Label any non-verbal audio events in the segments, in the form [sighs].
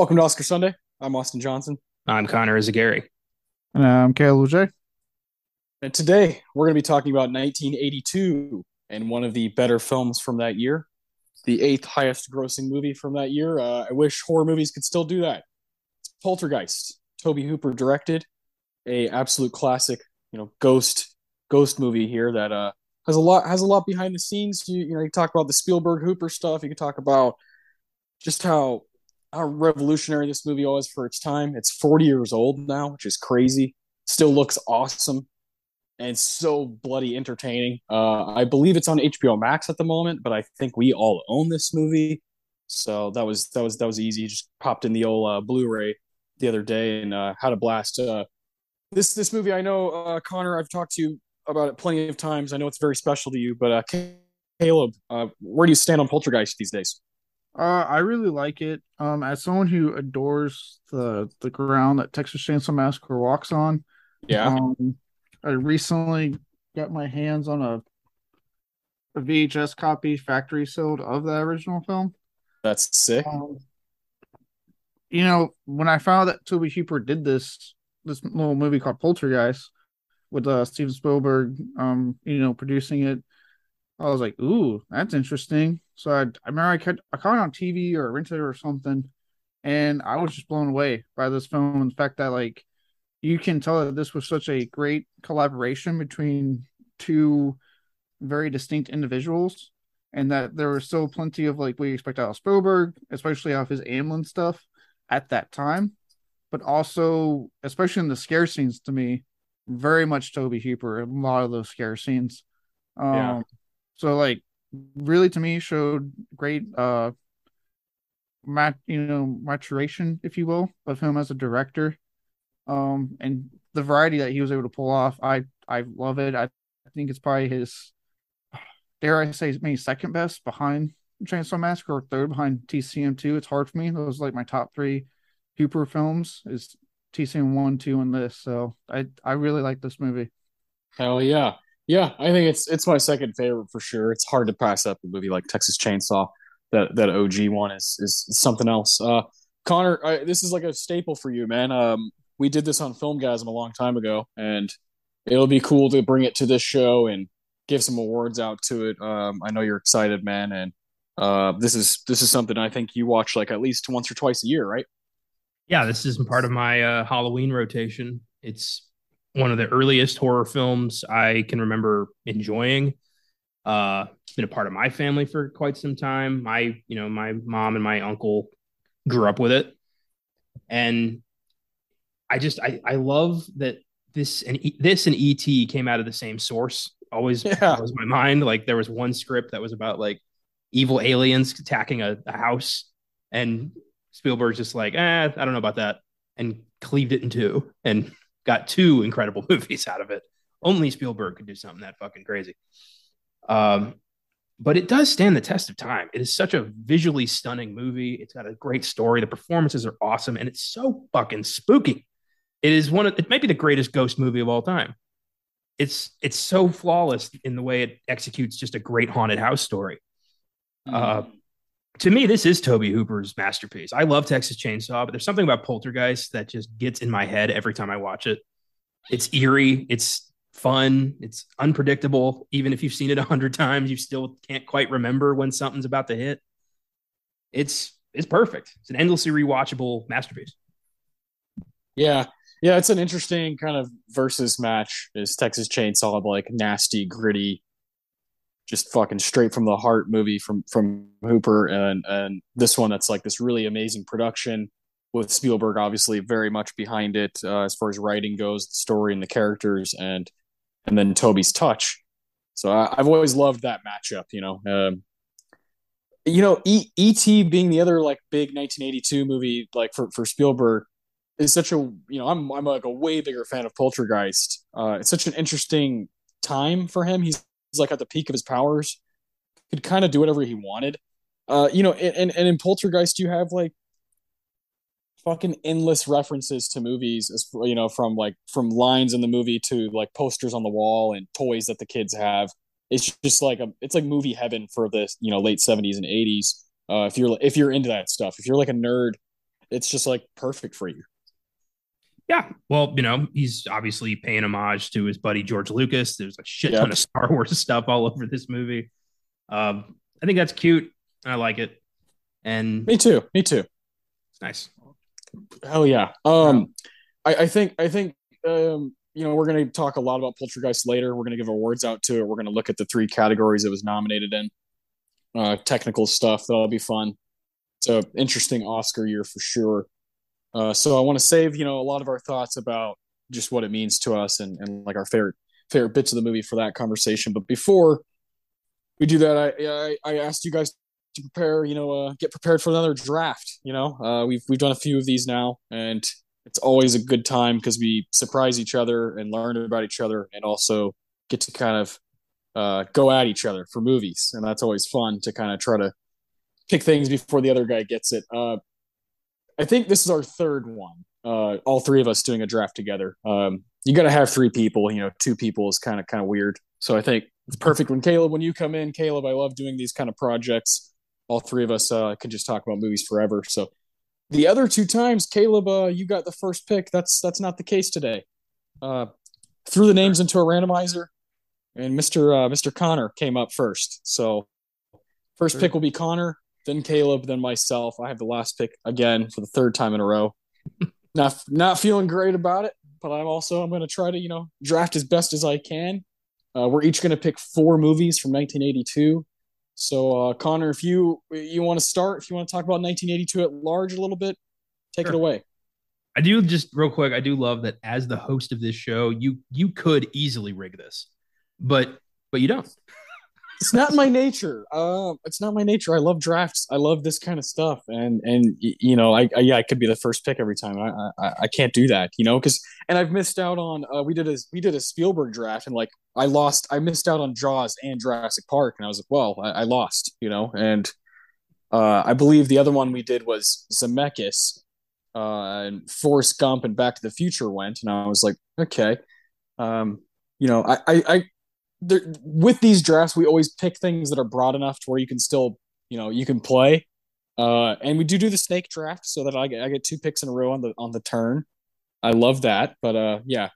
Welcome to Oscar Sunday. I'm Austin Johnson. I'm Connor Eyzaguirre. And I'm Caleb J. And today we're going to be talking about 1982 and one of the better films from that year, the eighth highest grossing movie from that year. Uh, I wish horror movies could still do that. It's Poltergeist. Tobe Hooper directed a absolute classic, you know, ghost ghost movie here that uh has a lot has a lot behind the scenes. You you know, you talk about the Spielberg Hooper stuff. You can talk about just how how revolutionary this movie was for its time. It's 40 years old now, which is crazy. Still looks awesome and so bloody entertaining. Uh, I believe it's on HBO Max at the moment, but I think we all own this movie, so that was that was that was easy. Just popped in the old uh, Blu-ray the other day and uh, had a blast. Uh, this this movie, I know uh, Connor. I've talked to you about it plenty of times. I know it's very special to you, but uh, Caleb, where do you stand on Poltergeist these days? Uh, I really like it. Um, as someone who adores the the ground that Texas Chainsaw Massacre walks on, Yeah, um, I recently got my hands on a a VHS copy, factory sealed, of the original film. that's sick. Um, you know, when I found out that Tobe Hooper did this this little movie called Poltergeist with uh, Steven Spielberg, um, you know, producing it, I was like, "Ooh, that's interesting." So I, I remember I caught, I caught it on TV or rented it or something, and I was just blown away by this film and the fact that like you can tell that this was such a great collaboration between two very distinct individuals, and that there was still plenty of like what you expect out of Spielberg, especially off of his Amblin stuff at that time, but also especially in the scare scenes to me, very much Tobe Hooper. A lot of those scare scenes. Um, Yeah. So like really to me showed great uh mat you know maturation if you will of him as a director. Um and the variety that he was able to pull off i i love it. I, think it's probably his dare i say maybe second best behind chainsaw massacre or third behind tcm2 it's hard for me. Those like my top three hooper films is tcm 1 2 and this. So i i really like this movie. Hell yeah. Yeah, I think it's it's my second favorite for sure. It's hard to pass up a movie like Texas Chainsaw. That that OG one is is something else. Uh Connor, I, this is like a staple for you, man. Um we did this on Filmgazm a long time ago and it'll be cool to bring it to this show and give some awards out to it. Um I know you're excited, man, and uh this is this is something I think you watch like at least once or twice a year, right? Yeah, this isn't part of my uh, Halloween rotation. It's one of the earliest horror films I can remember enjoying. Uh, it's been a part of my family for quite some time. My, you know, my mom and my uncle grew up with it, and I just I I love that this and E- this and ET came out of the same source. Always Yeah. blows my mind. Like there was one script that was about like evil aliens attacking a, a house, and Spielberg's just like, eh, I don't know about that, and cleaved it in two and got two incredible [laughs] movies out of it. Only Spielberg could do something that fucking crazy. Um, but it does stand the test of time. It is such a visually stunning movie. It's got a great story. The performances are awesome, and it's so fucking spooky. It is one of it might be the greatest ghost movie of all time. It's it's so flawless in the way it executes just a great haunted house story. Uh, to me, this is Tobe Hooper's masterpiece. I love Texas Chainsaw, but there's something about Poltergeist that just gets in my head every time I watch it. It's eerie, it's fun, it's unpredictable. Even if you've seen it a hundred times, you still can't quite remember when something's about to hit. It's it's perfect. It's an endlessly rewatchable masterpiece. Yeah. Yeah, it's an interesting kind of versus match. Is Texas Chainsaw like nasty, gritty, just fucking straight from the heart movie from from Hooper, and and this one that's like this really amazing production with Spielberg obviously very much behind it uh, as far as writing goes, the story and the characters, and and then Tobe's touch. So I, I've always loved that matchup. You know, um, you know, e- E.T. being the other like big 1982 movie like for for Spielberg is such a you know I'm I'm like a way bigger fan of Poltergeist. Uh, it's such an interesting time for him. He's like at the peak of his powers. Could kind of do whatever he wanted. Uh, you know, and and in Poltergeist you have like fucking endless references to movies as you know from like from lines in the movie to like posters on the wall and toys that the kids have. It's just like a it's like movie heaven for the you know late 70s and 80s. Uh, if you're if you're into that stuff, if you're like a nerd it's just like perfect for you. Yeah. Well, you know, he's obviously paying homage to his buddy George Lucas. There's a shit Yep. ton of Star Wars stuff all over this movie. Um, I think that's cute. I like it. And Me too. Me too. it's nice. Hell yeah. Um, I, I think I think um, you know we're going to talk a lot about Poltergeist later. We're going to give awards out to it. We're going to look at the three categories it was nominated in. Uh, technical stuff that'll be fun. It's a interesting Oscar year for sure. Uh, so I want to save you know a lot of our thoughts about just what it means to us and, and like our favorite favorite bits of the movie for that conversation. But before we do that, I I, I asked you guys to prepare, you know, uh, get prepared for another draft. You know, uh, we've we've done a few of these now, and it's always a good time because we surprise each other and learn about each other, and also get to kind of uh, go at each other for movies, and that's always fun to kind of try to pick things before the other guy gets it. Uh, I think this is our third one. Uh, all three of us doing a draft together. Um, you got to have three people. You know, two people is kind of kind of weird. So I think it's perfect when Caleb, when you come in, Caleb. I love doing these kind of projects. All three of us uh, can just talk about movies forever. So the other two times, Caleb, uh, you got the first pick. That's that's not the case today. Uh, threw the names into a randomizer, and Mister uh, Mister Connor came up first. So first Sure. pick will be Connor, then Caleb, then myself. I have the last pick again for the third time in a row. [laughs] not not feeling great about it, but I'm also I'm going to try to you know draft as best as I can. Uh, we're each going to pick four movies from 1982. So uh, Connor, if you you want to start, if you want to talk about 1982 at large a little bit, take it away. I do just real quick. I do love that as the host of this show, you you could easily rig this, but but you don't. It's not my nature. Uh, it's not my nature. I love drafts. I love this kind of stuff, and and you know, I, I yeah, I could be the first pick every time. I I, I can't do that, you know, because and I've missed out on. Uh, we did a we did a Spielberg draft, and like I lost. I missed out on Jaws and Jurassic Park, and I was like, well, I, I lost, you know, and uh, I believe the other one we did was Zemeckis, uh, and Forrest Gump and Back to the Future went, and I was like, okay, um, you know, I I. There, with these drafts, we always pick things that are broad enough to where you can still, you know, you can play. Uh, and we do do the snake draft so that I get, I get two picks in a row on the on the turn. I love that, but uh, yeah,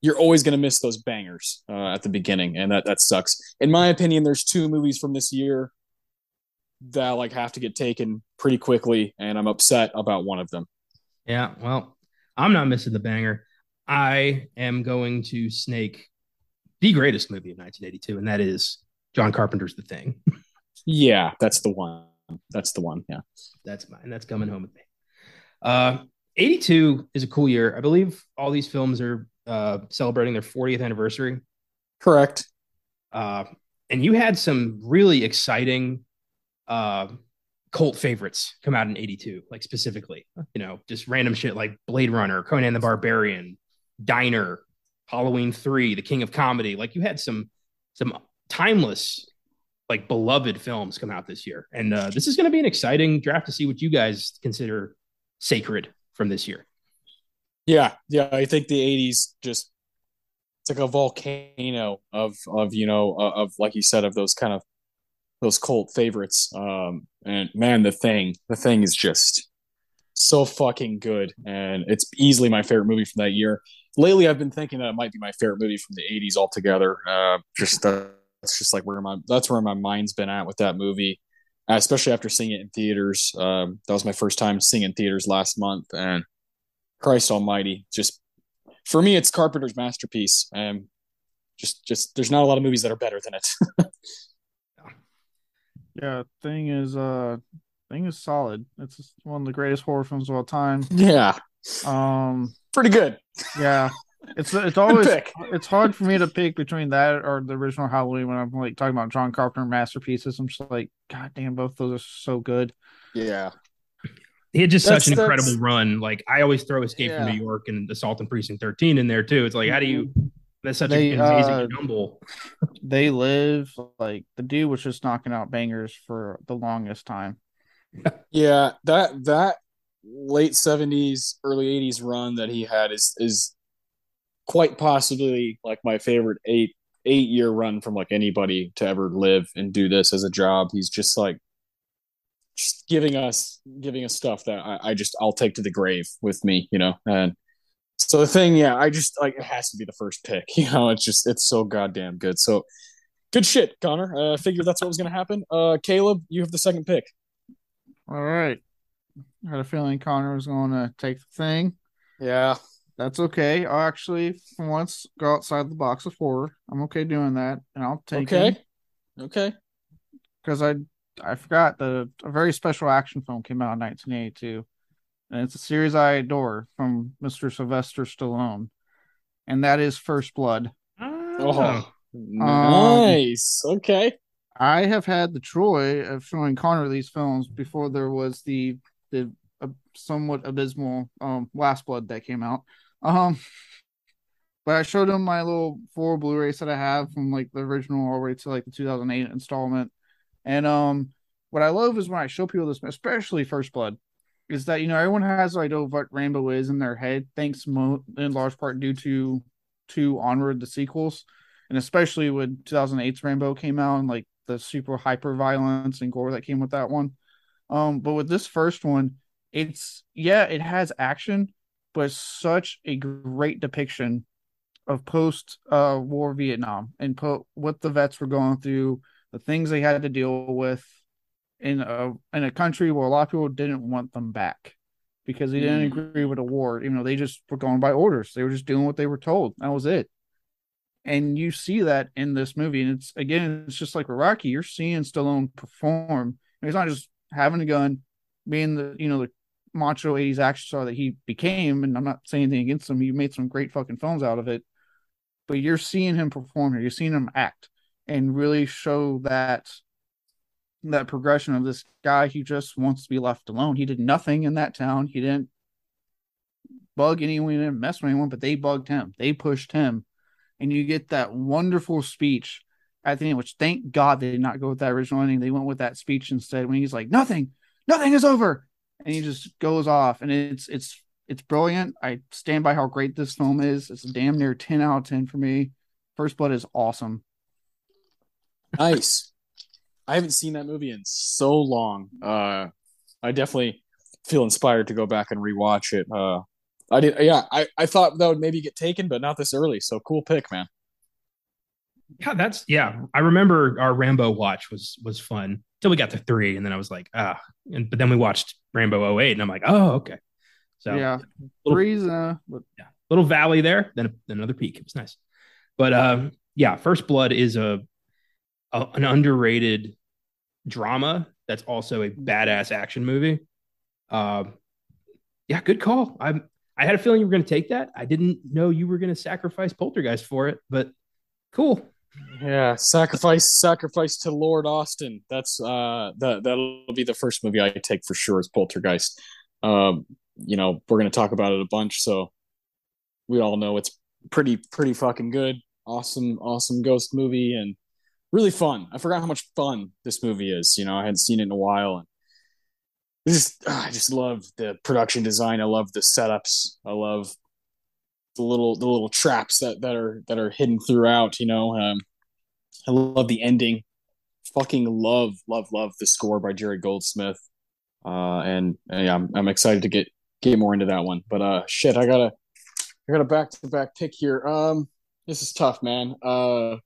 you're always gonna miss those bangers uh, at the beginning, and that that sucks. In my opinion, there's two movies from this year that like have to get taken pretty quickly, and I'm upset about one of them. Yeah. Well, I'm not missing the banger. I am going to snake the greatest movie of 1982, and that is John Carpenter's The Thing. Yeah, that's the one. That's the one. Yeah. That's mine. That's coming home with me. Uh, 82 is a cool year. I believe all these films are uh, celebrating their 40th anniversary. Correct. Uh, and you had some really exciting uh, cult favorites come out in 82, like specifically, you know, just random shit like Blade Runner, Conan the Barbarian, Diner, Halloween 3, The King of Comedy. Like you had some some timeless like beloved films come out this year. And uh, this is going to be an exciting draft to see what you guys consider sacred from this year. Yeah, yeah. I think the '80s just it's like a volcano of of you know of, of like you said of those kind of those cult favorites. Um, and man, the thing, the thing is just so fucking good, and it's easily my favorite movie from that year. Lately, I've been thinking that it might be my favorite movie from the '80s altogether. Uh, just uh, that's just like where my that's where my mind's been at with that movie, uh, especially after seeing it in theaters. Um, that was my first time seeing it in theaters last month, and Christ Almighty, just for me, it's Carpenter's masterpiece. And just, just there's not a lot of movies that are better than it. [laughs] Yeah, thing is uh thing is solid. It's one of the greatest horror films of all time. yeah, Um pretty good. yeah. It's it's [laughs] always it's hard for me to pick between that or the original Halloween when I'm like talking about John Carpenter masterpieces. I'm just like, God damn, both those are so good. Yeah, He had just That's- such an that's- incredible run. Like I always throw Escape from New York and Assault on Precinct 13 in there too. It's like, how do you? That's such They, an amazing uh, jumble. They live like the dude was just knocking out bangers for the longest time. yeah. That that late '70s, early '80s run that he had is is quite possibly like my favorite eight eight year run from like anybody to ever live and do this as a job. He's just like just giving us giving us stuff that I, I just I'll take to the grave with me, you know. And so the thing, yeah, I just like it has to be the first pick. [laughs] You know, it's just it's so goddamn good. So good shit, Connor. Uh, I uh, figured that's what was gonna happen. Uh, Caleb, you have the second pick. All right. I had a feeling Connor was going to take the thing. Yeah. That's okay. I'll actually, for once, go outside the box of horror. I'm okay doing that, and I'll take okay. it. Okay. Because I I forgot that a very special action film came out in 1982, and it's a series I adore from Mr. Sylvester Stallone, and that is First Blood. Oh, um, nice. Um, okay. I have had the joy of showing Connor these films before there was the the uh, somewhat abysmal um, Last Blood that came out. Um, but I showed him my little four Blu-rays that I have from like the original all the way to like the 2008 installment. And um, what I love is when I show people this, especially First Blood, is that you know everyone has like oh what Rambo is in their head, thanks mo- in large part due to to Onward the sequels, and especially when 2008's Rambo came out and like the super hyper violence and gore that came with that one. Um, but with this first one, it's yeah, it has action, but such a great depiction of post uh war Vietnam and put what the vets were going through, the things they had to deal with in a in a country where a lot of people didn't want them back because they didn't mm. agree with the war. You know, they just were going by orders. They were just doing what they were told. That was it and you see that in this movie. And it's again, it's just like Rocky. You're seeing Stallone perform. And he's not just having a gun, being the you know the macho '80s action star that he became. And I'm not saying anything against him. He made some great fucking films out of it. But you're seeing him perform here. You're seeing him act and really show that that progression of this guy who just wants to be left alone. He did nothing in that town. He didn't bug anyone, he didn't mess with anyone, but they bugged him. They pushed him and you get that wonderful speech at the end, which thank God they did not go with that original ending. They went with that speech instead when he's like, Nothing, nothing is over. And he just goes off and it's it's it's brilliant. I stand by how great this film is. It's a damn near 10 out of 10 for me. First Blood is awesome. Nice. I haven't seen that movie in so long. Uh I definitely feel inspired to go back and rewatch it. Uh I did. Yeah, I, I thought that would maybe get taken, but not this early. So cool pick, man. Yeah, that's yeah. I remember our Rambo watch was was fun till we got to three, and then I was like, ah. And but then we watched Rambo 08, and I'm like, oh, okay. So yeah, little, three's uh, yeah, little valley there, then then another peak. It was nice, but um, yeah, First Blood is a, a an underrated drama that's also a badass action movie. Um, yeah, good call. I'm I had a feeling you were going to take that. I didn't know you were going to sacrifice Poltergeist for it, but cool. Yeah, sacrifice, sacrifice to Lord Austin. That's uh, that that'll be the first movie I take for sure is Poltergeist. Um, you know, we're to talk about it a bunch, so we all know it's pretty, pretty fucking good. Awesome, awesome ghost movie and really fun. I forgot how much fun this movie is. You know, I hadn't seen it in a while, and just ah, I just love the production design. I love the setups. I love the little the little traps that that are that are hidden throughout. You know, um, I love the ending. Fucking love love love the score by Jerry Goldsmith. Uh, and, and yeah, I'm, I'm excited to get get more into that one. But uh, shit, I gotta I got a back to back pick here. Um, this is tough, man. Uh,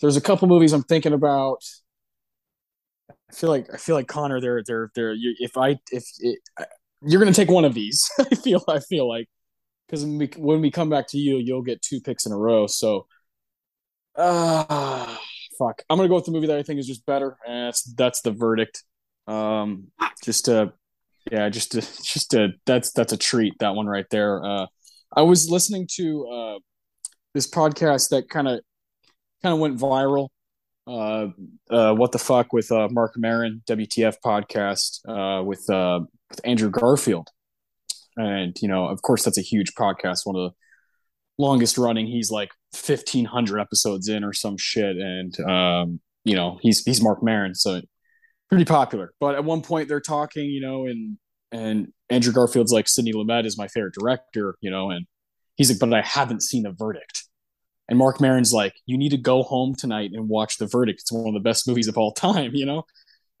there's a couple movies I'm thinking about. I feel like I feel like Connor. They're they're they're. If I if it, you're gonna take one of these, [laughs] I feel I feel like because when we, come back to you, you'll get two picks in a row. So, ah, uh, fuck. I'm gonna go with the movie that I think is just better, and that's that's the verdict. Um, just to, yeah, just to, [laughs] just to, that's that's a treat. That one right there. Uh, I was listening to uh this podcast that kind of kind of went viral uh, uh, what the fuck with uh, Marc Maron WTF podcast uh, with uh, with Andrew Garfield, and you know, of course, that's a huge podcast, one of the longest running. He's like fifteen hundred episodes in or some shit, and um, you know, he's he's Marc Maron, so pretty popular. But at one point, they're talking, you know, and and Andrew Garfield's like Sidney Lumet is my favorite director, you know, and he's like, but I haven't seen the verdict and Marc Maron's like, you need to go home tonight and watch The Verdict. It's one of the best [laughs] movies of all time, you know?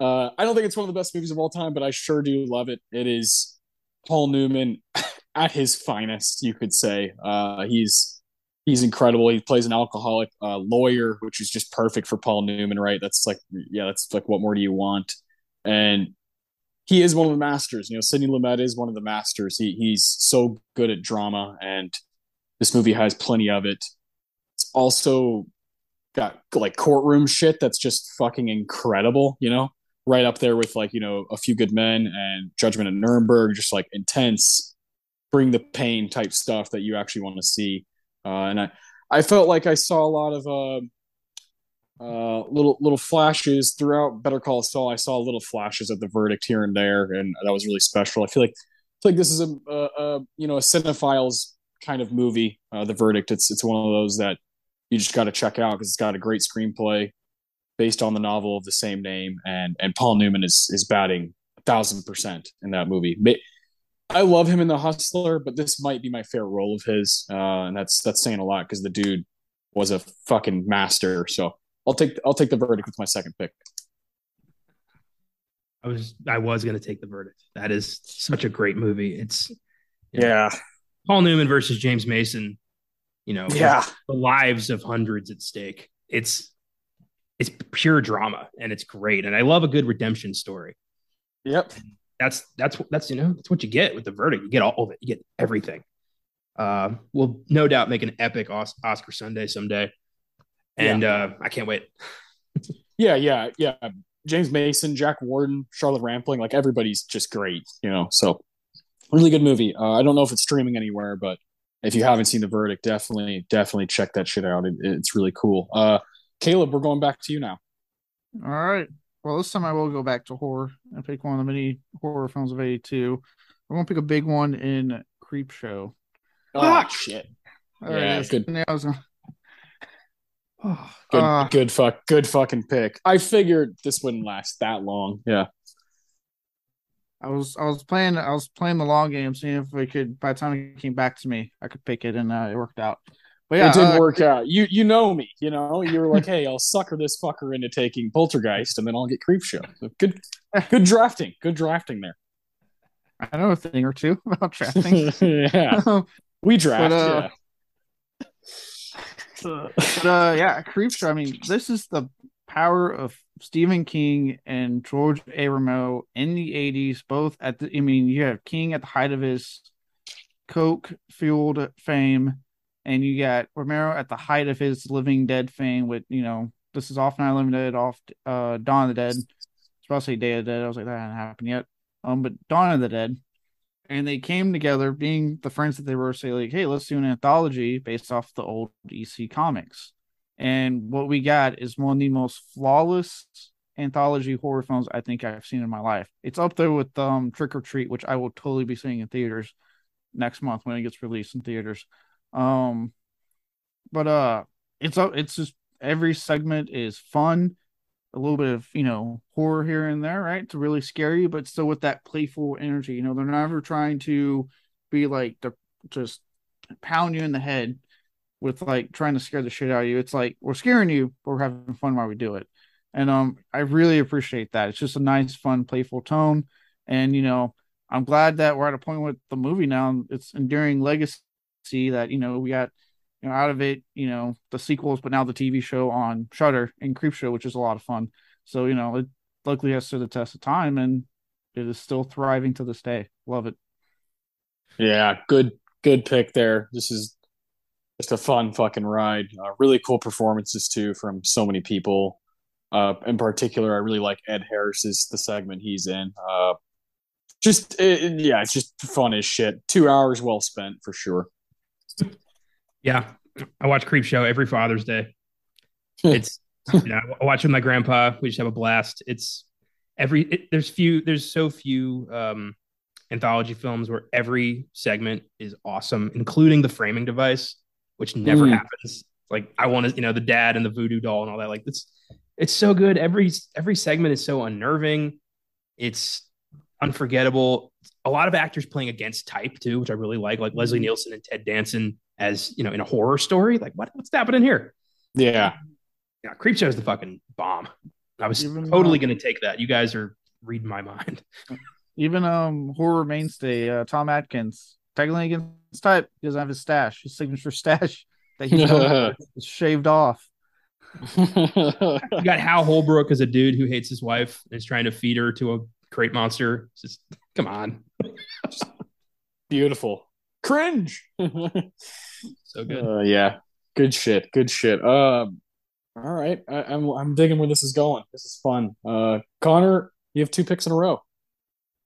Uh, I don't think it's one of the best movies of all time, but I sure do love it. It is Paul Newman [laughs] at his finest, you could say. Uh, he's he's incredible. He plays an alcoholic uh, lawyer, which is just perfect for Paul Newman, right? That's like, yeah, that's like, what more do you want? And he is one of the masters. You know, Sidney Lumet is one of the masters. He he's so good at drama, and this movie has plenty of it. Also got like courtroom shit that's just fucking incredible. You know, right up there with like you know a few good men and Judgment at Nuremberg, just like intense, bring the pain type stuff that you actually want to see. Uh, and I I felt like I saw a lot of. Uh, uh, little little flashes throughout Better Call Saul. I saw little flashes of the verdict here and there, and that was really special. I feel like I feel like this is a, a, a you know a cinephiles kind of movie. Uh, the verdict. It's it's one of those that you just got to check out because it's got a great screenplay based on the novel of the same name, and and Paul Newman is is batting a thousand percent in that movie. I love him in The Hustler, but this might be my favorite role of his, uh, and that's that's saying a lot because the dude was a fucking master. So I'll take I'll take the verdict with my second pick. I was I was going to take the verdict. That is such a great movie. It's yeah. Know, Paul Newman versus James Mason. You know, yeah, the lives of hundreds at stake. It's it's pure drama and it's great. And I love a good redemption story. Yep. That's that's that's you know that's what you get with the verdict. You get all of it. You get everything. Uh, we'll no doubt make an epic Oscar Sunday someday and yeah. uh, I can't wait. yeah, yeah, yeah. James Mason, Jack Warden, Charlotte Rampling, like everybody's just great, you know. So really good movie. Uh, I don't know if it's streaming anywhere, but if you haven't seen the verdict, definitely, definitely check that shit out. It, it's really cool. Uh, Caleb, we're going back to you now. All right. Well, this time I will go back to horror and pick one of the many horror films of '82. I'm gonna pick a big one in Creepshow. Oh ah! shit! All yeah, right, good. I was, good, uh, good fuck, good fucking pick. I figured this wouldn't last that long. Yeah. I was I was playing I was playing the long game, seeing if we could. By the time it came back to me, I could pick it, and uh, it worked out. But yeah, it didn't uh, work out. You you know me, you know. You were like, [laughs] hey, I'll sucker this fucker into taking Poltergeist, and then I'll get Creepshow. So good, [laughs] good drafting. Good drafting there. I know a thing or two [laughs] about drafting. yeah, we draft. But, uh, yeah but uh, yeah, Creepshow. I mean, this is the power of Stephen King and George A. Romero in the '80s. Both at the, I mean, you have King at the height of his coke fueled fame, and you got Romero at the height of his Living Dead fame. With you know, this is off Night Living Dead, off uh, Dawn of the Dead. Say Day of the Dead. I was like, that hasn't happened yet. Um, but Dawn of the Dead and they came together being the friends that they were say like hey let's do an anthology based off the old ec comics and what we got is one of the most flawless anthology horror films i think i've seen in my life it's up there with um trick or treat which i will totally be seeing in theaters next month when it gets released in theaters um but uh it's it's just every segment is fun a little bit of you know horror here and there, right? To really scare you, but still with that playful energy. You know, they're never trying to be like the just pound you in the head with like trying to scare the shit out of you. It's like we're scaring you, but we're having fun while we do it. And um, I really appreciate that. It's just a nice, fun, playful tone. And you know, I'm glad that we're at a point with the movie now. It's enduring legacy that you know we got you know, out of it, you know, the sequels, but now the TV show on Shudder and Creepshow, which is a lot of fun. So, you know, it luckily has stood the test of time and it is still thriving to this day. Love it. Yeah, good good pick there. This is just a fun fucking ride. Uh, really cool performances too from so many people. Uh, in particular, I really like Ed Harris's the segment he's in. Uh, just it, yeah, it's just fun as shit. Two hours well spent for sure. Yeah, I watch Creepshow every Father's Day. [laughs] It's you know I watch with my grandpa. We just have a blast. It's every it, there's few there's so few um, anthology films where every segment is awesome, including the framing device, which never mm. happens. Like I want to you know the dad and the voodoo doll and all that. Like it's it's so good. Every every segment is so unnerving. It's unforgettable. A lot of actors playing against type too, which I really like, like Leslie mm-hmm. Nielsen and Ted Danson as you know in a horror story. Like what what's happening here? Yeah, yeah. Creepshow is the fucking bomb. I was Even, totally uh, going to take that. You guys are reading my [laughs] mind. Even um horror mainstay uh, Tom Atkins technically against type he doesn't have his stash, his signature [laughs] stash that he's known for is shaved off. You got Hal Holbrook as a dude who hates his wife and is trying to feed her to a crate monster. It's just come on, Beautiful. Cringe. [laughs] so good. Uh, yeah. Good shit. Good shit. Um, all right. I, I'm I'm digging where this is going. This is fun. Uh, Connor, you have two picks in a row.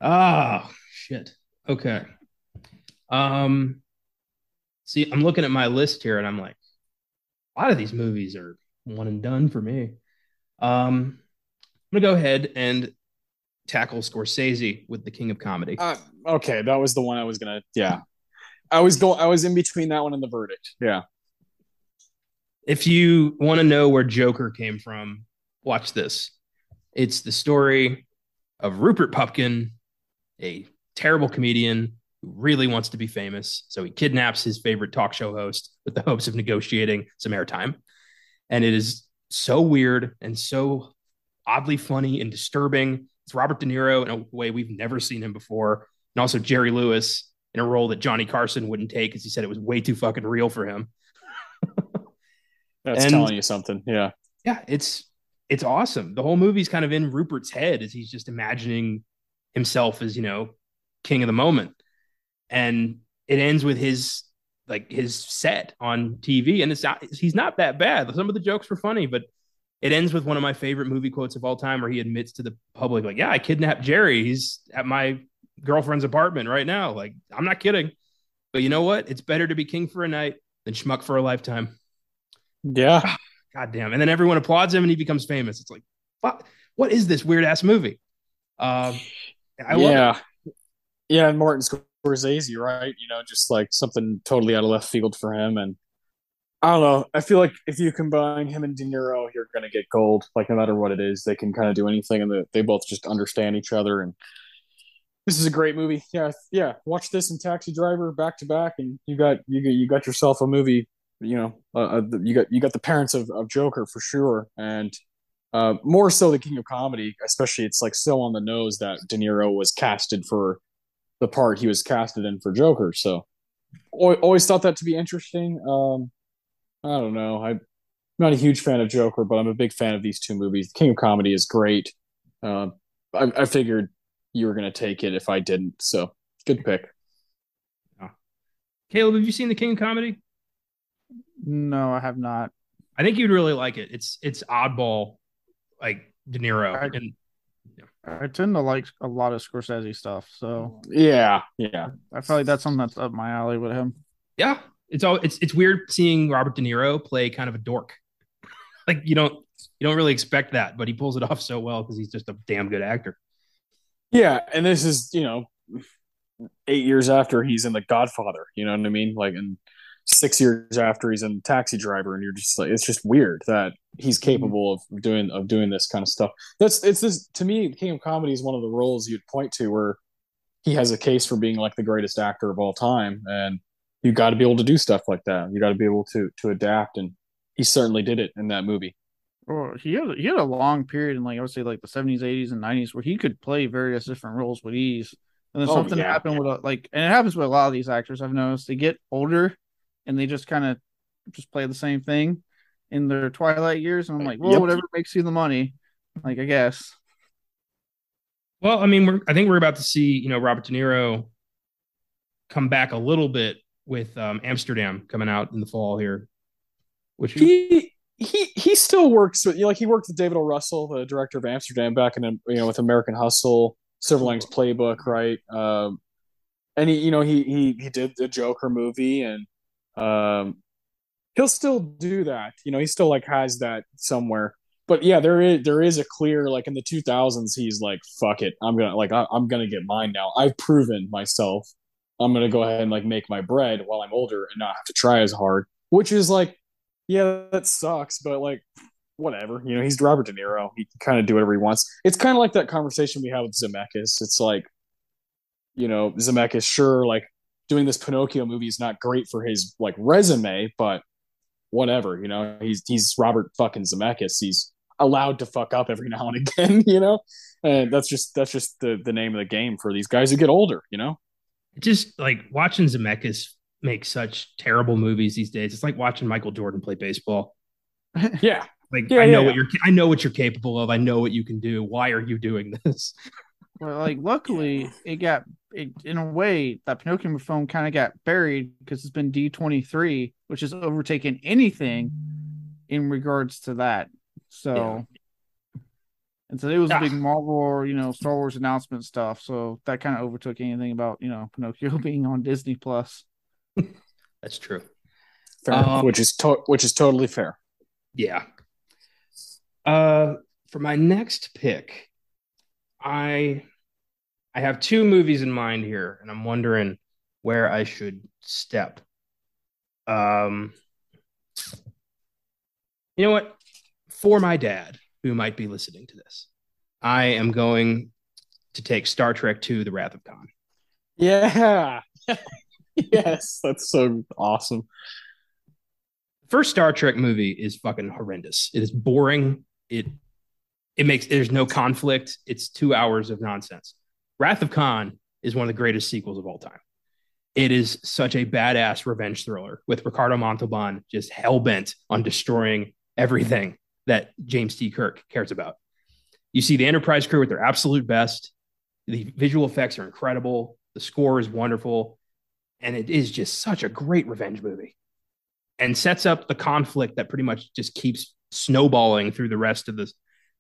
Ah, shit. Okay. Um, see, I'm looking at my list here, and I'm like, a lot of these movies are one and done for me. Um, I'm gonna go ahead and tackle Scorsese with the King of Comedy. Uh, okay, that was the one I was gonna. Yeah, I was going. I was in between that one and the verdict. Yeah. if you want to know where Joker came from, watch this. It's the story of Rupert Pupkin, a terrible comedian who really wants to be famous. So he kidnaps his favorite talk show host with the hopes of negotiating some airtime. And it is so weird and so oddly funny and disturbing. It's Robert De Niro in a way we've never seen him before. And also Jerry Lewis in a role that Johnny Carson wouldn't take because he said it was way too fucking real for him. [laughs] That's And- telling you something. Yeah. yeah, it's it's awesome. The whole movie's kind of in Rupert's head as he's just imagining himself as, you know, king of the moment. And it ends with his like his set on TV and it's not he's not that bad. Some of the jokes were funny, but it ends with one of my favorite movie quotes of all time where he admits to the public like, "Yeah, I kidnapped Jerry. He's at my girlfriend's apartment right now." Like, I'm not kidding. But you know what? It's better to be king for a night than schmuck for a lifetime. Yeah. God damn. And then everyone applauds him and he becomes famous. It's like, fuck, what is this weird ass movie? Um, I love yeah. Yeah. And Martin Scorsese, right? You know, just like something totally out of left field for him. And I don't know. I feel like if you combine him and De Niro, you're going to get gold. Like, no matter what it is, they can kind of do anything and they both just understand each other. And this is a great movie. Yeah. Yeah. Watch this and Taxi Driver back to back. And you got, you got, you got yourself a movie, you know, uh, uh, you got, you got the parents of, of Joker for sure. And, uh, more so the King of Comedy, especially it's like so on the nose that De Niro was casted for the part he was casted in for Joker. So always thought that to be interesting. Um, I don't know. I'm not a huge fan of Joker, but I'm a big fan of these two movies. The King of Comedy is great. Uh, I, I figured you were going to take it if I didn't. So good pick. Yeah. Caleb, have you seen The King of Comedy? No, I have not. I think you'd really like it. It's it's oddball, like De Niro. I- and I tend to like a lot of Scorsese stuff, so Yeah. Yeah. I feel like that's something that's up my alley with him. yeah, it's all it's it's weird seeing Robert De Niro play kind of a dork. [laughs] like you don't you don't really expect that, but he pulls it off so well because he's just a damn good actor. Yeah. And this is, you know, eight years after he's in The Godfather. You know what I mean? Like, and six years after he's in Taxi Driver, and you're just like, it's just weird that he's mhm. capable of doing of doing this kind of stuff. That's it's this to me. King of Comedy is one of the roles you'd point to where he has a case for being like the greatest actor of all time, and you got to be able to do stuff like that. You got to be able to to adapt, and he certainly did it in that movie. Or he had he had a long period in like I would say like the seventies, eighties, and nineties where he could play various different roles with ease. And then Oh, something yeah. happened with a, like, and it happens with a lot of these actors. I've noticed they get older, and they just kind of just play the same thing in their twilight years. And I'm like, well, Yep. whatever makes you the money, like I guess. Well, I mean, we're I think we're about to see you know Robert De Niro come back a little bit with um, Amsterdam coming out in the fall here, which He he he still works with you know, like he worked with David O. Russell, the director of Amsterdam, back in you know with American Hustle, Silver Linings Playbook, right? Um, and he you know he he he did the Joker movie, and um, he'll still do that. You know, he still like has that somewhere. But yeah, there is there is a clear like in the 2000s, he's like, "Fuck it, I'm gonna like I, I'm gonna get mine now. I've proven myself. I'm gonna go ahead and like make my bread while I'm older and not have to try as hard." Which is like yeah, that sucks, but like, whatever. You know, he's Robert De Niro. He can kind of do whatever he wants. It's kind of like that conversation we had with Zemeckis. It's like, you know, Zemeckis, sure, like doing this Pinocchio movie is not great for his like resume, but whatever. You know, he's he's Robert fucking Zemeckis. He's allowed to fuck up every [laughs] now and again, [laughs] you know. And that's just that's just the the name of the game for these guys who get older, you know. Just like watching Zemeckis make such terrible movies these days. It's like watching Michael Jordan play baseball. [laughs] Yeah, Like Yeah, I know yeah, what you're I know what you're capable of. I know what you can do. Why are you doing this? Well, like luckily it got it in a way that Pinocchio film kind of got buried because it's been D twenty three, which has overtaken anything in regards to that. So, Yeah. and so it was a Ah. big Marvel or you know Star Wars announcement stuff. So that kind of overtook anything about you know Pinocchio [laughs] being on Disney Plus. [laughs] That's true. fair, Um, which is to- which is totally fair. Yeah. Uh for my next pick, I I have two movies in mind here, and I'm wondering where I should step. Um you know what? For my dad, who might be listening to this, I am going to take Star Trek II, The Wrath of Khan. Yeah. [laughs] yes, that's so awesome. first Star Trek movie is fucking horrendous. It is boring. It it makes there's no conflict. It's two hours of nonsense. Wrath of Khan is one of the greatest sequels of all time. It is such a badass revenge thriller with Ricardo Montalban just hell bent on destroying everything that James T. Kirk cares about. You see the Enterprise crew at their absolute best. The visual effects are incredible. The score is wonderful. And it is just such a great revenge movie and sets up the conflict that pretty much just keeps snowballing through the rest of the,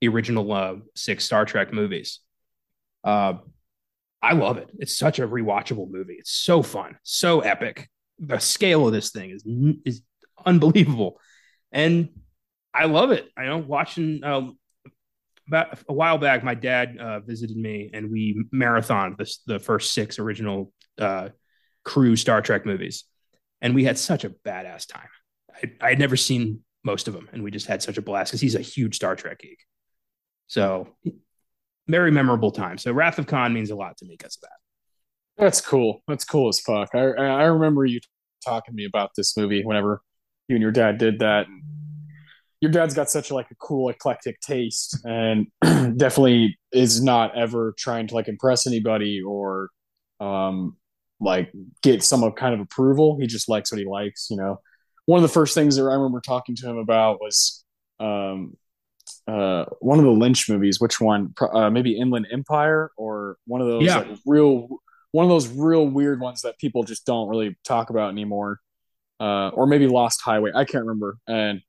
the original uh, six Star Trek movies. Uh, I love it. It's such a rewatchable movie. It's so fun, so epic. The scale of this thing is is unbelievable, and I love it. I know watching um, about a while back, my dad uh, visited me, and we marathoned the the first six original uh, crew Star Trek movies and we had such a badass time. I, I had never seen most of them, and we just had such a blast because he's a huge Star Trek geek. So, very memorable time. So, Wrath of Khan means a lot to me because of that. That's cool. That's cool as fuck. I I remember you talking to me about this movie whenever you and your dad did that. Your dad's got such like a cool eclectic taste, and [clears throat] definitely is not ever trying to like impress anybody or um like get some kind of approval. He just likes what he likes. You know, one of the first things that I remember talking to him about was um uh one of the Lynch movies. Which one? Uh, maybe Inland Empire or one of those Yeah. like, real one of those real weird ones that people just don't really talk about anymore. Uh, or maybe Lost Highway. I can't remember. And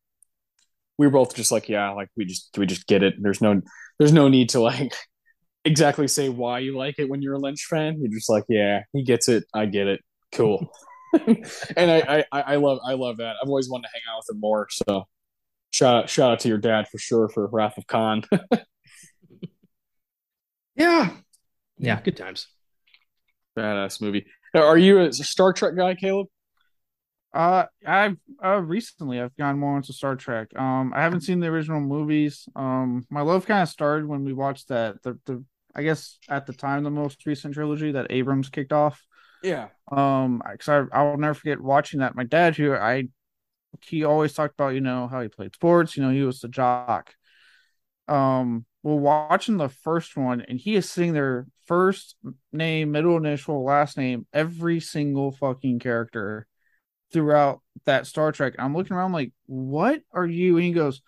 we were both just like, yeah, like we just we just get it. There's no there's no need to like [laughs] exactly say why you like it when you're a Lynch fan. You're just like, yeah, he gets it. I get it. Cool. [laughs] and I, I I love I love that. I've always wanted to hang out with him more. So shout out shout out to your dad for sure for Wrath of Khan. [laughs] Yeah. Yeah. Good times. Badass movie. Are you a Star Trek guy, Caleb? Uh, I've uh recently I've gone more into Star Trek. Um, I haven't seen the original movies. Um, my love kind of started when we watched that the the I guess at the time the most recent trilogy that Abrams kicked off. Yeah. Um, because I I'll never forget watching that. My dad, who I he always talked about, you know, how he played sports. You know, he was the jock. Um, well, watching the first one, and he is sitting there, first name, middle initial, last name, every single fucking character throughout that Star Trek. I'm looking around like, what are you? And he goes,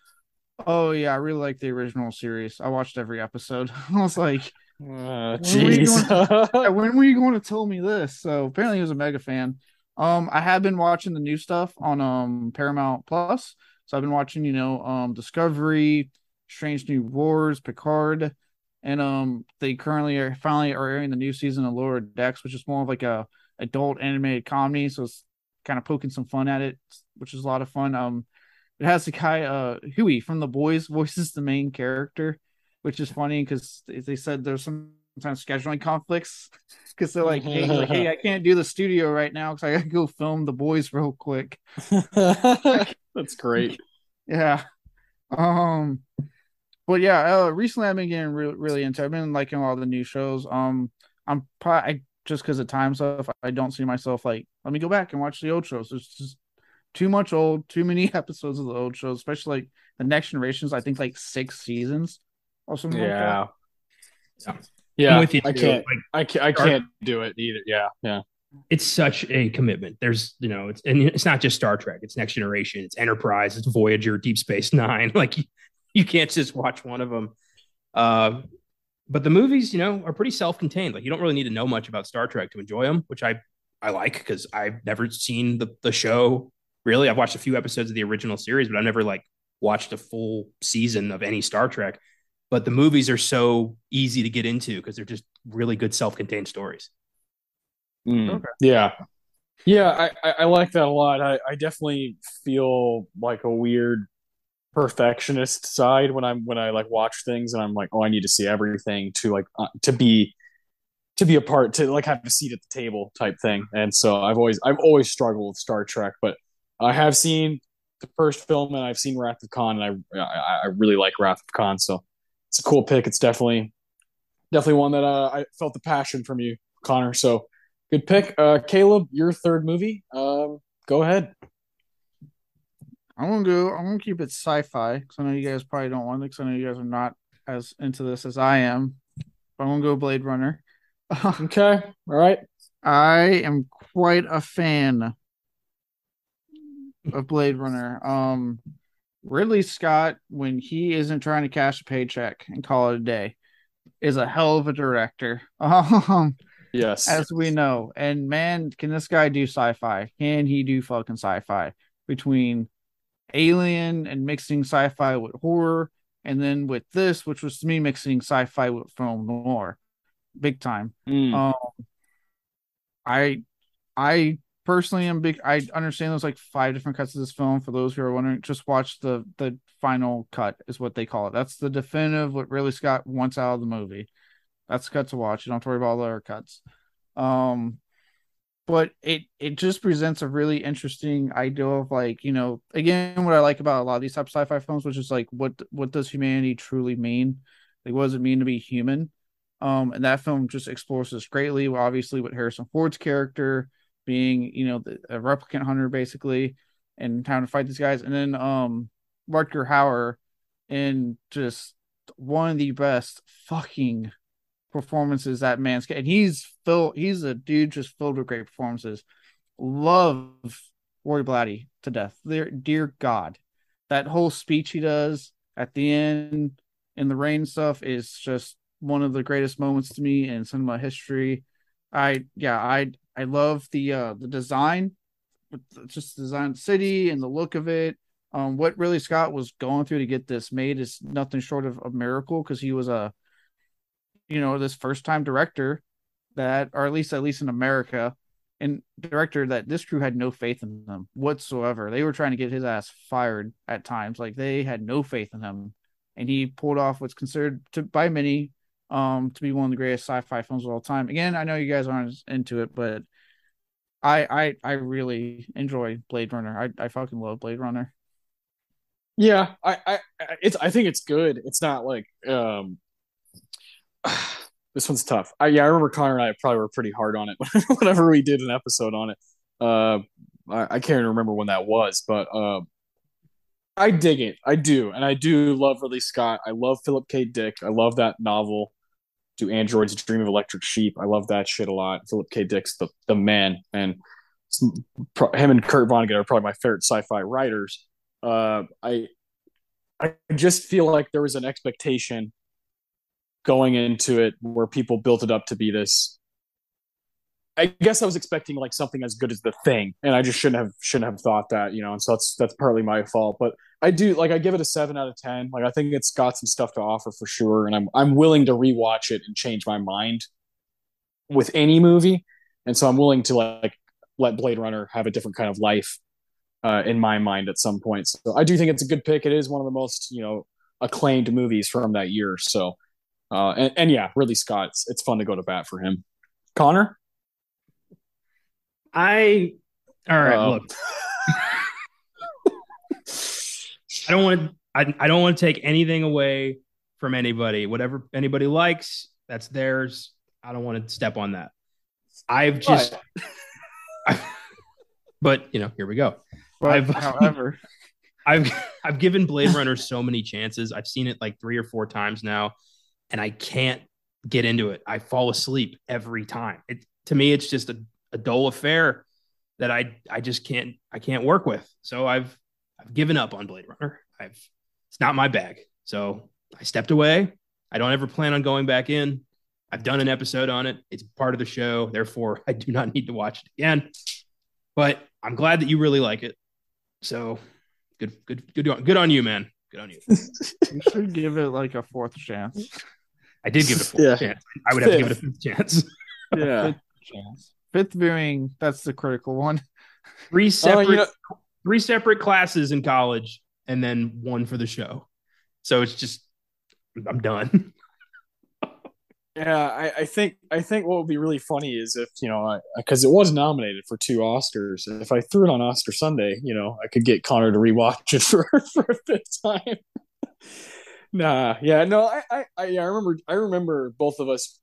Oh yeah, I really like the original series. I watched every episode. [laughs] I was like, Uh, When were jeez. when were you going [laughs] to tell me this? So apparently he was a mega fan. Um, I have been watching the new stuff on um Paramount Plus. So I've been watching, you know, um Discovery, Strange New Worlds, Picard, and um they currently are finally are airing the new season of Lower Decks, which is more of like a adult animated comedy. So it's kind of poking some fun at it, which is a lot of fun. Um, it has the guy uh Hughie from The Boys [laughs] voices the main character, which is funny because they said there's sometimes scheduling conflicts [laughs] because they're like, hey, like, hey, I can't do the studio right now because I gotta go film The Boys real quick. [laughs] That's great. Yeah. Um but yeah, uh, recently I've been getting re- really into I've been liking all the new shows. Um I'm probably I, just because of time stuff, I don't see myself like let me go back and watch the old shows. There's just too much old, too many [laughs] episodes of the old shows, especially like the next generations. I think like six seasons or something Yeah. Yeah. Yeah. I'm with you I too. can't Like, I can't I can't do it either. Yeah. Yeah. it's such a commitment. There's, you know, it's and it's not just Star Trek. It's Next Generation. It's Enterprise. It's Voyager. Deep Space Nine. [laughs] Like you, you can't just watch one of them. Uh, but the movies, you know, are pretty self-contained. Like you don't really need to know much about Star Trek to enjoy them, which I I like because I've never seen the the show. Really, I've watched a few episodes of the original series, but I never like watched a full season of any Star Trek. But the movies are so easy to get into because they're just really good self-contained stories. Mm, Okay. Yeah. Yeah, I, I, I like that a lot. I, I definitely feel like a weird perfectionist side when I'm when I like watch things and I'm like, oh, I need to see everything to like uh, to be to be a part to like have a seat at the table type thing. And so I've always I've always struggled with Star Trek, but I have seen the first film and I've seen Wrath of Khan and I I, I really like Wrath of Khan. So it's a cool pick. It's definitely definitely one that uh, I felt the passion from you, Connor. So good pick. Uh, Caleb, your third movie. Um, go ahead. I'm gonna go. I'm gonna keep it sci-fi because I know you guys probably don't want it because I know you guys are not as into this as I am. But I'm gonna go Blade Runner. [laughs] Okay. All right. I am quite a fan of Blade Runner. Um, Ridley Scott, when he isn't trying to cash a paycheck and call it a day, is a hell of a director. [laughs] Um, Yes. as we know. And man, can this guy do sci-fi? Can he do fucking sci-fi between Alien and mixing sci-fi with horror, and then with this, which was to me mixing sci-fi with film noir, big time. Mm. Um, I, I personally i'm big. I understand there's like five different cuts of this film. For those who are wondering, just watch the the final cut is what they call it. That's the definitive what Ridley Scott wants out of the movie. That's the cut to watch. You don't have to worry about all the other cuts. Um, but it it just presents a really interesting idea of like you know again what I like about a lot of these type of sci-fi films, which is like what what does humanity truly mean? Like what does it mean to be human? Um, and that film just explores this greatly. Obviously, with Harrison Ford's character being you know the, a replicant hunter basically, and trying to fight these guys, and then um Rutger Hauer in just one of the best fucking performances that man's and he's filled he's a dude just filled with great performances. Love Roy Batty to death. Dear, dear god. That whole speech he does at the end in the rain stuff is just one of the greatest moments to me in cinema history i yeah i i love the uh the design just the design city and the look of it. Um what Ridley Scott was going through to get this made is nothing short of a miracle because he was a you know this first time director that or at least at least in america and director that this crew had no faith in them whatsoever. They were trying to get his ass fired at times like they had no faith in him. And he pulled off what's considered to by many um to be one of the greatest sci-fi films of all time again i know you guys aren't into it but i i i really enjoy blade runner i, I fucking love blade runner Yeah, I, I, it's, I think it's good. It's not like, um, [sighs] this one's tough. I, yeah, I remember Connor and I probably were pretty hard on it [laughs] whenever we did an episode on it. Uh, I, I can't even remember when that was, but uh, I dig it. I do, and I do love Ridley Scott. I love Philip K. Dick. I love that novel. Androids dream of electric sheep? I love that shit a lot. Philip K. Dick's the the man, and him and Kurt Vonnegut are probably my favorite sci-fi writers. Uh, I I just feel like there was an expectation going into it where people built it up to be this. I guess I was expecting like something as good as the thing, and I just shouldn't have shouldn't have thought that, you know. And so that's that's partly my fault. But I do like I give it a seven out of ten. Like I think it's got some stuff to offer for sure, and I'm I'm willing to rewatch it and change my mind with any movie. And so I'm willing to like let Blade Runner have a different kind of life uh, in my mind at some point. So I do think it's a good pick. It is one of the most you know acclaimed movies from that year. So uh, and, and yeah, Ridley Scott, it's, it's fun to go to bat for him. Connor, I all right. Uh-oh. Look, [laughs] I don't want to. I, I don't want to take anything away from anybody. Whatever anybody likes, that's theirs. I don't want to step on that. I've just, [laughs] but you know, here we go. But I've- however, [laughs] I've I've given Blade Runner so many chances. I've seen it like three or four times now, and I can't get into it. I fall asleep every time. It to me, it's just a, a dull affair that I I just can't I can't work with. So I've I've given up on Blade Runner. I've it's not my bag. So I stepped away. I don't ever plan on going back in. I've done an episode on it. It's part of the show. Therefore, [laughs] I do not need to watch it again. But I'm glad that you really like it. So good, good, good, on, good on you, man. Good on you. [laughs] you should give it like a fourth chance. I did give it a fourth Yeah. chance. I would have to give it a fifth chance. [laughs] Yeah. Fifth chance. Fifth viewing, that's the critical one. Three Oh, separate, you know, three separate classes in college, and then one for the show. So it's just, I'm done. [laughs] yeah, I, I think I think what would be really funny is if you know because it was nominated for two Oscars. If I threw it on Oscar Sunday, you know, I could get Connor to rewatch it [laughs] for for a fifth time. [laughs] nah, yeah, no, I, I I remember I remember both of us,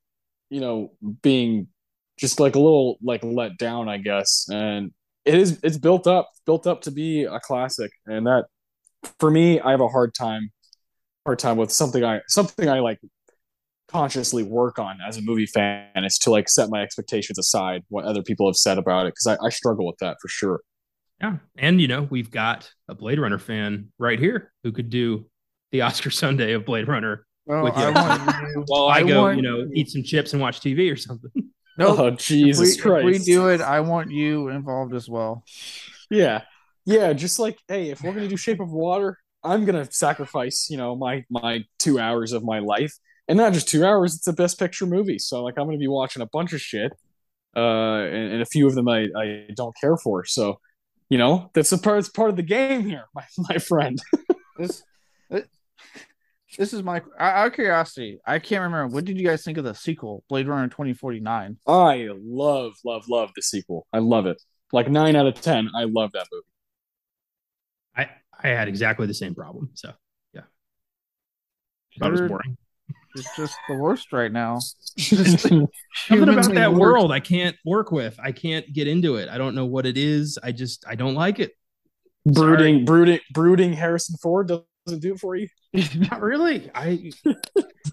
you know, being just like a little like let down, I guess, and it is it's built up built up to be a classic, and that for me, I have a hard time hard time with something I something I like consciously work on as a movie fan is to like set my expectations aside what other people have said about it because I, I struggle with that for sure. Yeah. And, you know, we've got a Blade Runner fan right here who could do the Oscar Sunday of Blade Runner Well, with you. I want [laughs] you. while I, go, you know, eat some chips and watch TV or something. [laughs] No, oh Jesus if we, Christ! If we do it, I want you involved as well. Yeah, yeah. Just like hey, if we're gonna do Shape of Water, I'm gonna sacrifice you know my my two hours of my life, and not just two hours. It's a Best Picture movie, so like I'm gonna be watching a bunch of shit, uh, and, and a few of them I I don't care for. So, you know, that's a part. It's part of the game here, [laughs] my my friend. This, it- this is my out of curiosity. I can't remember. What did you guys think of the sequel, Blade Runner 2049? I love, love, love the sequel. I love it. Like nine out of ten. I love that movie. I, I had exactly the same problem. So, yeah. Thought it was boring. It's just the worst right now. [laughs] Something about that worst. world I can't work with. I can't get into it. I don't know what it is. I just, I don't like it. brooding, brooding, brooding. Harrison Ford doesn't do it for you. [laughs] Not really. I,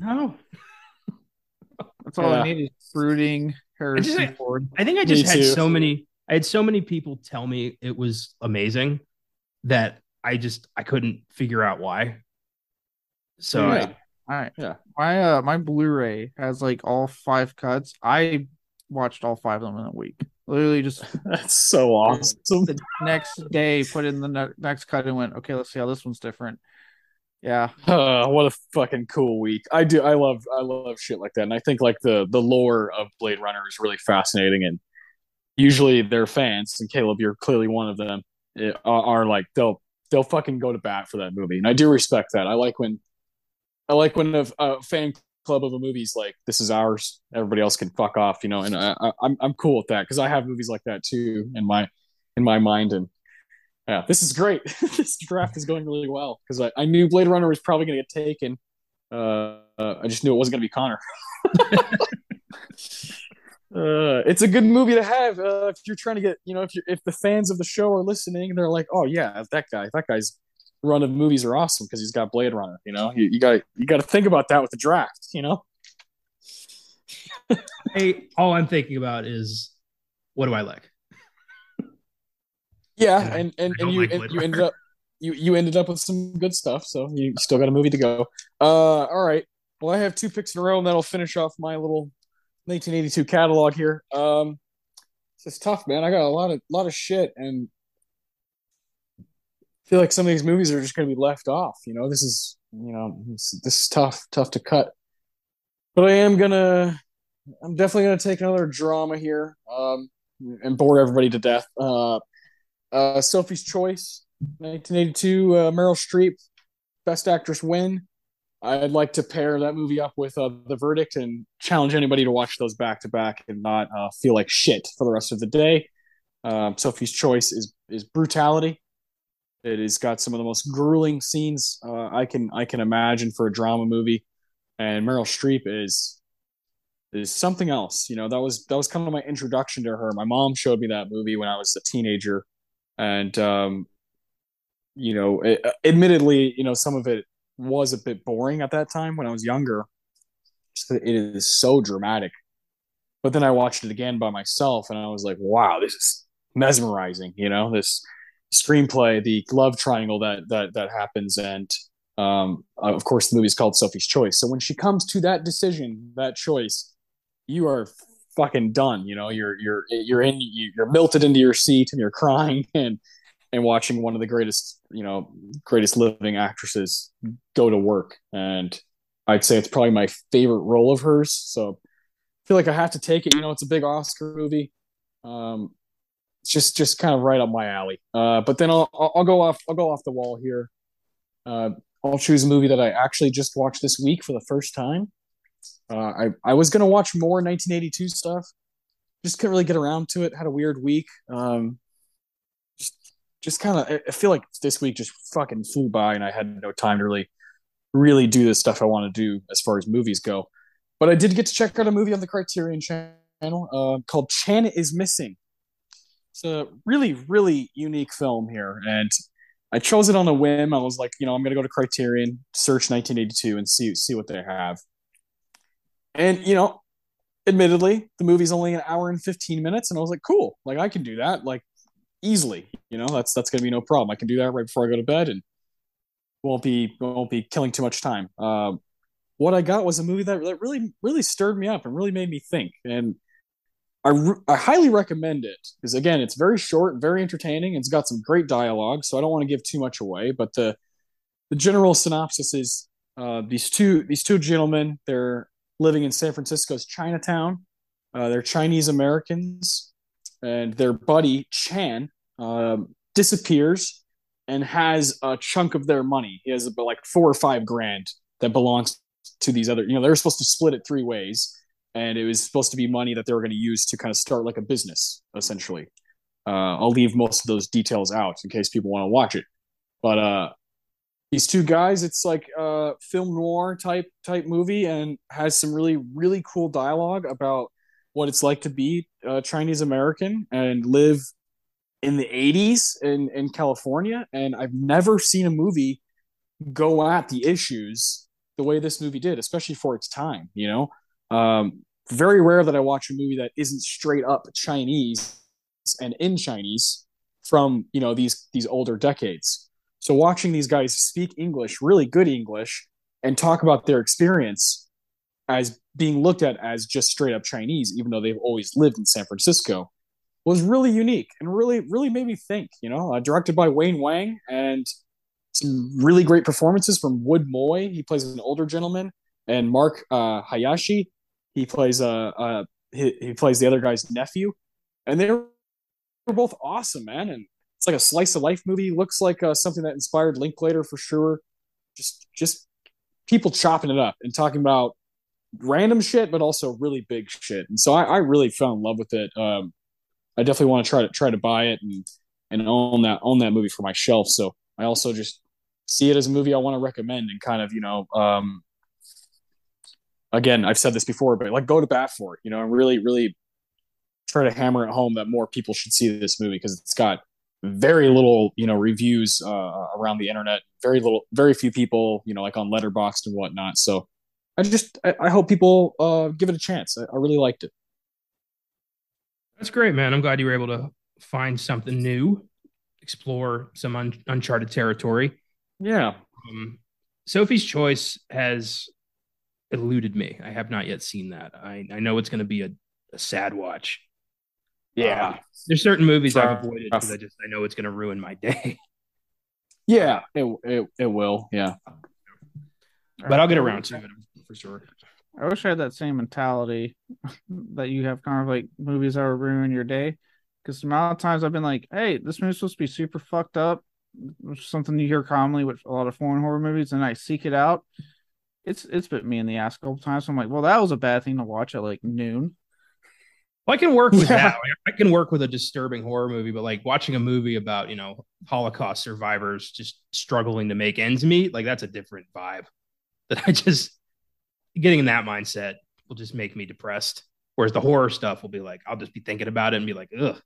no. That's all Yeah. I need is brooding Harrison say- Ford. I think I just Me had too. so many. I had so many people tell me it was amazing that I just I couldn't figure out why. So Yeah. All right. Yeah. My uh my Blu-ray has like all five cuts. I watched all five of them in a week. Literally just [laughs] That's so awesome. the next day put in the ne- next cut and went, okay, let's see how this one's different. Yeah. [laughs] Uh, what a fucking cool week. I do. I love. I love shit like that. And I think like the the lore of Blade Runner is really fascinating. And usually their fans, and Caleb, you're clearly one of them, eh, are, are like they'll they'll fucking go to bat for that movie. And I do respect that. I like when I like when a, a fan club of a movie's like this is ours. Everybody else can fuck off. You know. And I, I, I'm I'm cool with that because I have movies like that too in my in my mind and. Yeah, this is great. [laughs] this draft is going really well because I, I knew Blade Runner was probably going to get taken. Uh, uh, I just knew it wasn't going to be Connor. [laughs] uh, it's a good movie to have uh, if you're trying to get, you know, if you if the fans of the show are listening, they're like, oh yeah, that guy, that guy's run of movies are awesome because he's got Blade Runner. You know, you, got you got to think about that with the draft. You know, I, all I'm thinking about is what do I like? Yeah, and and, and you like and you ended up you you ended up with some good stuff, so you still got a movie to go. Uh, all right. Well, I have two picks in a row, and that'll finish off my little 1982 catalog here. Um, it's tough, man. I got a lot of lot of shit, and I feel like some of these movies are just going to be left off. You know, this is you know this, this is tough, tough to cut. But I am gonna, I'm definitely gonna take another drama here, um, and bore everybody to death. Uh, uh, Sophie's Choice, 1982, uh, Meryl Streep, Best Actress win. I'd like to pair that movie up with uh, The Verdict and challenge anybody to watch those back to back and not uh, feel like shit for the rest of the day. Um, Sophie's Choice is is brutality. It has got some of the most grueling scenes uh, I can I can imagine for a drama movie, and Meryl Streep is is something else. You know that was that was kind of my introduction to her. My mom showed me that movie when I was a teenager, and um, you know, it, admittedly, you know, some of it was a bit boring at that time when I was younger. It is so dramatic. But then I watched it again by myself and I was like, wow, this is mesmerizing, you know, this screenplay, the love triangle that that that happens and um, of course the movie's called Sophie's Choice. So when she comes to that decision, that choice, you are fucking done, you know, you're you're you're in you're melted into your seat and you're crying [laughs] and and watching one of the greatest, you know, greatest living actresses go to work. And I'd say it's probably my favorite role of hers. So I feel like I have to take it. You know, it's a big Oscar movie. Um, it's just just kind of right up my alley. Uh, but then I'll I'll go off I'll go off the wall here. Uh, I'll choose a movie that I actually just watched this week for the first time. Uh, I I was gonna watch more 1982 stuff, just couldn't really get around to it. Had a weird week. Um, just kind of I feel like this week just fucking flew by and I had no time to really really do the stuff I want to do as far as movies go. But I did get to check out a movie on the Criterion channel uh, called Chan is Missing. It's a really really unique film here and I chose it on a whim. I was like, you know, I'm going to go to Criterion, search 1982 and see see what they have. And you know, admittedly, the movie's only an hour and 15 minutes and I was like, cool. Like I can do that. Like easily. You know, that's that's gonna be no problem. I can do that right before I go to bed and won't be won't be killing too much time. Um, what I got was a movie that, that really really stirred me up and really made me think. And I, re- I highly recommend it because again, it's very short, very entertaining. It's got some great dialogue, so I don't want to give too much away. But the the general synopsis is uh, these two these two gentlemen they're living in San Francisco's Chinatown. Uh, they're Chinese Americans, and their buddy Chan um, disappears and has a chunk of their money. He has like four or five grand that belongs to these other. You know, they're supposed to split it three ways, and it was supposed to be money that they were going to use to kind of start like a business, essentially. Uh, I'll leave most of those details out in case people want to watch it. But uh, these two guys, it's like a film noir type type movie, and has some really really cool dialogue about what it's like to be a Chinese American and live in the 80s in, in California. And I've never seen a movie go at the issues the way this movie did, especially for its time, you know? Um, very rare that I watch a movie that isn't straight up Chinese and in Chinese from, you know, these these older decades. So watching these guys speak English, really good English, and talk about their experience as being looked at as just straight up Chinese, even though they've always lived in San Francisco, was really unique and really, really made me think. You know, uh, directed by Wayne Wang and some really great performances from Wood Moy. He plays an older gentleman, and Marc uh, Hayashi. He plays uh, uh he, he plays the other guy's nephew, and they were both awesome, man. And it's like a slice of life movie. Looks like uh, something that inspired Linklater for sure. Just just people chopping it up and talking about random shit, but also really big shit. And so I, I really fell in love with it. Um, I definitely want to try to try to buy it and and own that own that movie for my shelf. So I also just see it as a movie I want to recommend and kind of you know um, again I've said this before, but like go to bat for it. You know, and really really try to hammer it home that more people should see this movie because it's got very little you know reviews uh, around the internet very little very few people you know like on letterboxd and whatnot so I just I, I hope people uh, give it a chance. I, I, really liked it. That's great, man. I'm glad you were able to find something new, explore some un- uncharted territory. Yeah. Um, Sophie's Choice has eluded me. I have not yet seen that. I, I know it's going to be a, a, sad watch. Yeah. Um, there's certain movies I've avoided because I just I know it's going to ruin my day. [laughs] Yeah, it, it it will. Yeah. But I'll get around to it for sure. I wish I had that same mentality [laughs] that you have, kind of like movies that will ruin your day. Because the amount of times I've been like, "Hey, this movie's supposed to be super fucked up," something you hear commonly with a lot of foreign horror movies, and I seek it out. It's it's bit me in the ass a couple times. So I'm like, "Well, that was a bad thing to watch at like noon." Well, I can work with yeah. that. I can work with a disturbing horror movie, but like watching a movie about you know Holocaust survivors just struggling to make ends meet, like that's a different vibe. [laughs] That I just getting in that mindset will just make me depressed. Whereas the horror stuff will be like, I'll just be thinking about it and be like, ugh,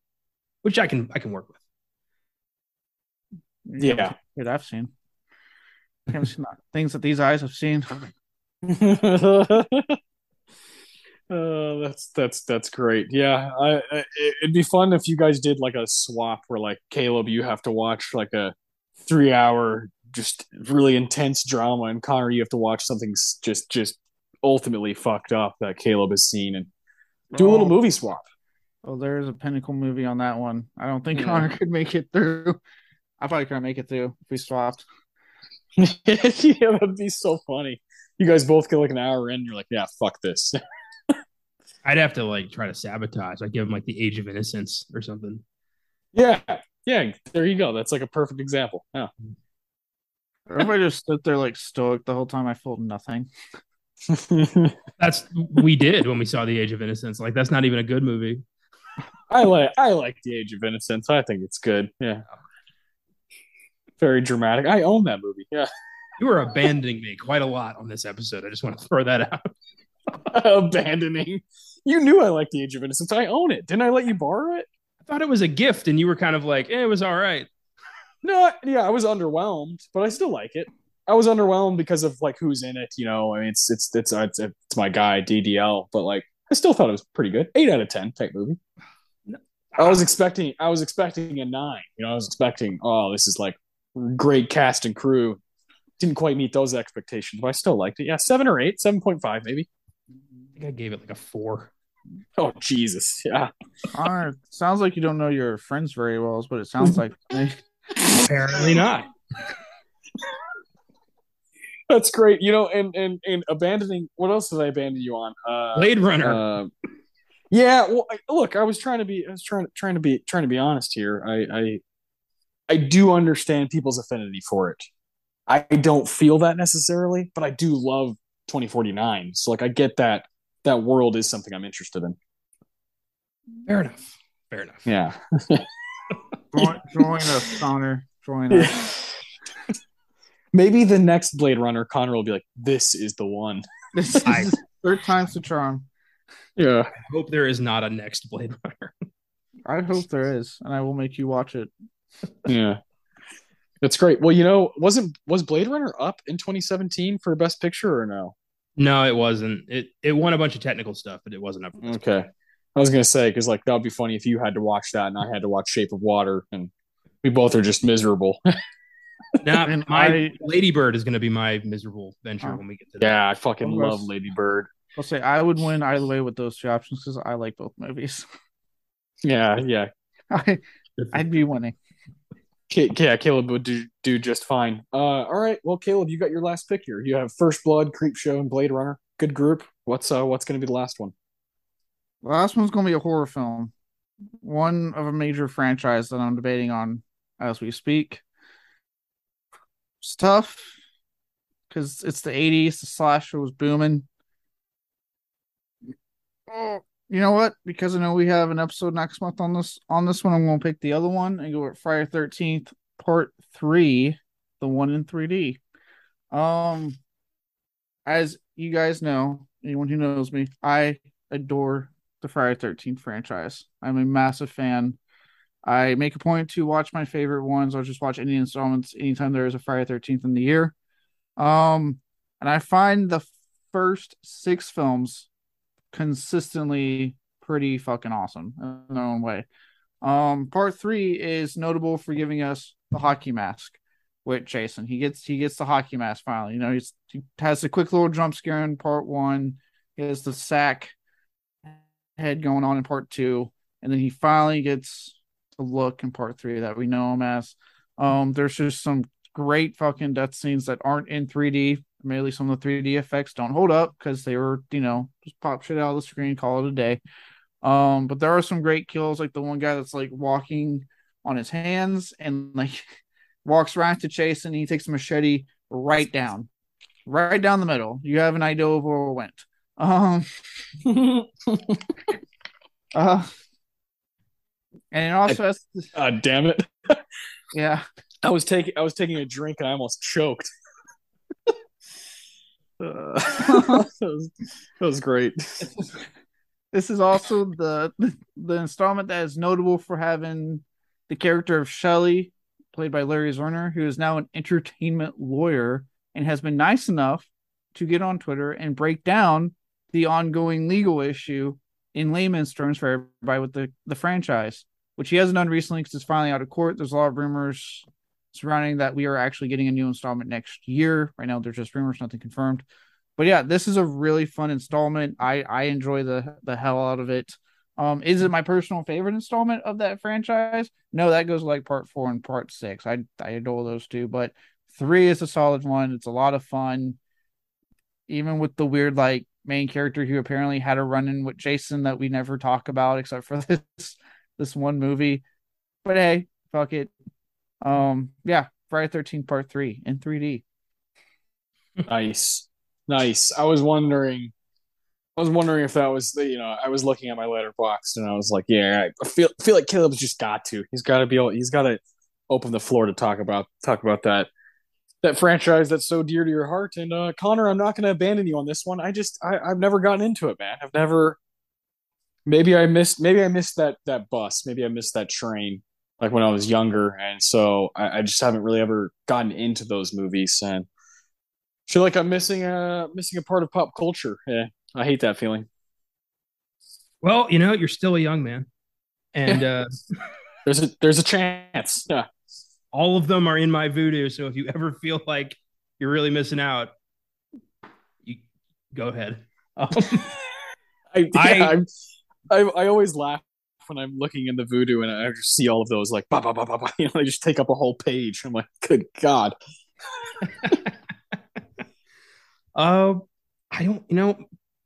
which I can I can work with. Yeah. that I've seen. I haven't seen things that these eyes have seen. [laughs] [laughs] Uh, that's that's that's great. Yeah, I, I, it'd be fun if you guys did like a swap where like Caleb, you have to watch like a three hour just really intense drama, and Connor, you have to watch something just just ultimately fucked up that Caleb has seen, and do a little Oh. movie swap. Oh, there's a pinnacle movie on that one. I don't think Yeah. Connor [laughs] could make it through. I probably couldn't make it through if we swapped. [laughs] yeah, that'd be so funny. You guys both get like an hour in, you're like, yeah, fuck this. [laughs] I'd have to like try to sabotage. I'd give him like the age of innocence or something. yeah, yeah. There you go. That's like a perfect example. Yeah. Everybody just stood there like stoic the whole time. I felt nothing. [laughs] That's we did when we saw the age of innocence. Like that's not even a good movie. I like I like the Age of Innocence. I think it's good. Yeah. Very dramatic. I own that movie. Yeah. [laughs] You were abandoning me quite a lot on this episode. I just want to throw that out. [laughs] Abandoning. You knew I liked the Age of Innocence. I own it. Didn't I let you borrow it? I thought it was a gift, and you were kind of like, eh, it was all right. [laughs] No, yeah, I was underwhelmed, but I still like it. I was underwhelmed because of like who's in it. You know, I mean, it's it's it's it's, it's my guy DDL, but like I still thought it was pretty good. Eight out of ten type movie. I was expecting I was expecting a nine. You know, I was expecting oh, this is like great cast and crew. Didn't quite meet those expectations, but I still liked it. Yeah, seven or eight, seven point five maybe. I think I gave it like a four. Oh Jesus, yeah. Connor, sounds like you don't know your friends very well, is what it sounds like. to me. [laughs] Apparently not. That's great. You know, and and and abandoning. What else did I abandon you on? Uh, Blade Runner. Uh, yeah. Well, I, look, I was trying to be. I was trying trying to be trying to be honest here. I I, I do understand people's affinity for it. I don't feel that necessarily, but I do love 2049. So like, I get that that world is something I'm interested in. Fair enough. Fair enough. Yeah. [laughs] Join, join us, Connor. Join us. [laughs] Maybe the next Blade Runner, Connor will be like, "This is the one." This is I- [laughs] third time's the charm. Yeah. I hope there is not a next Blade Runner. I hope there is, and I will make you watch it. Yeah. That's great. Well, you know, wasn't was Blade Runner up in 2017 for Best Picture or no? No, it wasn't. It it won a bunch of technical stuff, but it wasn't up. Okay. I was gonna say because like that would be funny if you had to watch that and I had to watch Shape of Water and we both are just miserable. [laughs] Now, [laughs] And my I- Lady Bird is going to be my miserable venture Oh. when we get to that. yeah, I fucking Almost. love Lady Bird. I'll say I would win either way with those two options because I like both movies. [laughs] Yeah, yeah. I, I'd be winning. Yeah, Caleb would do, do just fine. Uh, all right. Well, Caleb, you got your last pick here. You have First Blood, Creepshow, and Blade Runner. Good group. What's uh what's gonna be the last one? The last one's gonna be a horror film, one of a major franchise that I'm debating on as we speak. It's tough because it's the '80s. The slasher was booming. Oh, you know what? Because I know we have an episode next month on this on this one, I'm gonna pick the other one and go with Friday Thirteenth Part Three, the one in 3D. Um, as you guys know, anyone who knows me, I adore the Friday Thirteenth franchise. I'm a massive fan. I make a point to watch my favorite ones or just watch any installments anytime there is a Friday Thirteenth in the year. Um, and I find the first six films consistently pretty fucking awesome in their own way. Um, part three is notable for giving us the hockey mask with Jason. He gets he gets the hockey mask finally. You know, he's, he has a quick little jump scare in part one. He has the sack head going on in part two, and then he finally gets the look in part three that we know him as. Um, there's just some great fucking death scenes that aren't in 3D. Mainly some of the 3D effects don't hold up because they were, you know, just pop shit out of the screen, call it a day. Um, but there are some great kills, like the one guy that's like walking on his hands and like [laughs] walks right to chase and he takes a machete right down, right down the middle. You have an idea of where it went. Um, [laughs] uh, and it also has, God [laughs] damn it. yeah, I was taking I was taking a drink and I almost choked. Uh, [laughs] that, was, that was great. [laughs] this is also the the installment that is notable for having the character of Shelly played by Larry Zerner, who is now an entertainment lawyer and has been nice enough to get on Twitter and break down the ongoing legal issue in layman's terms for everybody with the, the franchise, which he hasn't done recently because it's finally out of court. There's a lot of rumors surrounding that we are actually getting a new installment next year. Right now, there's just rumors, nothing confirmed. But yeah, this is a really fun installment. I I enjoy the the hell out of it. Um, is it my personal favorite installment of that franchise? No, that goes like part four and part six. I I adore those two, but three is a solid one. It's a lot of fun, even with the weird like main character who apparently had a run in with Jason that we never talk about except for [laughs] this this one movie. But hey, fuck it. Um, yeah, Friday Thirteenth Part Three in 3D. Nice, nice. I was wondering, I was wondering if that was the, you know, I was looking at my Letterboxd and I was like, yeah, I feel feel like Caleb's just got to. He's got to be able. He's got to open the floor to talk about talk about that that franchise that's so dear to your heart. And uh, Connor, I'm not going to abandon you on this one. I just I, I've never gotten into it, man. I've never. Maybe I missed. Maybe I missed that that bus. Maybe I missed that train, like when I was younger, and so I, I just haven't really ever gotten into those movies, and feel like I'm missing a missing a part of pop culture. Yeah, I hate that feeling. Well, you know, you're still a young man, and uh, [laughs] there's a there's a chance. Yeah all of them are in my Vudu. So if you ever feel like you're really missing out, you go ahead. Um, [laughs] I, yeah, I, I, I always laugh when I'm looking in the Vudu and I just see all of those like bah, bah, bah, bah, bah, [laughs] you know they just take up a whole page. I'm like, good god. [laughs] uh, I don't, you know,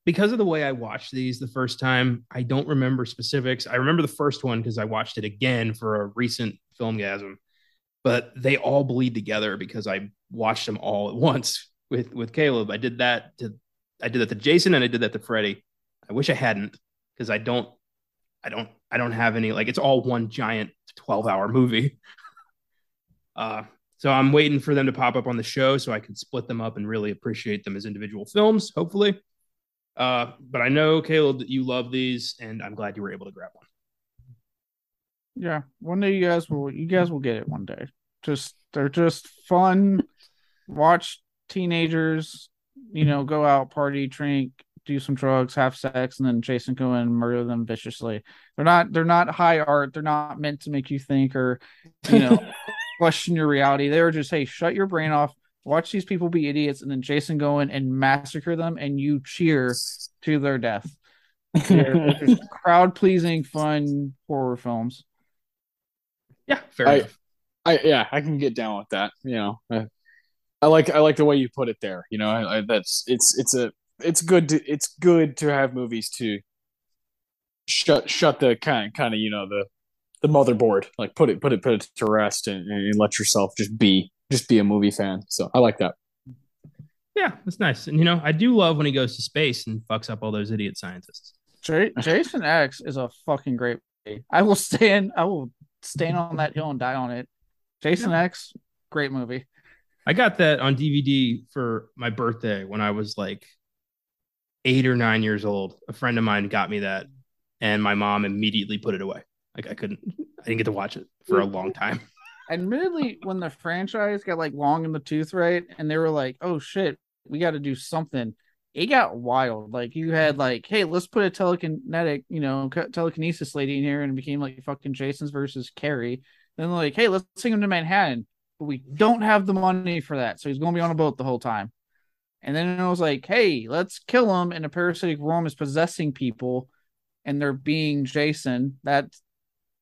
because of the way I watched these the first time, I don't remember specifics. I remember the first one because I watched it again for a recent Filmgazm but they all bleed together because I watched them all at [laughs] once with with Caleb. I did that to I did that to Jason and I did that to Freddy. I wish I hadn't because I don't I don't I don't have any like it's all one giant 12 hour movie. [laughs] uh so I'm waiting for them to pop up on the show so I can split them up and really appreciate them as individual films, hopefully. Uh, but I know Caleb that you love these, and I'm glad you were able to grab one. Yeah, one day you guys will you guys will get it one day. Just they're just fun. Watch teenagers, you know, go out, party, drink, do some drugs, have sex, and then Jason go in and murder them viciously. They're not they're not high art. They're not meant to make you think or you know [laughs] question your reality. They were just hey, shut your brain off, watch these people be idiots, and then Jason go in and massacre them, and you cheer to their death. [laughs] crowd pleasing, fun horror films. Yeah, fair I, enough. I yeah, I can get down with that. You know, I, I like I like the way you put it there. You know, I, I, that's it's it's a it's good to it's good to have movies to shut shut the kind kind of you know the the motherboard like put it put it put it to rest and, and let yourself just be just be a movie fan. So I like that. Yeah, that's nice. And you know, I do love when he goes to space and fucks up all those idiot scientists. J- Jason X is a fucking great. Movie. I will stand. I will stand on that hill and die on it. Jason yeah. X, great movie. I got that on DVD for my birthday when I was like eight or nine years old. A friend of mine got me that, and my mom immediately put it away. Like I couldn't, I didn't get to watch it for a long time. [laughs] Admittedly, when the franchise got like long in the tooth, right, and they were like, "Oh shit, we got to do something," it got wild. Like you had like, "Hey, let's put a telekinetic, you know, telekinesis lady in here," and it became like fucking Jason's versus Carrie. Then like, "Hey, let's sing him to Manhattan," but we don't have the money for that, so he's going to be on a boat the whole time. And then I was like, "Hey, let's kill him," and a parasitic worm is possessing people, and they're being Jason. That,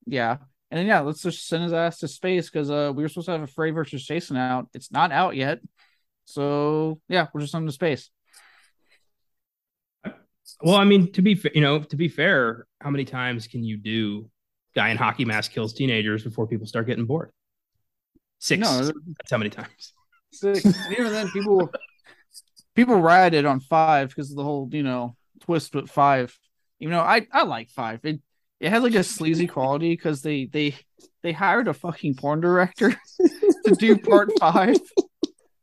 yeah. And then yeah, let's just send his ass to space because uh we were supposed to have a Frey versus Jason out. It's not out yet. So yeah, we're just send him to space. Well, I mean, to be fa- you know, to be fair, how many times can you do guy in hockey mask kills teenagers before people start getting bored? Six. No, that's how many times. Six. even then, people people rioted on five because of the whole you know twist with five. You know, I I like five. It it has like a sleazy quality because they they they hired a fucking porn director to do part [laughs] five.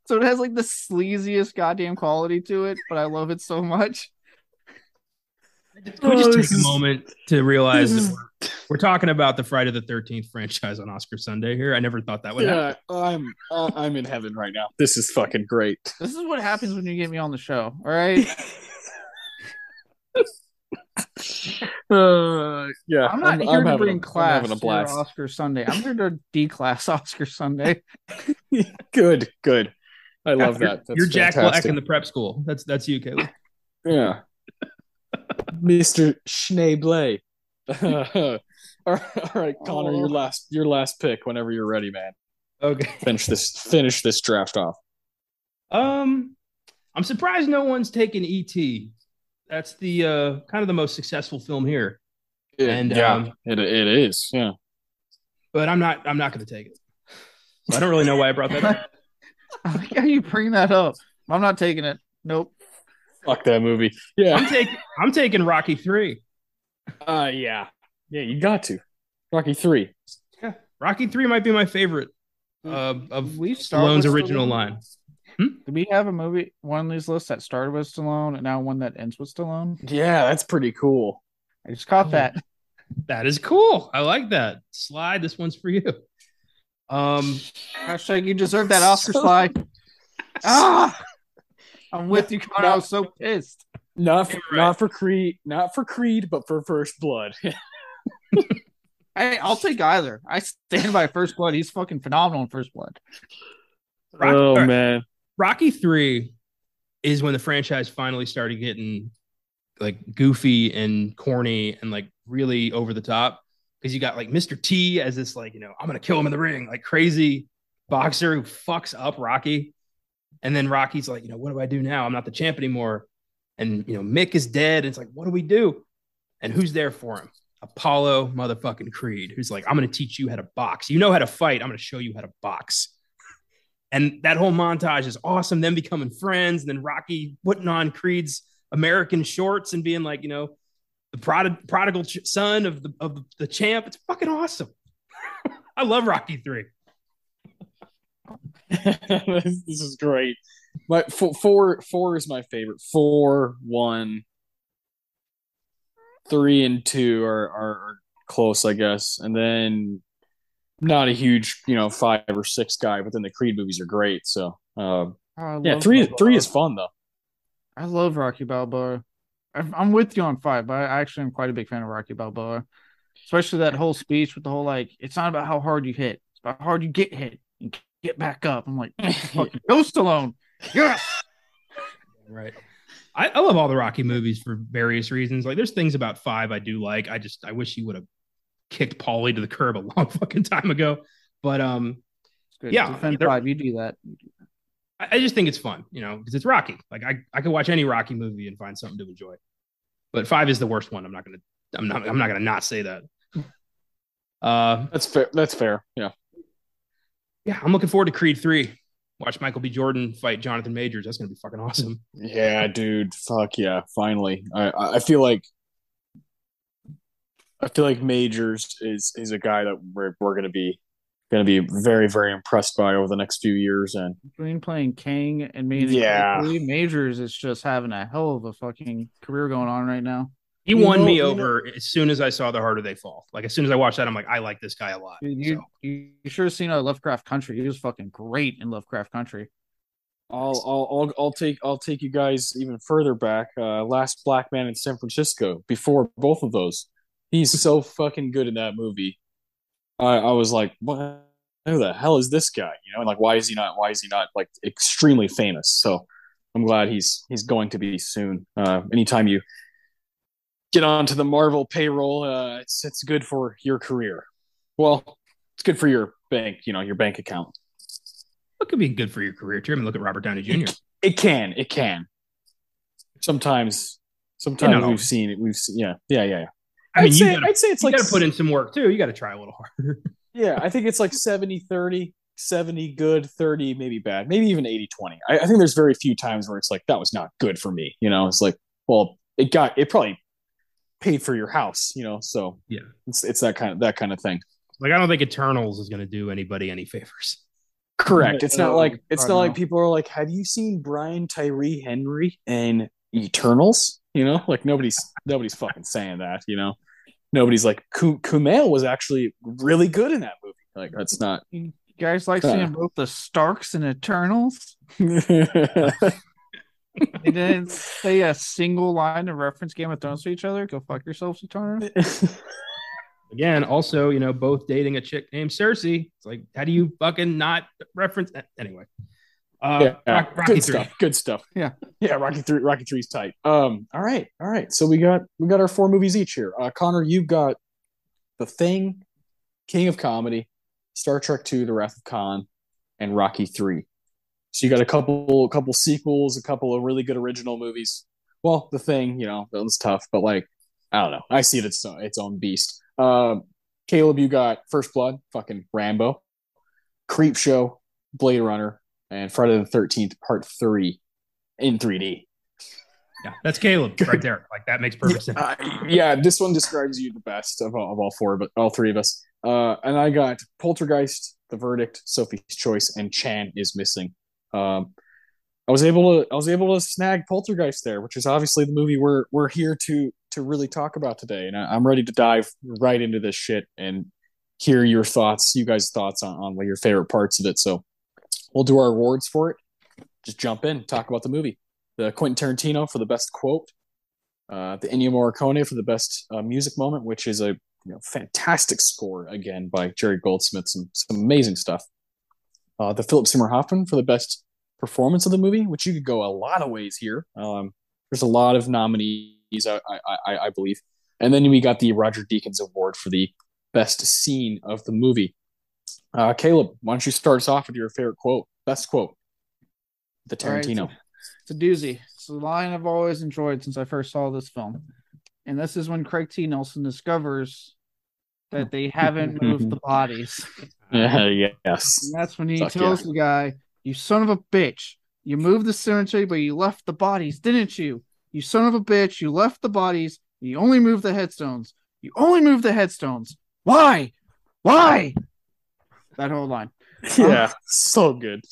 So it has like the sleaziest goddamn quality to it, but I love it so much. Can we just oh, take a moment to realize that we're we're talking about the Friday the Thirteenth franchise on Oscar Sunday here. I never thought that would happen. Yeah, I'm uh, I'm in heaven right now. This is fucking great. This is what happens when you get me on the show. All right. [laughs] Uh, yeah, I'm not here to having bring a- I'm class having a to. Oscar Sunday. I'm here to [laughs] declass Oscar Sunday. [laughs] good, good. I love You're- that. That's You're Jack Black in the prep school. That's that's you, Caleb. Yeah. Mr. Schneebly. All right, all right, Connor, Oh. your last your last pick whenever you're ready, man. Okay. Finish this finish this draft off. Um, I'm surprised no one's taken ET. That's the uh kind of the most successful film here, And, yeah, um, it it is. Yeah. but I'm not I'm not going to take it. So I don't really know why I brought that up. [laughs] How you bring that up. I'm not taking it. Nope. Fuck that movie. Yeah. I'm taking I'm taking Rocky three. Uh yeah. Yeah, you got to. Rocky 3. Yeah, Rocky three might be my favorite uh, of We start Stallone's with original Stallone? line. Did we have a movie one of these lists that started with Stallone and now one that ends with Stallone? Yeah, that's pretty cool. I just caught Oh. that. [laughs] That is cool. I like that. Sly, this one's for you. Um, Hashtag you deserve that Oscar [laughs] Sly. Ah, I'm with you, Connor. I was so pissed. Not for, right. not for Creed, not for Creed, but for First Blood. [laughs] [laughs] Hey, I'll take either. I stand by First Blood. He's fucking phenomenal in First Blood. Rocky, oh all right, man. Rocky three is when the franchise finally started getting like goofy and corny and like really over the top because you got like Mr. T as this like you know I'm gonna kill him in the ring like crazy boxer who fucks up Rocky, and then Rocky's like you know what do I do now? I'm not the champ anymore, and you know Mick is dead. it's like what do we do? And who's there for him? Apollo motherfucking Creed, who's like I'm gonna teach you how to box. You know how to fight. I'm gonna show you how to box. And that whole montage is awesome. Them becoming friends, and then Rocky putting on Creed's American shorts and being like, you know, the prod- prodigal ch- son of the of the champ. It's fucking awesome. [laughs] I love Rocky three. [laughs] this, is great. My four, four four is my favorite. Four, one, three, and two are, are, are close, I guess. And then not a huge, you know, five or six guy, but then the Creed movies are great. So uh, Oh, yeah, three Balboa. three is fun though. I love Rocky Balboa. I'm I'm with you on five, but I actually am quite a big fan of Rocky Balboa, especially that whole speech with the whole like, it's not about how hard you hit, it's about how hard you get hit and get back up. I'm like, fucking [laughs] go Stallone. Yes. Right. I, I love all the Rocky movies for various reasons. Like there's things about five I do like. I just I wish he would have kicked Paulie to the curb a [laughs] long fucking time ago. But um It's good. Yeah, Defend they're- five. You do that. I, I just think it's fun, you know, because it's Rocky. Like I, I could watch any Rocky movie and find something to enjoy. But five is the worst one. I'm not gonna I'm not I'm not gonna not say that. Uh That's fair. That's fair. Yeah. yeah, I'm looking forward to Creed three. Watch Michael B. Jordan fight Jonathan Majors. That's gonna be fucking awesome. Yeah, dude. Fuck yeah. Finally. I I I feel like I feel like Majors is is a guy that we're we're gonna be gonna be very, very impressed by over the next few years. And Between playing King and me, Yeah. Majors is just having a hell of a fucking career going on right now. He You won know- me you know- over as soon as I saw The Harder They Fall. Like as soon as I watched that, I'm like, I like this guy a lot. You you, So, you, you sure seen uh, Lovecraft Country? He was fucking great in Lovecraft Country. I'll I'll I'll, I'll take I'll take you guys even further back. Uh, Last Black Man in San Francisco. Before both of those, he's so [laughs] fucking good in that movie. I I was like, what? Who the hell is this guy? You know, and like, why is he not? Why is he not like extremely famous? So I'm glad he's he's going to be soon. Uh, anytime you get onto the Marvel payroll, uh, it's it's good for your career. Well, it's good for your bank. You know, your bank account. what could be good for your career too? I mean, look at Robert Downey Jr. It can. It can. Sometimes, sometimes You know. we've seen it. We've seen, yeah, yeah, yeah. yeah. I mean, I'd you say, gotta, I'd say it's you like gotta put in some work too. You gotta try a little harder. [laughs] Yeah, I think it's like 70 30, 70 good, 30 maybe bad, maybe even 80 20. I, I think there's very few times where it's like, that was not good for me. You know, it's like, well, it got, it probably paid for your house, you know, so Yeah. it's, it's that kind of, that kind of thing. Like I don't think Eternals is gonna do anybody any favors. Correct. It's not like, it's not no. like people are like, have you seen Brian Tyree Henry in Eternals? You know, like nobody's, nobody's fucking saying that, you know? nobody's like Kumail was actually really good in that movie. Like that's not. You guys like seeing both the Starks and Eternals? [laughs] they didn't say a single line of reference Game of Thrones to each other. Go fuck yourselves, Eternal. [laughs] Again, also, you know, both dating a chick named Cersei. It's like, how do you fucking not reference anyway? Uh, yeah, Rock, Rocky good 3. stuff. Good stuff. Yeah, yeah. Rocky three. Rocky three's tight. Um. All right. All right. So we got we got our four movies each here. Uh, Connor, you've got the Thing, King of Comedy, Star Trek Two: The Wrath of Khan, and Rocky Three. So you got a couple a couple sequels, a couple of really good original movies. Well, The Thing, you know, that was tough, but like I don't know. I see it as its own beast. Uh, Caleb, you got First Blood, fucking Rambo, Creepshow, Blade Runner, and Friday the Thirteenth Part Three in 3D. Yeah, that's Caleb [laughs] right there. Like that makes perfect sense. Uh, yeah, this one describes you the best of all, of all four, but all three of us. Uh, and I got Poltergeist, The Verdict, Sophie's Choice, and Chan is missing. Um, I was able to I was able to snag Poltergeist there, which is obviously the movie we're we're here to to really talk about today. And I, am ready to dive right into this shit and hear your thoughts, you guys' thoughts on, on your favorite parts of it. So we'll do our awards for it. Just jump in, talk about the movie. The Quentin Tarantino for the best quote, uh, the Ennio Morricone for the best uh, music moment, which is a you know, fantastic score again by Jerry Goldsmith, some some amazing stuff. Uh, the Philip Seymour Hoffman for the best performance of the movie, which you could go a lot of ways here. Um, there's a lot of nominees, I, I, I believe, and then we got the Roger Deakins Award for the best scene of the movie. Uh, Caleb, why don't you start us off with your favorite quote, best quote, the Tarantino. Right, it's, a, it's a doozy. It's a line I've always enjoyed since I first saw this film, and this is when Craig T. Nelson discovers that they haven't moved the [laughs] bodies. Uh, [laughs] [laughs] yes. And that's when he Fuck tells yeah. the guy, "You son of a bitch! You moved the cemetery, but you left the bodies, didn't you? You son of a bitch! You left the bodies. You only moved the headstones. You only moved the headstones. Why? Why?" That whole line. [laughs] Yeah, um, so good.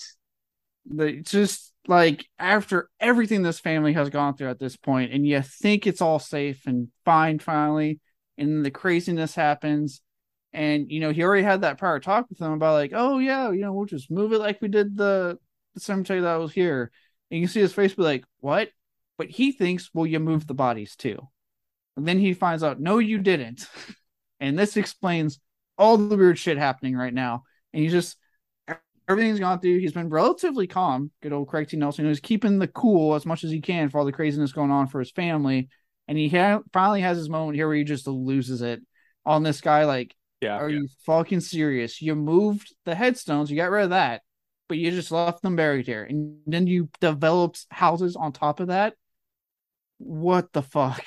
The, just like after everything this family has gone through at this point, and you think it's all safe and fine finally, and the craziness happens, and you know he already had that prior talk with them about like, oh yeah, you know we'll just move it like we did the, the cemetery that was here, and you see his face be like, what? But he thinks, well, you moved the bodies too, and then he finds out, no, you didn't, [laughs] and this explains all the weird shit happening right now and he's just everything's gone through. He's been relatively calm. Good old Craig T. Nelson, who's keeping the cool as much as he can for all the craziness going on for his family. And he ha- finally has his moment here where he just loses it on this guy. Like, yeah, are yeah. you fucking serious? You moved the headstones, you got rid of that, but you just left them buried here, and then you developed houses on top of that. What the fuck?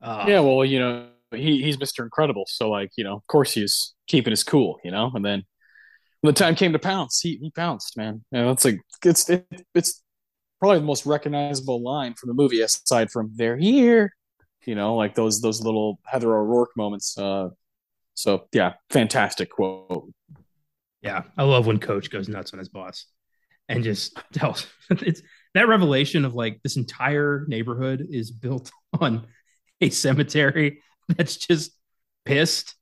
Uh, yeah, well, you know, he he's Mr. Incredible, so like you know, of course he's keeping his cool, you know. And then when the time came to pounce, he he pounced, man. You know, it's like it's it, it's probably the most recognizable line from the movie, aside from "They're here," you know, like those those little Heather O'Rourke moments. Uh, so yeah, fantastic quote. Yeah, I love when Coach goes nuts on his boss and just [laughs] tells [laughs] it's that revelation of like this entire neighborhood is built [laughs] on a cemetery that's just pissed.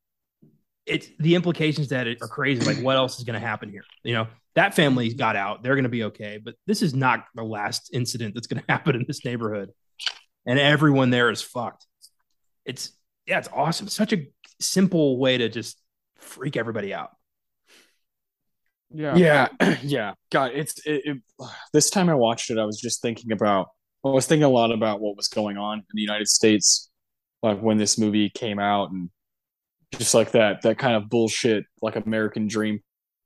It's the implications that are crazy. Like, what else is going to happen here? You know, that family got out; they're going to be okay. But this is not the last incident that's going to happen in this neighborhood, and everyone there is fucked. It's yeah, it's awesome. Such a simple way to just freak everybody out. Yeah, yeah, [clears throat] yeah. God, it's it, it, [sighs] this time I watched it. I was just thinking about. I was thinking a lot about what was going on in the United States like when this movie came out and just like that that kind of bullshit like American dream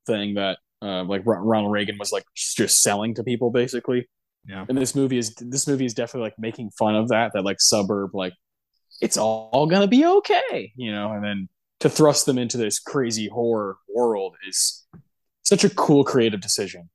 thing that uh, like Ronald Reagan was like just selling to people basically. Yeah. And this movie is this movie is definitely like making fun of that that like suburb like it's all gonna be okay, you know, and then to thrust them into this crazy horror world is such a cool creative decision.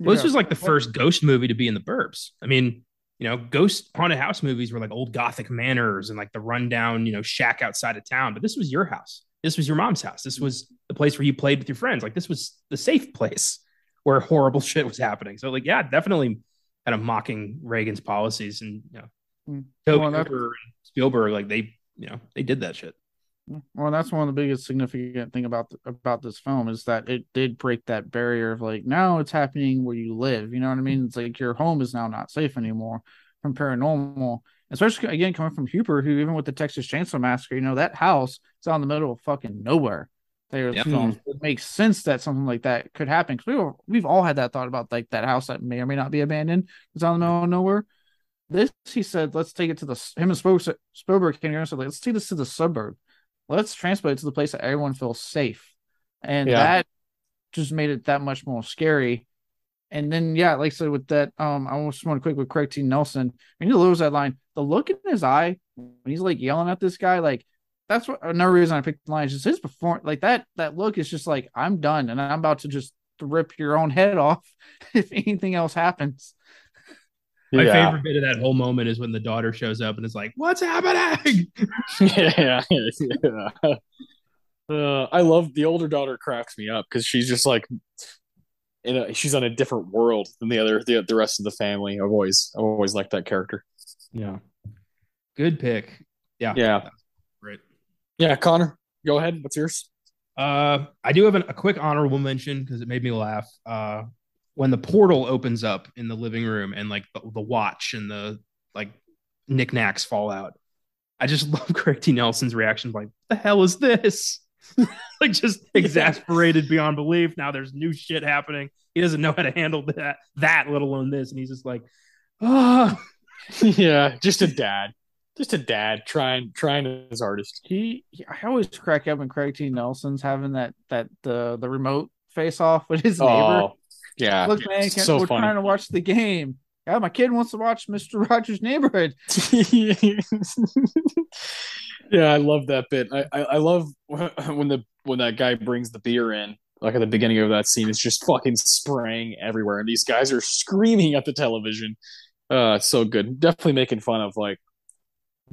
Well, this was like the first ghost movie to be in the burbs. I mean, you know, ghost haunted house movies were like old gothic manors and like the rundown, you know, shack outside of town. But this was your house. This was your mom's house. This was the place where you played with your friends. Like this was the safe place where horrible [laughs] shit was happening. So like, yeah, definitely kind of mocking Reagan's policies and you know, mm. Tobe and Spielberg, like they you know they did that shit. Well, that's one of the biggest significant thing about about this film is that it did break that barrier of like now it's happening where you live. You know what I mean? It's like your home is now not safe anymore from paranormal. Especially again coming from Hooper, who even with the Texas Chainsaw Massacre, you know that house is out in the middle of fucking nowhere. There, Yep. films. It makes sense that something like that could happen because we were, we've all had that thought about like that house that may or may not be abandoned. It's out in the middle of nowhere. This he said, let's take it to the him and Spielberg, Spielberg came here and said, let's take this to the suburb. Let's transport it to the place that everyone feels safe, and Yeah. that just made it that much more scary. And then yeah, like I said, with that, um, I just want to quick with Craig T. Nelson. When he loses that line, the look in his eye when he's like yelling at this guy, like that's what another reason I picked the line is just his perform like that. That look is just like I'm done, and I'm about to just rip your own head off [laughs] if anything else happens. My yeah. favorite bit of that whole moment is when the daughter shows up and is like, "What's happening?" [laughs] yeah, yeah. Uh, I love the older daughter cracks me up because she's just like in a, she's on a different world than the other the, the rest of the family. I've always I've always liked that character. Yeah, good pick. Yeah, Yeah, great. Yeah. Connor, go ahead. What's yours? Uh, I do have an, a quick honorable mention because it made me laugh. Uh, when the portal opens up in the living room and like the, the watch and the like knickknacks fall out. I just [laughs] love Craig T. Nelson's reaction, like, "The hell is this?" [laughs] like just [laughs] exasperated beyond belief. Now there's new shit happening. He doesn't know how to handle that, that let alone this, and he's just like, "Ah." yeah, just a dad, just a dad trying trying his hardest. He, he I always crack up when Craig T. Nelson's having that that the the remote face off with his neighbor. Oh, yeah, Look, man, so we're funny. trying to watch the game. Yeah, my kid wants to watch Mister Rogers' Neighborhood. [laughs] yeah, I love that bit. I, I I love [laughs] when the when that guy brings the beer in. Like at the beginning of that scene, it's just fucking spraying everywhere, and these guys are screaming at the television. Uh, it's so good. Definitely making fun of like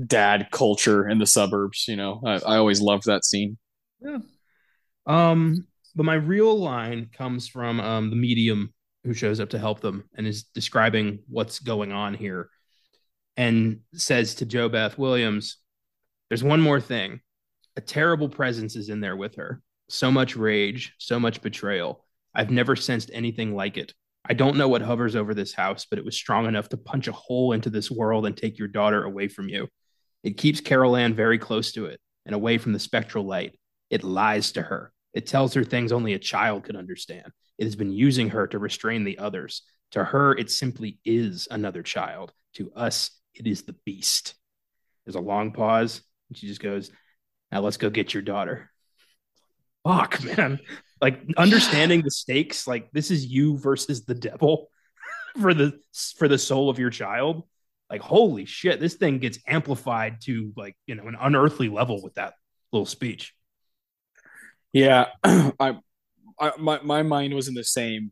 dad culture in the suburbs. You know, I, I always loved that scene. Um, but my real line comes from um, the medium who shows up to help them and is describing what's going on here and says to JoBeth Williams, There's one more thing. A terrible presence is in there with her. So much rage, so much betrayal. I've never sensed anything like it. I don't know what hovers over this house, but it was strong enough to punch a hole into this world and take your daughter away from you. It keeps Carol Anne very close to it and away from the spectral light. It lies to her. It tells her things only a child could understand. It has been using her to restrain the others. To her, it simply is another child. To us, it is the beast. There's a long pause, and she just goes, Now let's go get your daughter. Fuck, man. Like understanding the stakes, like this is you versus the devil [laughs] for the for the soul of your child. Like, holy shit, this thing gets amplified to like, you know, an unearthly level with that little speech. Yeah, [clears throat] I, I my my mind was in the same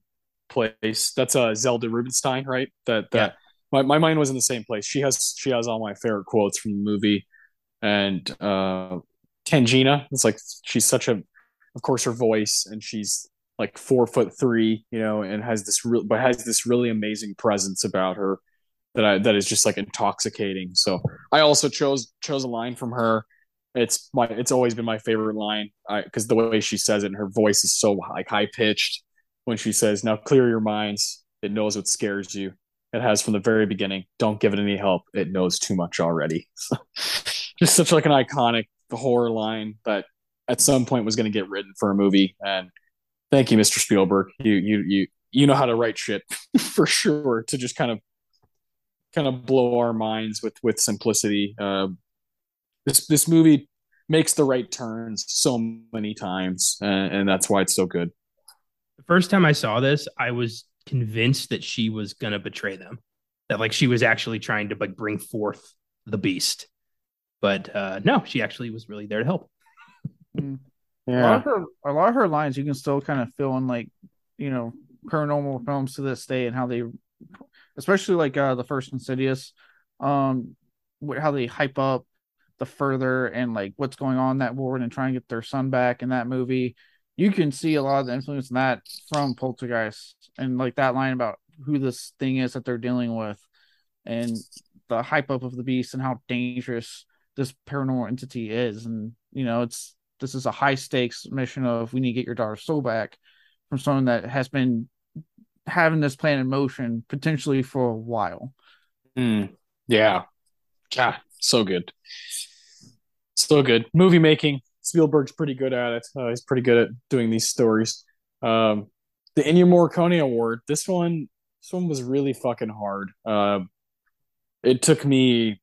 place. That's uh Zelda Rubinstein, right? That that my, my mind was in the same place. She has she has all my favorite quotes from the movie, and uh Tangina. It's like she's such a, of course, her voice, and she's like four foot three, you know, and has this real but has this really amazing presence about her that I that is just like intoxicating. So I also chose chose a line from her. It's my it's always been my favorite line. Because the way she says it and her voice is so like high pitched when she says now clear your minds. It knows what scares you. It has from the very beginning don't give it any help. It knows too much already. [laughs] Just such like an iconic horror line that at some point was going to get written for a movie. And thank you mr spielberg. You you you you know how to write shit [laughs] for sure to just kind of kind of blow our minds with with simplicity uh, this this movie makes the right turns so many times, and, and that's why it's so good. The first time I saw this, I was convinced that she was gonna betray them. That like she was actually trying to like bring forth the beast. But uh no, she actually was really there to help. A lot of her, a lot of her lines you can still kind of feel in like, you know, paranormal films to this day and how they, especially like uh the first Insidious, um, how they hype up the further and like what's going on that ward and try and get their son back in that movie. You can see a lot of the influence in that from Poltergeist and like that line about who this thing is that they're dealing with and the hype up of the beast and how dangerous this paranormal entity is, and you know, it's this is a high stakes mission of we need to get your daughter's soul back from someone that has been having this plan in motion potentially for a while. Mm, yeah. So good. So good. Movie making. Spielberg's pretty good at it. Uh, he's pretty good at doing these stories. Um, the Ennio Morricone Award. This one, this one was really fucking hard. Uh, it took me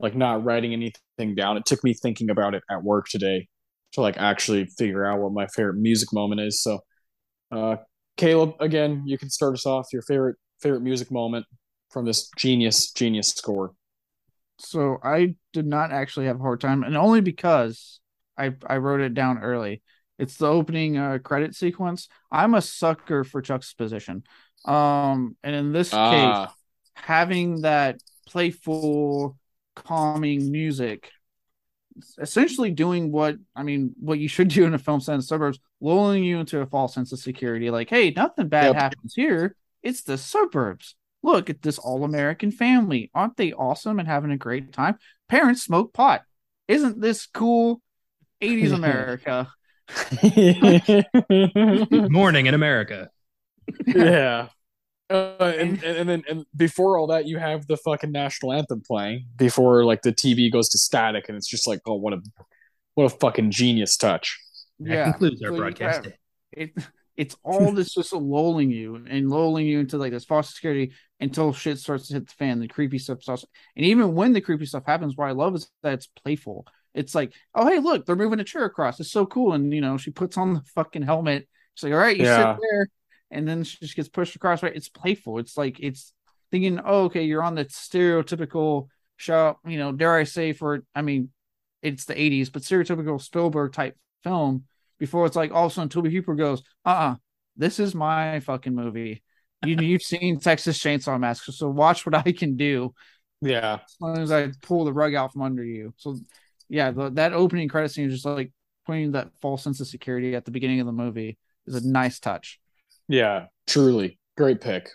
like not writing anything down. It took me thinking about it at work today to like actually figure out what my favorite music moment is. So, uh, Caleb, again, you can start us off. Your favorite favorite music moment from this genius genius score. So I did not actually have a hard time, and only because I I wrote it down early. It's the opening uh, credit sequence. I'm a sucker for juxtaposition. Um, and in this ah. case, having that playful, calming music, essentially doing what I mean, what you should do in a film set in the suburbs, lulling you into a false sense of security. Like, hey, nothing bad yep. happens here. It's the suburbs. Look at this all American family. Aren't they awesome and having a great time? Parents smoke pot. Isn't this cool? 80s [laughs] America. [laughs] Morning in America. yeah. [laughs] Uh, [laughs] and, and, and then and before all that, you have the fucking national anthem playing before like the TV goes to static, and it's just like, oh, what a what a fucking genius touch. That yeah, concludes our so broadcast. It, it's all this just lulling you and lulling you into like this false security until shit starts to hit the fan. The creepy stuff starts, and even when the creepy stuff happens, what I love is that it's playful. It's like, oh hey, look, they're moving a chair across. It's so cool. And you know, she puts on the fucking helmet. She's like, all right, you yeah. sit there, and then she just gets pushed across. Right? It's playful. It's like it's thinking, oh, okay, you're on the stereotypical show. You know, dare I say, for I mean, it's the '80s, but stereotypical Spielberg type film. Before it's like all of a sudden Tobe Hooper goes, uh, uh-uh, this is my fucking movie. You, you've seen Texas Chainsaw Massacre, so watch what I can do. Yeah, as long as I pull the rug out from under you. So yeah, the, that opening credit scene is just like putting that false sense of security at the beginning of the movie is a nice touch. Yeah, truly great pick.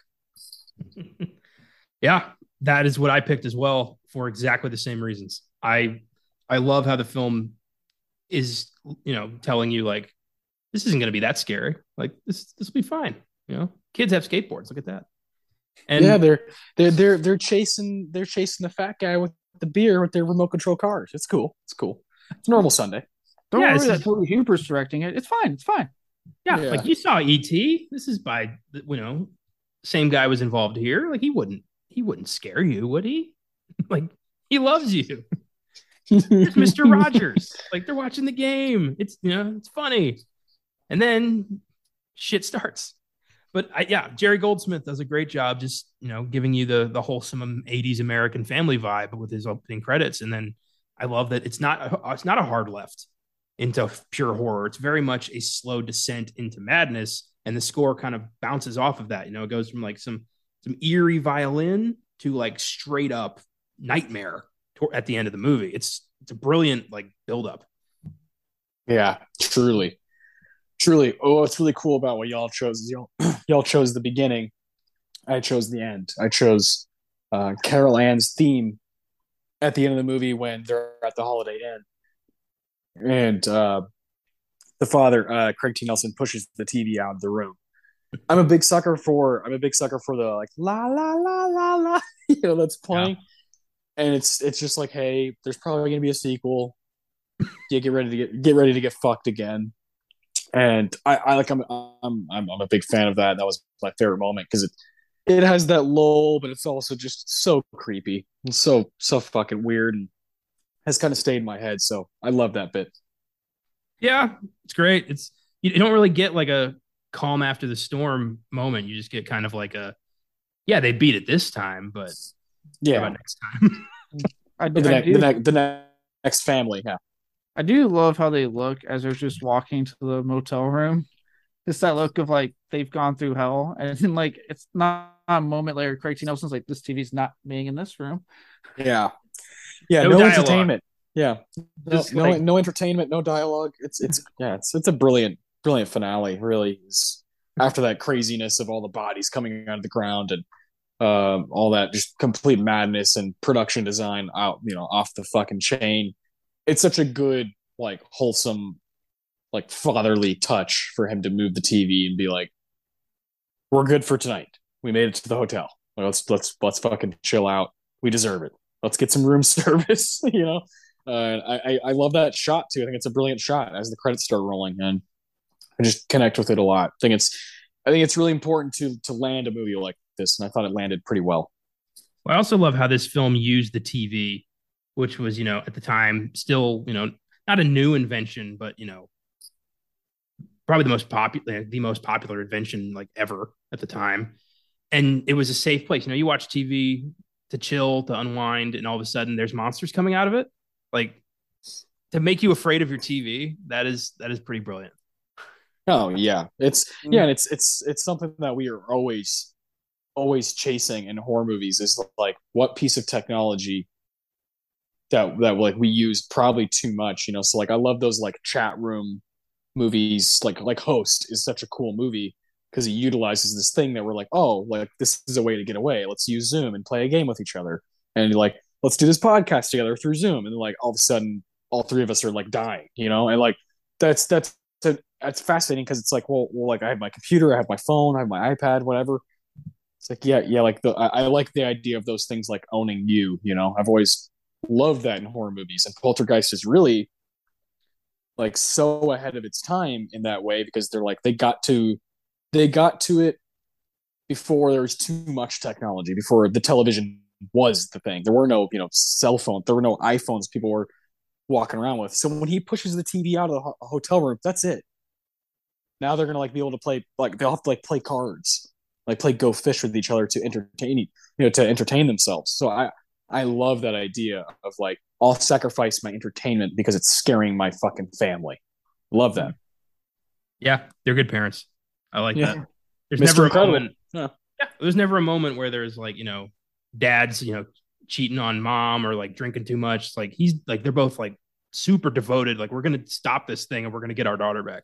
[laughs] yeah, that is what I picked as well for exactly the same reasons. I I love how the film is, you know, telling you like this isn't going to be that scary. Like this this will be fine. You know, kids have skateboards. Look at that. And yeah, they're they're they're they're chasing they're chasing the fat guy with the beer with their remote control cars. It's cool. It's cool. It's normal Sunday. Don't yeah, worry that Tobe Hooper's directing it. It's fine. It's fine. Yeah, yeah, like you saw ET. This is by you know, same guy was involved here. Like he wouldn't he wouldn't scare you, would he? [laughs] like he loves you. [laughs] Mr. Rogers. Like they're watching the game. It's you know, it's funny. And then shit starts but I, yeah, Jerry Goldsmith does a great job, just you know, giving you the the wholesome '80s American Family vibe with his opening credits, and then I love that it's not it's not a hard left into pure horror. It's very much a slow descent into madness, and the score kind of bounces off of that. You know, it goes from like some some eerie violin to like straight up nightmare at the end of the movie. It's it's a brilliant like build up. Yeah, truly truly, oh, what's really cool about what y'all chose is y'all [clears throat] y'all chose the beginning. I chose the end. I chose uh, Carol Anne's theme at the end of the movie when they're at the Holiday Inn, and uh, the father, uh, Craig T. Nelson, pushes the TV out of the room. I'm a big sucker for. I'm a big sucker for the like la la la la la. [laughs] You know that's playing, yeah. and it's it's just like, hey, there's probably gonna be a sequel. Yeah, get ready to get get ready to get fucked again and I, I like I'm, I'm I'm I'm a big fan of that. That was my favorite moment because it it has that lull, but it's also just so creepy and so so fucking weird and has kind of stayed in my head. So I love that bit. Yeah, it's great. It's you don't really get like a calm after the storm moment. You just get kind of like a yeah, they beat it this time, but yeah, next time. [laughs] I, the, I the, ne- the next family, yeah. I do love how they look as they're just walking to the motel room. It's that look of like they've gone through hell, and then like it's not a moment later. Craig T. Nelson's like, "This TV's not being in this room." Yeah, yeah, no, no entertainment. Yeah, no, no, no entertainment, no dialogue. It's it's yeah, it's it's a brilliant brilliant finale. Really, is after that craziness of all the bodies coming out of the ground and um, all that just complete madness and production design out, you know, off the fucking chain. It's such a good, like, wholesome, like fatherly touch for him to move the TV and be like, "We're good for tonight. We made it to the hotel. Let's let's let's fucking chill out. We deserve it. Let's get some room [laughs] service." you know, uh, I I love that shot too. I think it's a brilliant shot as the credits start rolling, and I just connect with it a lot. I think it's I think it's really important to to land a movie like this, and I thought it landed pretty well. I also love how this film used the TV, which was, you know, at the time still, you know, not a new invention, but you know, probably the most popular, the most popular invention like ever at the time. And it was a safe place. You know, you watch TV to chill, to unwind, and all of a sudden there's monsters coming out of it. Like to make you afraid of your TV. That is that is pretty brilliant. Oh yeah, it's mm. yeah, and it's it's it's something that we are always always chasing in horror movies is like what piece of technology that that like we use probably too much, you know. So like I love those like chat room movies, like like Host is such a cool movie because he utilizes this thing that we're like, oh, like this is a way to get away. Let's use Zoom and play a game with each other, and like let's do this podcast together through Zoom, and like all of a sudden all three of us are like dying, you know, and like that's that's that's fascinating because it's like, well, well, like I have my computer, I have my phone, I have my iPad, whatever. It's like, yeah, yeah, like the I, I like the idea of those things like owning you. You know, I've always loved that in horror movies, and Poltergeist is really like so ahead of its time in that way because they're like they got to they got to it before there was too much technology before the television was the thing. There were no you know cell phones. There were no iphones people were walking around with. So when he pushes the tv out of the ho- hotel room that's it. Now they're gonna like be able to play like they'll have to like play cards. Like play go fish with each other to entertain you know to entertain themselves. So i i love that idea of like i'll sacrifice my entertainment because it's scaring my fucking family. Love that. Yeah they're good parents i like Yeah. that there's Mr. never a Incredible. moment Yeah. yeah there's never a moment where there's like you know dad's you know cheating on mom or like drinking too much It's like he's like they're both like super devoted like we're gonna stop this thing and we're gonna get our daughter back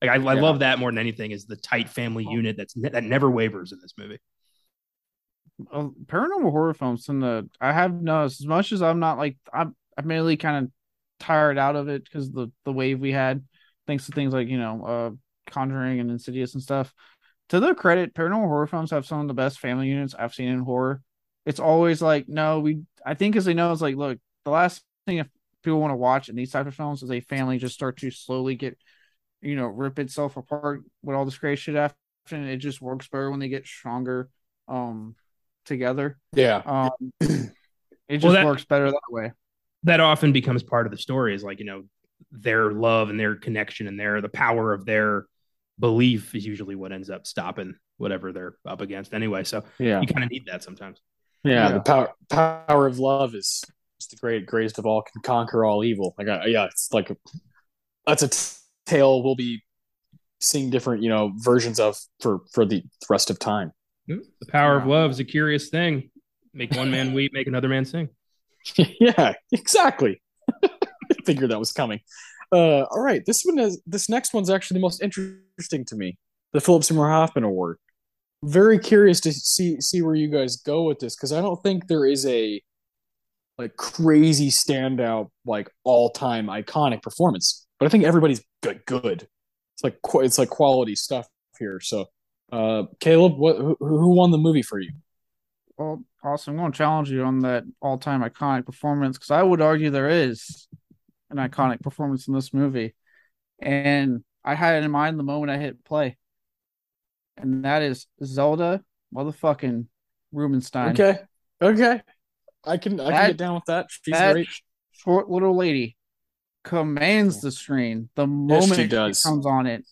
like i, I love that more than anything is the tight family unit that's that never wavers in this movie uh, paranormal horror films and the I have noticed as much as I'm not like I'm I'm mainly kind of tired out of it because the the wave we had thanks to things like you know uh Conjuring and Insidious and stuff. To their credit, paranormal horror films have some of the best family units I've seen in horror. It's always like no, we I think as they know it's like look the last thing if people want to watch in these type of films is a family just start to slowly get you know rip itself apart with all this crazy shit after and it just works better when they get stronger um together yeah um, [clears throat] it just Well, that- works better that way. that often becomes part of the story is like you know their love and their connection and their the power of their belief is usually what ends up stopping whatever they're up against anyway. So yeah. you kind of need that sometimes. Yeah, Yeah. the power power of love is, is the great greatest of all can conquer all evil. Like I, yeah it's like a, that's a t- tale we'll be seeing different you know versions of for for the rest of time. Hmm? The power of love is a curious thing. Make one man [laughs] weep make another man sing. Yeah exactly. [laughs] I figured that was coming uh all right this one is this next one's actually the most interesting to me the philip seymour hoffman award. Very curious to see see where you guys go with this because i don't think there is a like crazy standout like all-time iconic performance but i think everybody's good good. It's like it's like quality stuff here so uh caleb what who, who won the movie for you? Well, awesome. I'm going to challenge you on that all-time iconic performance because I would argue there is an iconic performance in this movie, and I had it in mind the moment I hit play, and that is Zelda motherfucking Rubinstein. okay okay i can i can get down with that she's that great short little lady commands the screen the moment she does. comes on it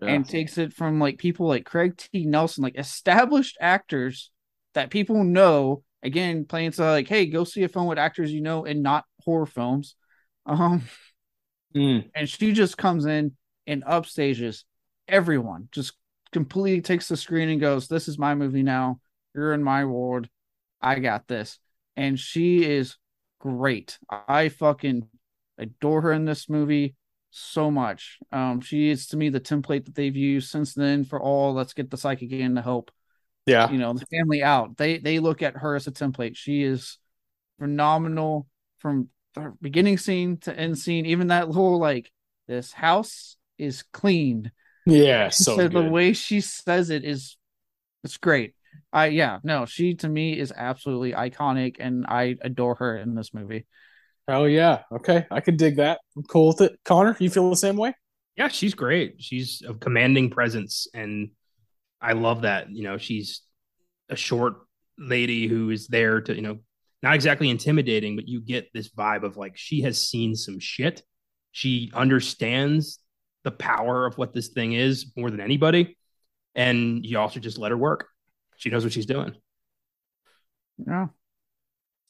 Yeah. and takes it from like people like Craig T. Nelson, like established actors that people know. Again, playing to like, hey, go see a film with actors you know and not horror films. Um, Mm. and she just comes in and upstages everyone, just completely takes the screen and goes, This is my movie now. You're in my world. I got this. And she is great. I fucking adore her in this movie so much. Um, she is to me the template that they've used since then for all let's get the psychic in to help. Yeah. You know, the family out. They they look at her as a template. She is phenomenal from the beginning scene to end scene. Even that little like this house is clean. Yeah. So, So the way she says it is it's great. I yeah, no, she to me is absolutely iconic and I adore her in this movie. Oh yeah. Okay. I can dig that. I'm cool with it. Connor, you feel the same way? Yeah, she's great. She's a commanding presence, and I love that. You know, she's a short lady who is there to, you know, not exactly intimidating, but you get this vibe of like she has seen some shit. She understands the power of what this thing is more than anybody, and you also just let her work. She knows what she's doing. Yeah.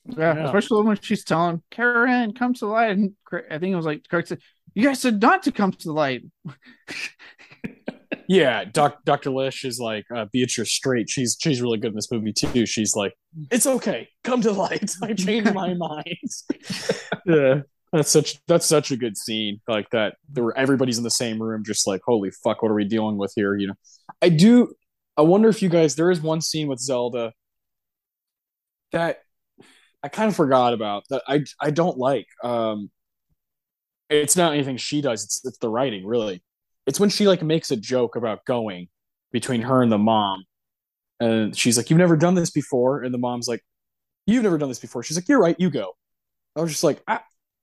Yeah, Yeah. especially when she's telling Karen, come to the light. And I think it was like Craig said, You guys said not to come to the light. [laughs] Yeah, Doc, Dr. Lesh is like uh, Beatrice Straight. She's she's really good in this movie too. She's like, it's okay, come to light. [laughs] I changed my [laughs] mind. yeah, that's such that's such a good scene. Like that, there were everybody's in the same room, just like, holy fuck, what are we dealing with here? You know, I do. I wonder if you guys. There is one scene with Zelda that I kind of forgot about that I I don't like. Um, it's not anything she does. It's it's the writing really it's when she like makes a joke about going between her and the mom and she's like you've never done this before and the mom's like you've never done this before. She's like you're right you go. I was just like i,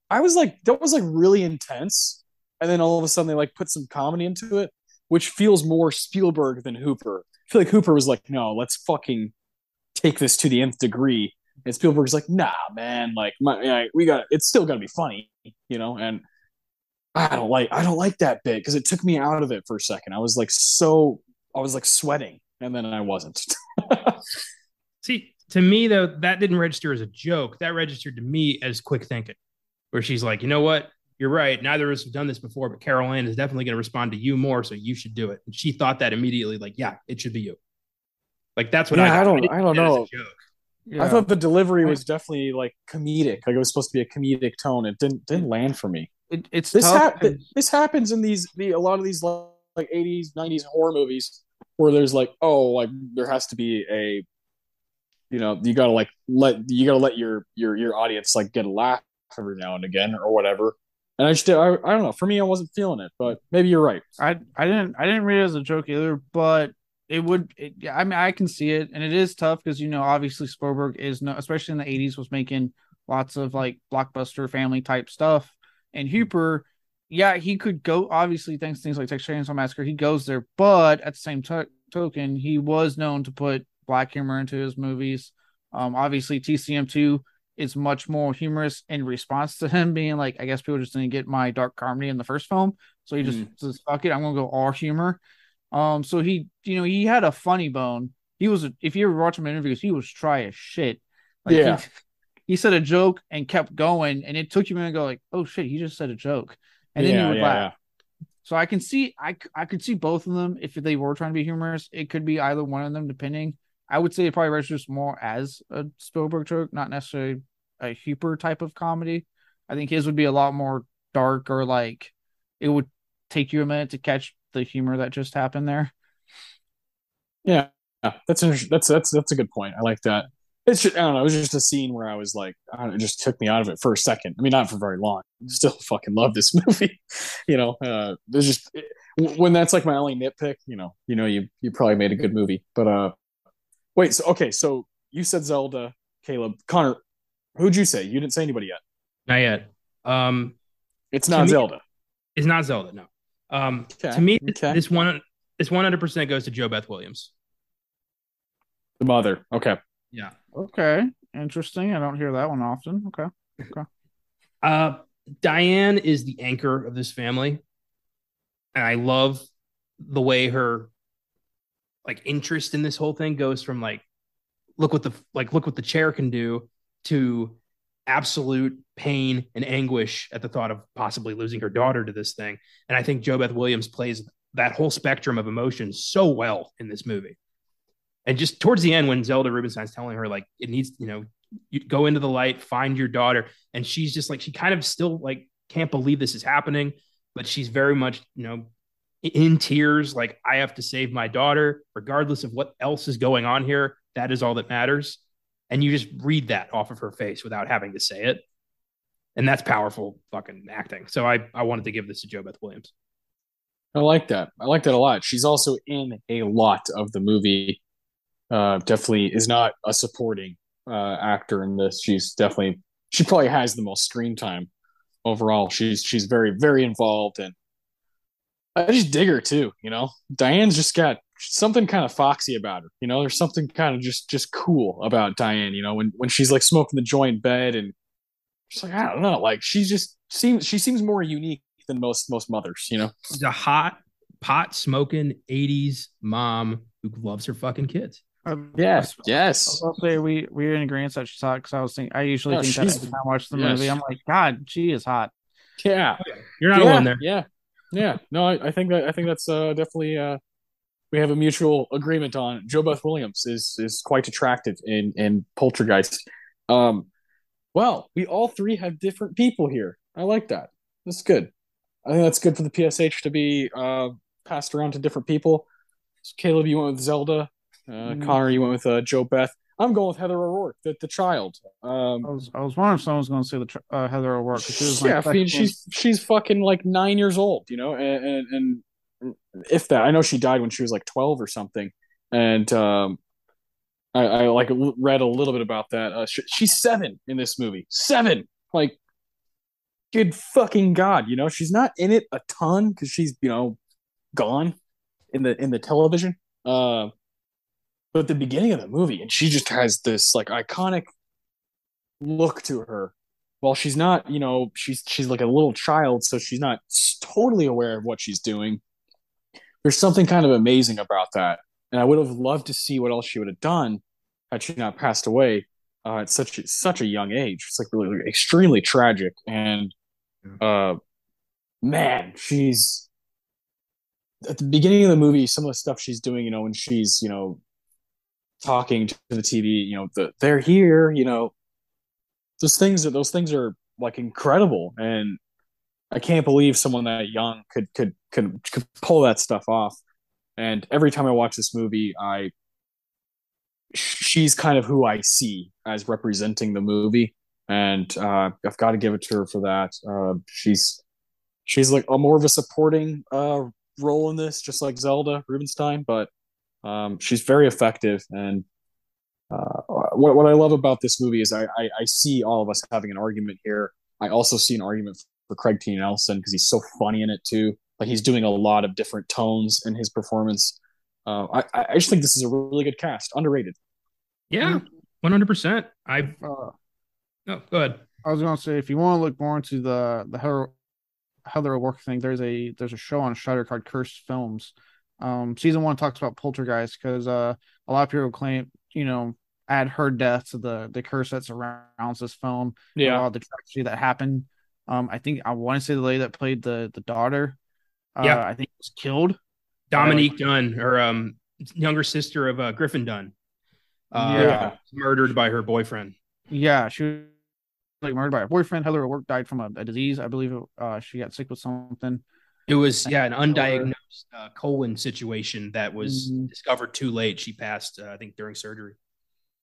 I was like that was like really intense and then all of a sudden they like put some comedy into it which feels more spielberg than hooper. I feel like hooper was like no let's fucking take this to the nth degree and spielberg's like nah man like my, yeah, we got it's still gonna be funny you know and I don't like I don't like that bit because it took me out of it for a second. I was like so I was like sweating and then I wasn't. [laughs] See, to me though, that didn't register as a joke. That registered to me as quick thinking, where she's like, you know what? You're right. Neither of us have done this before, but Carol Anne is definitely going to respond to you more, so you should do it. And she thought that immediately, like, yeah, it should be you. Like that's what Yeah, I. I don't- didn't I don't see that as a know. Yeah. I thought the delivery was definitely like comedic. Like it was supposed to be a comedic tone. It didn't didn't land for me. It, it's This tough hap- 'cause- this happens in these the a lot of these like 80s 90s horror movies where there's like oh like there has to be a you know you gotta like let you gotta let your your your audience like get a laugh every now and again or whatever. And i just I, I don't know. For me i wasn't feeling it but maybe you're right. I I didn't I didn't read it as a joke either, but it would. It, yeah, I mean, I can see it, and it is tough because you know, obviously Spielberg is no, especially in the '80s, was making lots of like blockbuster family type stuff, and Hooper, yeah, he could go. Obviously, thanks to things like Texas Chainsaw Massacre, he goes there, but at the same to- token, he was known to put black humor into his movies. Um, obviously, TCM two is much more humorous in response to [laughs] him being like, I guess people just didn't get my dark comedy in the first film. So he just Mm. says, fuck it, I'm gonna go all humor. Um, so he, you know, he had a funny bone. He was, if you ever watch him in interviews, he was try as shit. Like Yeah. [laughs] he, said a joke and kept going, and it took you a minute to go like, oh shit, he just said a joke, and then Yeah, you would yeah, laugh. So I can see, I I could see both of them if they were trying to be humorous. It could be either one of them, depending. I would say it probably registers more as a Spielberg joke, not necessarily a Hooper type of comedy. I think his would be a lot more dark or like it would take you a minute to catch the humor that just happened there. yeah yeah that's interesting that's that's that's a good point i like that it's just, i don't know it was just a scene where i was like I don't know, it just took me out of it for a second i mean not for very long still [laughs] fucking love this [laughs] movie you know uh there's just when that's like my only nitpick you know you know you you probably made a good movie but uh wait so okay so you said zelda caleb connor who'd you say you didn't say anybody yet Not yet. Um, it's not me- zelda it's not Zelda. No. Um, Okay, to me, okay. this one, this one hundred percent goes to JoBeth Williams. the mother okay Yeah. Okay, interesting. I don't hear that one often. Okay, [laughs] Uh, Diane is the anchor of this family, and I love the way her like interest in this whole thing goes from like look what the like look what the chair can do to absolute pain and anguish at the thought of possibly losing her daughter to this thing. And I think JoBeth Williams plays that whole spectrum of emotions so well in this movie. And just towards the end, when Zelda Rubinstein's telling her like it needs, you know, you go into the light, find your daughter, and she's just like she kind of still like can't believe this is happening, but she's very much, you know, in tears, like I have to save my daughter, regardless of what else is going on here. That is all that matters. And you just read that off of her face without having to say it. And that's powerful fucking acting. So I, I wanted to give this to JoBeth Williams. I like that. I like that a lot. She's also in a lot of the movie. Uh, definitely is not a supporting uh, actor in this. She's definitely she probably has the most screen time overall. She's she's very very involved and I just dig her too. You know, Diane's just got something kind of foxy about her. You know, there's something kind of just just cool about Diane. You know, when when she's like smoking the joint bed and she's like I don't know, like she just seems she seems more unique than most most mothers. You know, she's a hot pot smoking '80s mom who loves her fucking kids. Um, yes, yes. I'll say we we're in agreement that she's hot because I was thinking I usually no, think that every time I watch the yes. movie. I'm like, God, she is hot. Yeah, you're not yeah, alone there. Yeah, yeah. No, I, I, think that I think that's uh, definitely uh, we have a mutual agreement on. JoBeth Williams is is quite attractive in in Poltergeist. Um, well, we all three have different people here. I like that. That's good. I think that's good for the PSH to be uh, passed around to different people. So Caleb, you went with Zelda. Uh, mm. Connor, you went with uh, JoBeth. I'm going with Heather O'Rourke, the, the child. Um, I was I was wondering if someone was going to say the uh, Heather O'Rourke. She was yeah, I mean, she's she's fucking like nine years old, you know, and, and, and if that, I know she died when she was like twelve or something, and um, I, I like read a little bit about that. Uh, she, she's seven in this movie, seven. Like, good fucking god, you know, she's not in it a ton because she's you know gone in the in the television. Uh, but the beginning of the movie, and she just has this like iconic look to her. While she's not, you know, she's she's like a little child, so she's not totally aware of what she's doing. There's something kind of amazing about that, and I would have loved to see what else she would have done had she not passed away uh, at such a, such a young age. It's like really like, extremely tragic, and uh, man, she's at the beginning of the movie. Some of the stuff she's doing, you know, when she's you know talking to the TV, you know, the, they're here, you know, those things are those things are like incredible, and I can't believe someone that young could could could could pull that stuff off. And every time I watch this movie, I she's kind of who I see as representing the movie, and uh, I've got to give it to her for that. Uh, she's she's like a more of a supporting uh, role in this, just like Zelda Rubinstein, but um, she's very effective, and uh, what what I love about this movie is I, I, I see all of us having an argument here. I also see an argument for Craig T. Nelson because he's so funny in it too. Like he's doing a lot of different tones in his performance. Uh, I I just think this is a really good cast, underrated. Yeah, one hundred percent. I uh, oh, go ahead. I was gonna say if you want to look more into the the Heather Heather O'Rourke thing, there's a there's a show on Shudder called Cursed Films um, season one talks about poltergeist because uh, a lot of people claim, you know, add her death to the the curse that surrounds this film. Yeah, the tragedy that happened. Um, I think I want to say the lady that played the the daughter. Uh, yeah, I think was killed. Dominique uh, Dunne, her um younger sister of uh, Griffin Dunne. Uh, yeah, murdered by her boyfriend. Yeah, she was like murdered by her boyfriend. Heather O'Rourke died from a, a disease. I believe uh, she got sick with something. It was yeah an undiagnosed uh, colon situation that was mm-hmm. discovered too late. She passed, uh, I think, during surgery.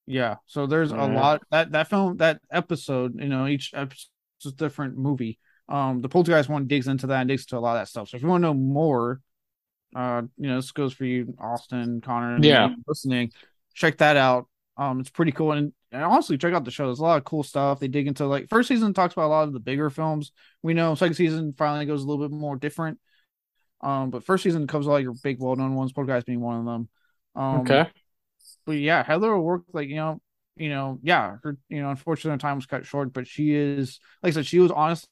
Yeah, so there's a lot that that film that episode. You know, each episode is different movie. Um, the Poltergeist one digs into that and digs into a lot of that stuff. So if you want to know more, uh, you know, this goes for you, Austin, Connor, yeah, listening. Check that out. Um, it's pretty cool, and, and honestly, check out the show. There's a lot of cool stuff. They dig into like first season talks about a lot of the bigger films. We know second season finally goes a little bit more different. Um, but first season covers all your big, well-known ones. Poltergeist being one of them. Um, okay. But yeah, Heather will work like you know, you know, yeah, her, you know, unfortunately, her time was cut short, but she is, like I said, she was honestly,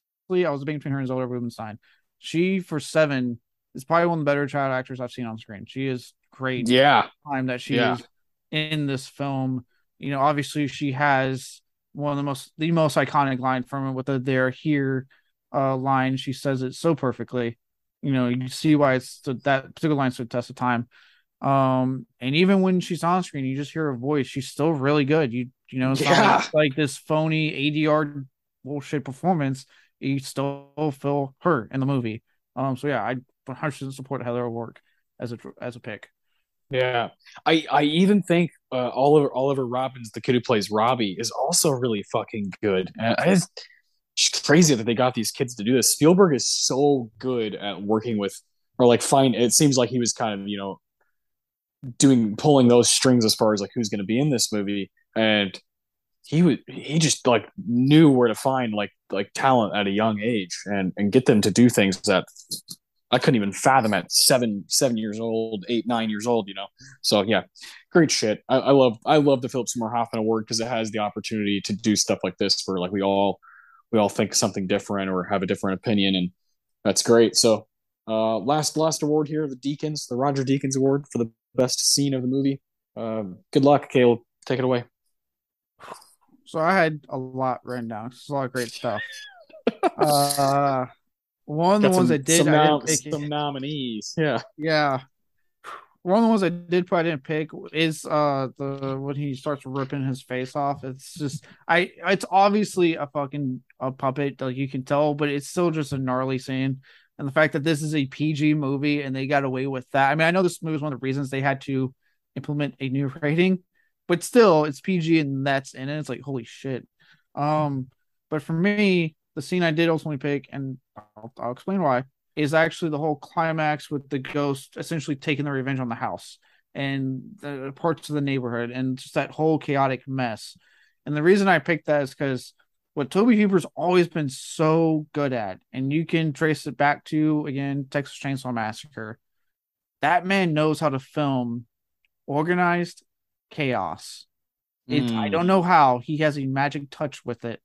I was debating between her and Zelda Rubinstein. She for seven is probably one of the better child actors I've seen on screen. She is great. Yeah. Time that she yeah. is in this film. You know, obviously she has one of the most the most iconic line from it with the "They're here" uh, line. She says it so perfectly. You know, you see why it's that particular line stood test of time. Um, and even when she's on screen, you just hear her voice. She's still really good. You you know, it's yeah. not like, like this phony ADR bullshit performance. You still feel her in the movie. Um, so yeah, I 100 support Heather O'Rourke as a as a pick. Yeah, I I even think uh, Oliver Oliver Robbins, the kid who plays Robbie, is also really fucking good. And it's crazy that they got these kids to do this. Spielberg is so good at working with or like find. It seems like he was kind of you know doing pulling those strings as far as like who's going to be in this movie, and he would he just like knew where to find like like talent at a young age and and get them to do things that I couldn't even fathom at seven seven years old, eight nine years old. You know, so yeah, great shit. I, I love I love the Philip Seymour Hoffman Award because it has the opportunity to do stuff like this where like we all we all think something different or have a different opinion, and that's great. So uh, last last award here, the Deakins, the Roger Deakins Award for the best scene of the movie. Uh, good luck, Caleb. Take it away. So I had a lot written down. It's a lot of great stuff. [laughs] uh, one of the Got ones some, I did, some, I nom- didn't pick. some nominees. Yeah. Yeah. One of the ones I did, probably didn't pick is uh the when he starts ripping his face off. It's just I. It's obviously a fucking a puppet, like you can tell, but it's still just a gnarly scene. And the fact that this is a PG movie and they got away with that. I mean, I know this movie was one of the reasons they had to implement a new [laughs] rating, but still, it's PG and that's in it. It's like holy shit. Um, but for me, the scene I did ultimately pick, and I'll, I'll explain why, is actually the whole climax with the ghost essentially taking the revenge on the house and the parts of the neighborhood and just that whole chaotic mess. And the reason I picked that is because what Tobe Hooper's always been so good at, and you can trace it back to again Texas Chainsaw Massacre. That man knows how to film organized chaos. It's I Mm. don't know how he has a magic touch with it.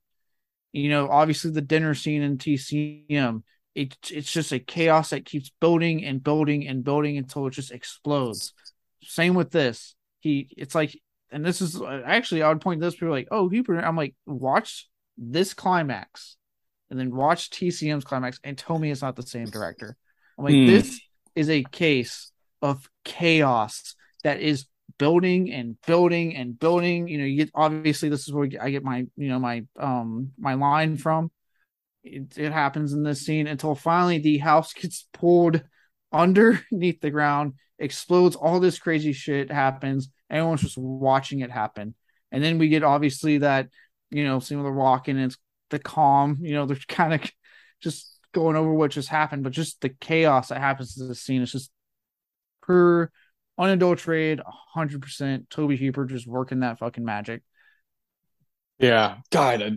You know, obviously the dinner scene in TCM, it, it's just a chaos that keeps building and building and building until it just explodes. Same with this. He, it's like, and this is actually I would point this people like, oh Hooper. I'm like, watch this climax, and then watch TCM's climax, and tell me it's not the same director. I'm like, Hmm. this is a case of chaos that is building and building and building. You know, you get obviously this is where I get my you know my um my line from. It, it happens in this scene until finally the house gets pulled underneath the ground, explodes. All this crazy shit happens. Everyone's just watching it happen, and then we get obviously that you know scene where they're walking and it's the calm. You know, they're [laughs] kind of just going over what just happened, but just the chaos that happens to the scene is just per unadulterated, hundred percent. Tobe Hooper just working that fucking magic. Yeah. God, I,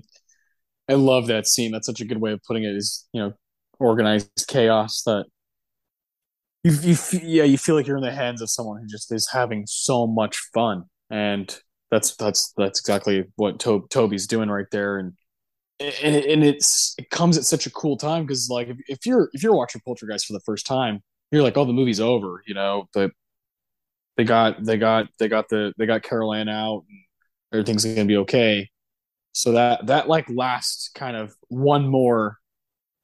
I love that scene. That's such a good way of putting it. Is you know organized chaos that you you yeah you feel like you're in the hands of someone who just is having so much fun, and that's that's that's exactly what to- Tobe's doing right there, and and, it, and it's it comes at such a cool time because like if, if you're if you're watching Poltergeist for the first time, you're like, oh, the movie's over, you know, but they got they got they got the they got Carol Anne out, and everything's gonna be okay. So that that like last kind of one more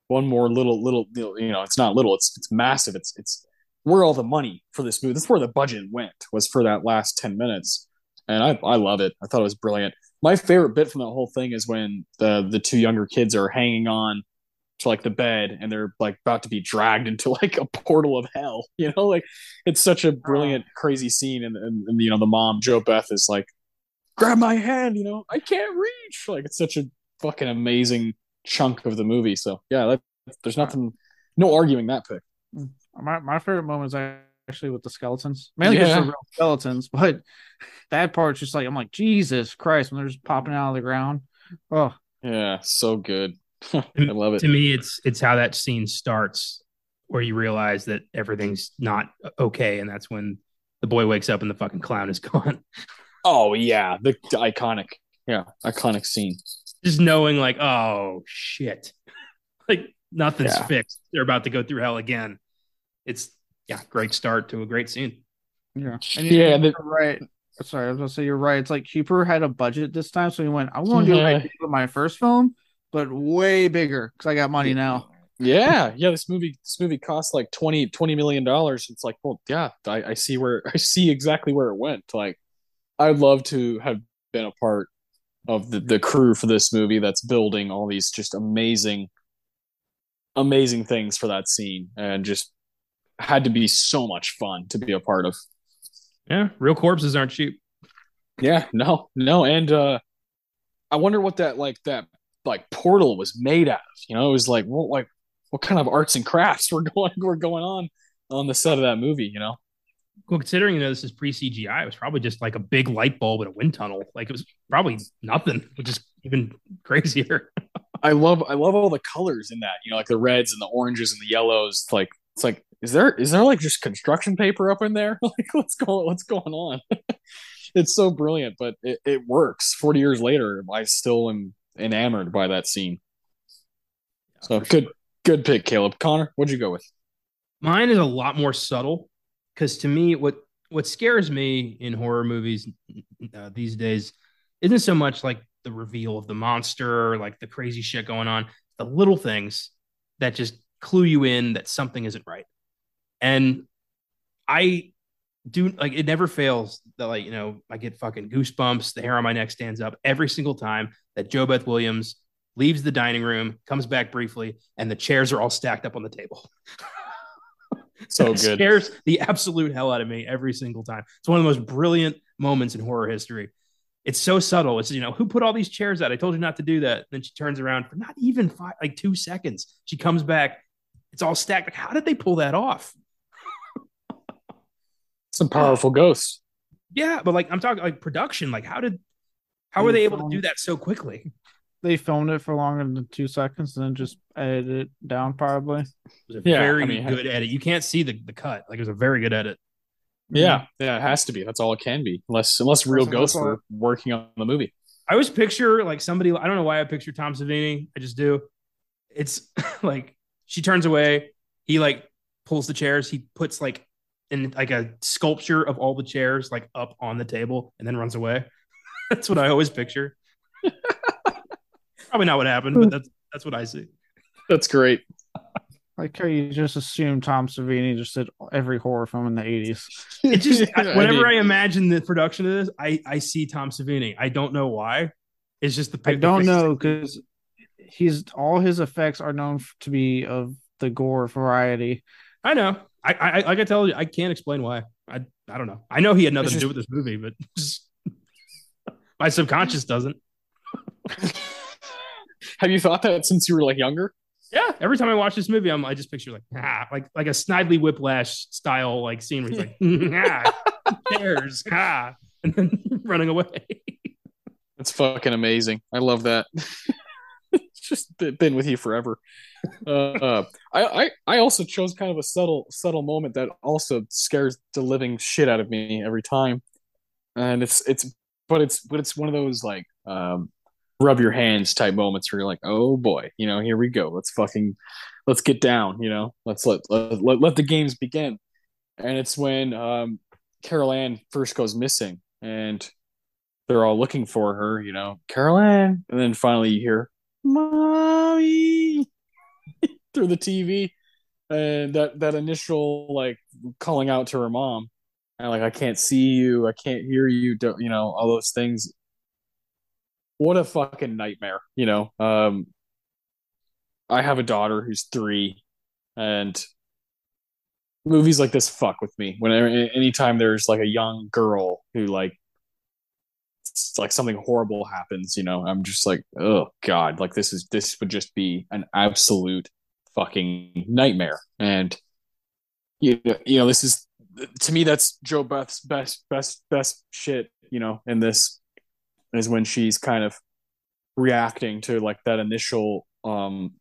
one more little little you know it's not little it's it's massive. It's it's where all the money for this movie that's where the budget went was for that last 10 minutes. And I I love it. I thought it was brilliant. My favorite bit from that whole thing is when the the two younger kids are hanging on to like the bed and they're like about to be dragged [laughs] into like a portal of hell [laughs] you know? Like it's such a brilliant crazy scene and, and, and you know the mom JoBeth is like grab my hand you know? I can't reach! Like it's such a fucking amazing chunk of the movie so yeah that, there's nothing no arguing that pick. Mm. My my favorite moment is actually with the skeletons, mainly because Yeah. they're real skeletons. [laughs] But that part's just like I'm like Jesus Christ when they're just popping out of the ground. Oh, yeah so good [laughs] I love it To me, it's it's how that scene starts, where you realize that everything's not okay, and that's when the boy wakes up and the fucking clown is [laughs] gone. oh yeah the, the iconic yeah iconic scene Just knowing, like, oh shit, [laughs] like nothing's Yeah. fixed. They're about to go through hell again. It's yeah, great start to a great scene. yeah, and Yeah, you're the- right. Sorry, I was gonna say you're right. It's like Hooper had a budget this time, so he went, "I'm going to do what I did with my first film, but way bigger because I got money now." yeah [laughs] yeah this movie this movie cost like 20 20 million dollars it's like well yeah I, I see where [laughs] i see exactly where it went like i'd love to have been a part of the, the crew for this movie that's building all these just amazing amazing things for that scene and just had to be so much fun to be a part of. Yeah, real corpses aren't cheap. Yeah, no, no, and uh I wonder what that like that like portal was made out of. You know, it was like what like what kind of arts and crafts were [laughs] going were going on on the set of that movie. You know, well, considering you know this is pre CGI, it was probably just like a big light bulb in a wind tunnel. Like it was probably nothing, which is even [laughs] crazier. [laughs] I love I love all the colors in that. You know, like the reds and the oranges and the yellows. Like it's like is there is there like just construction paper up in there? like what's going what's going on? it's so brilliant, but it, it works. Forty years later, I still am enamored by that scene. So good sure. good pick, Caleb. Connor, what'd you go with? Mine is a lot more subtle because to me, what what scares me in horror movies uh, these days isn't so much like the reveal of the monster or like the crazy shit going on, the little things that just clue you in that something isn't right. And I do like it never fails that like you know I get fucking goosebumps, the hair on my neck stands up every single time that JoBeth Williams leaves the dining room, comes back briefly, and the chairs are all stacked up on the table. [laughs] so [laughs] good. Scares the absolute hell out of me every single time. It's one of the most brilliant moments in horror history. It's so subtle. It's you know who put all these chairs out. I told you not to do that. then she turns around for not even five, like two seconds. She comes back. It's all stacked. Like how did they pull that off? Some powerful ghosts. Yeah, but like I'm talking like production. Like how did how were they able to do that so quickly? They filmed it for longer than two seconds and then just edited it down, probably. It was a yeah, very I mean, good edit. You can't see the, the cut. Like it was a very good edit. Yeah, yeah, it has to be. That's all it can be, unless unless real ghosts were working on the movie. I always picture like somebody. I don't know why I picture Tom Savini. I just do. It's [laughs] like she turns away. He like pulls the chairs. He puts like in like a sculpture of all the chairs like up on the table and then runs away. [laughs] that's what I always picture. Probably not what happened, but that's that's what I see. That's great. Like how you just assume Tom Savini just did every horror film in the eighties. It just [laughs] whenever I, I, imagine the production of this, I I see Tom Savini. I don't know why. It's just the picture. I don't know because he's all his effects are known to be of the gore variety. I know. I, I like I tell you, I can't explain why. I I don't know. I know he had nothing just, to do with this movie, but just, [laughs] my subconscious doesn't. [laughs] Have you thought that since you were like younger? Yeah. Every time I watch this movie, I'm I just picture like ah, like like a Snidely Whiplash style like scene where he's like [laughs] ah, cares ah, and then running away. That's fucking amazing. I love that. Just been with you forever. Uh, I, I I also chose kind of a subtle subtle moment that also scares the living shit out of me every time, and it's it's but it's but it's one of those like um, rub your hands type moments where you're like, oh boy, you know, here we go. Let's fucking let's get down. You know, let's let let let, let the games begin. And it's when um, Carol Anne first goes missing, and they're all looking for her. You know, Carol Anne, and then finally you hear mommy [laughs] through the TV, and that that initial like calling out to her mom, and like I can't see you, I can't hear you, don't you know all those things. What a fucking nightmare, you know. Um, I have a daughter who's three, and movies like this fuck with me. Whenever anytime there's like a young girl who like it's like something horrible happens, you know, I'm just like, oh god, like this is this would just be an absolute fucking nightmare. And you know, you know, this is to me that's JoBeth's best best best shit, you know, in this is when she's kind of reacting to like that initial um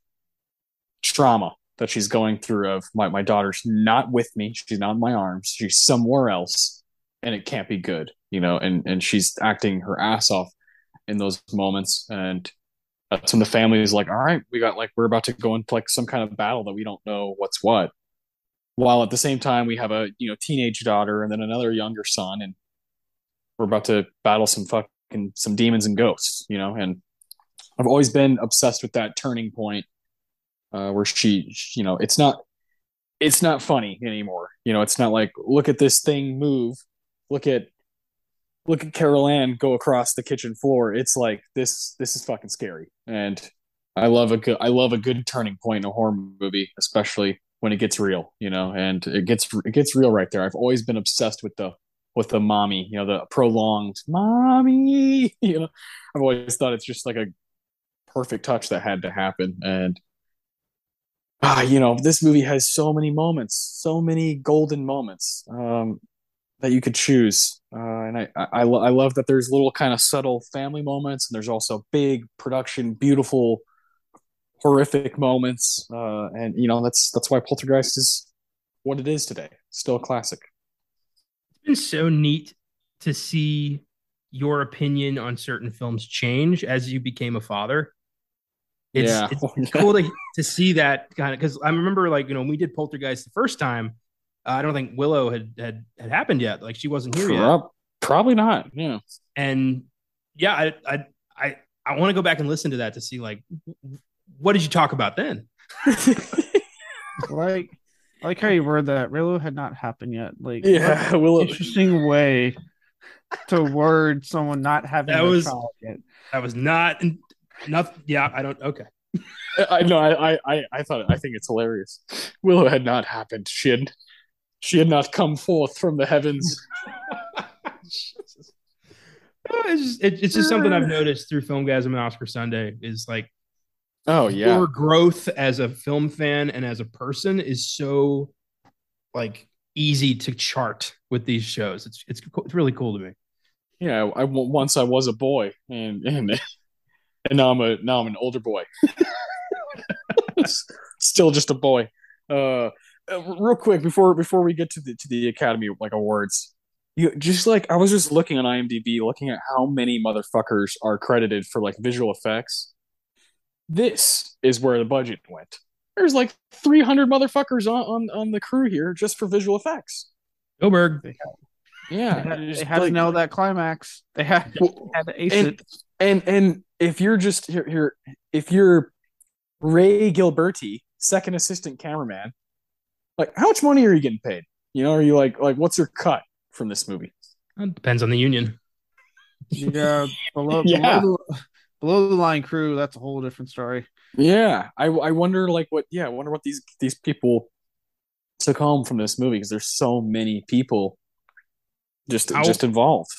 trauma that she's going through of my, my daughter's not with me. She's not in my arms. She's somewhere else and it can't be good you know and and she's acting her ass off in those moments. And that's when the family is like all right we got like we're about to go into like some kind of battle that we don't know what's what. While at the same time we have a you know teenage daughter and then another younger son and we're about to battle some fucking some demons and ghosts you know and i've always been obsessed with that turning point uh where she you know it's not it's not funny anymore. You know it's not like look at this thing move look at look at Carol Anne go across the kitchen floor. It's like this this is fucking scary. And I love a good I love a good turning point in a horror movie, especially when it gets real, you know, and it gets it gets real right there. I've always been obsessed with the with the mommy, you know, the prolonged mommy. [laughs] You know, I've always thought it's just like a perfect touch that had to happen, and ah, you know, this movie has so many moments, so many golden moments um, that you could choose, uh, and I I, I, lo- I love that there's little kind of subtle family moments, and there's also big production, beautiful horrific moments, uh, and you know that's that's why Poltergeist is what it is today. Still a classic. It's been so neat to see your opinion on certain films change as you became a father. It's, Yeah. it's [laughs] cool to, to see that kind of because I remember like you know when we did Poltergeist the first time, uh, I don't think Willow had had had happened yet. Like she wasn't here yet, Probably not. Yeah. and yeah, I I I, I want to go back and listen to that to see like what did you talk about then? [laughs] like I like how you word that. Willow had not happened yet. Like yeah. what [laughs] Willow. an interesting way to word someone not having That was- child yet. That was not nothing. Yeah, I don't. Okay. [laughs] I know. I, I I thought I think it's hilarious. Willow had not happened. She had she had not come forth from the heavens. [laughs] Jesus. Oh, It's just, it, it's just something I've noticed through Filmgazm and Oscar Sunday is like Oh yeah. your growth as a film fan and as a person is so like easy to chart with these shows. It's it's it's really cool to me. Yeah. I once I was a boy, and and and now I'm a now I'm an older boy. [laughs] Still just a boy. Uh, uh, real quick before before we get to the to the Academy like awards, you just like I was just looking on IMDb, looking at how many motherfuckers are credited for like visual effects. This is where the budget went. There's like 300 motherfuckers on on, on the crew here just for visual effects. Goldberg. Yeah, They had, [laughs] just they had like- to know that climax. They had, Well, had to ace and, it. and and if you're just here, here if you're Ray Gilberti, second assistant cameraman, like how much money are you getting paid? You know, are you like like what's your cut from this movie? It depends on the union. Yeah, below, [laughs] Yeah. below, the, below the line crew, that's a whole different story. Yeah, I I wonder like what yeah, I wonder what these these people took home from this movie because there's so many people just How- just involved.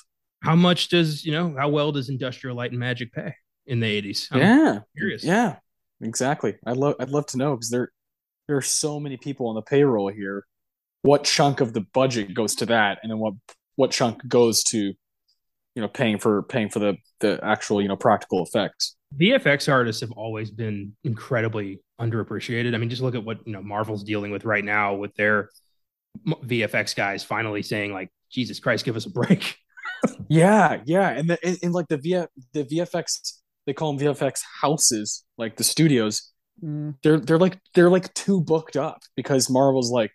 How much does you know? How well does Industrial Light and Magic pay in the eighties? yeah, curious. yeah, exactly. I'd love I'd love to know because there there are so many people on the payroll here. What chunk of the budget goes to that, and then what what chunk goes to you know paying for paying for the the actual you know practical effects? VFX artists have always been incredibly underappreciated. I mean, just look at what you know Marvel's dealing with right now with their VFX guys finally saying like, "Jesus Christ, give us a break." [laughs] Yeah, yeah, and the and, and like the V the VFX they call them VFX houses, like the studios. Mm, They're they're like they're like too booked up because Marvel's like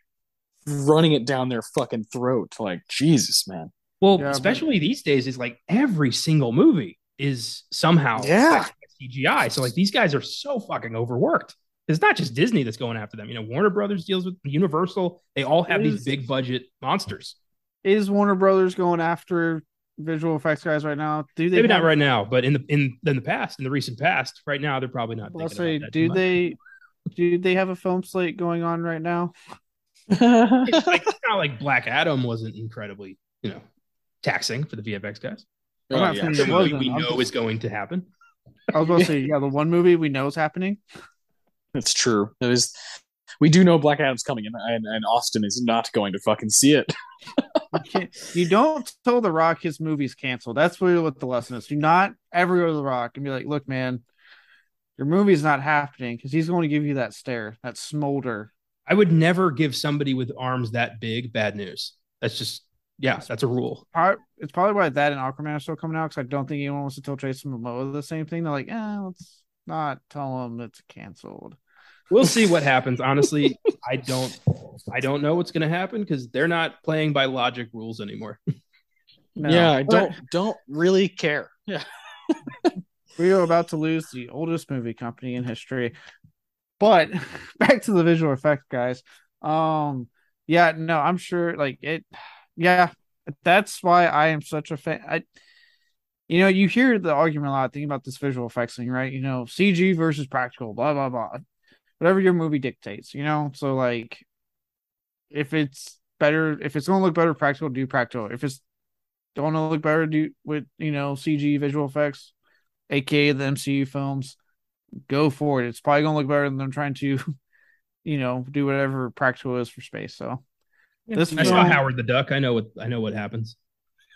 running it down their fucking throat. Like Jesus, man. Well, Yeah, but- especially these days, is like every single movie is somehow Yeah. CGI. So like these guys are so fucking overworked. It's not just Disney that's going after them. You know, Warner Brothers deals with Universal. They all have these big budget monsters. is Warner Brothers going after visual effects guys right now? Do they Maybe have- not right now, but in the in in the past, in the recent past, right now they're probably not. I'll say, about that too do they do they have a film slate going on right now? It's like, [laughs] it's not like Black Adam wasn't incredibly, you know, taxing for the VFX guys. I'm Oh, not yeah, saying The it movie wasn't. we I'm know just- is going to happen. I was about to say, [laughs] yeah, the one movie we know is happening. It's true. It is. We do know Black Adam's coming, and, and and Austin is not going to fucking see it. [laughs] You, you don't tell The Rock his movie's canceled. That's really what the lesson is. Do not ever go to The Rock and be like, look, man, your movie's not happening because he's going to give you that stare, that smolder. I would never give somebody with arms that big bad news. That's just yeah, that's a rule. It's probably why that and Aquaman are still coming out because I don't think anyone wants to tell Jason Momoa the same thing. They're like, eh, let's not tell him it's canceled. We'll see what happens. Honestly, I don't I don't know what's gonna happen because they're not playing by logic rules anymore. [laughs] No. yeah, I don't don't really care. Yeah. [laughs] we are about to lose the oldest movie company in history. But [laughs] back to the visual effects guys. Um yeah, no, I'm sure like it yeah, that's why I am such a fan. I you know, you hear the argument a lot thinking about this visual effects thing, right? You know, CG versus practical, blah blah blah. But whatever your movie dictates, you know. So like, if it's better, if it's gonna look better practical, do practical. If it's don't want to look better, do with you know CG visual effects, aka the MCU films, go for it. It's probably gonna look better than them trying to, [laughs] you know, do whatever practical is for space. So this I saw Howard the Duck. I know what I know what happens.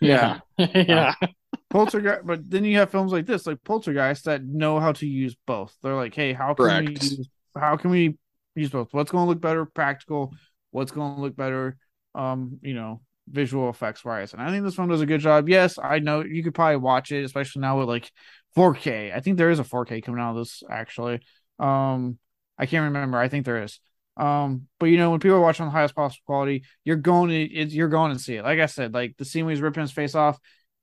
Yeah, [laughs] yeah. Uh, Poltergeist, but then you have films like this, like Poltergeist, that know how to use both. They're like, hey, how can Correct. we use, how can we use both? What's going to look better, practical? What's going to look better, um, you know, visual effects wise? And I think this one does a good job. Yes, I know you could probably watch it, especially now with like 4K. I think there is a 4K coming out of this actually. Um, I can't remember. I think there is. Um, but you know, when people are watching the highest possible quality, you're going to it, you're going to see it. Like I said, like the scene where he's ripping his face off,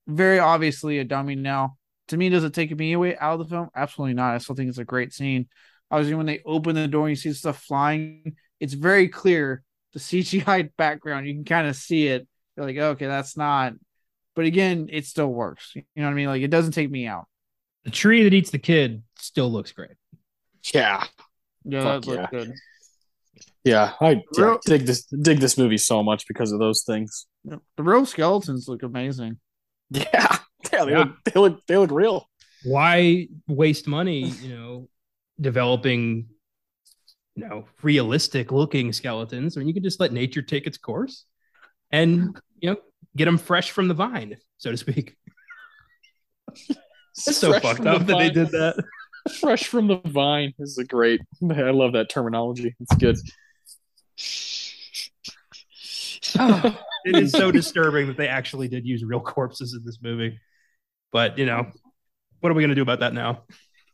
very obviously a dummy. Now, to me, does it take me away out of the film? Absolutely not. I still think it's a great scene. Obviously, when they open the door and you see stuff flying, it's very clear the CGI background. You can kind of see it. You're like, okay, that's not. But again, it still works. You know what I mean? Like it doesn't take me out. The tree that eats the kid still looks great. Yeah. Yeah, Fuck that looks good. Yeah, I yeah, dig this dig this movie so much because of those things. The real skeletons look amazing. [laughs] Yeah, yeah, they, yeah. Look, they look they look real. Why waste money? You know, developing you know realistic looking skeletons when you can just let nature take its course and you know get them fresh from the vine, so to speak. [laughs] it's so fucked up the that they did that. [laughs] Fresh from the vine is a great. [laughs] I love that terminology. It's good. [sighs] it is so disturbing that they actually did use real corpses in this movie. But you know, what are we going to do about that now?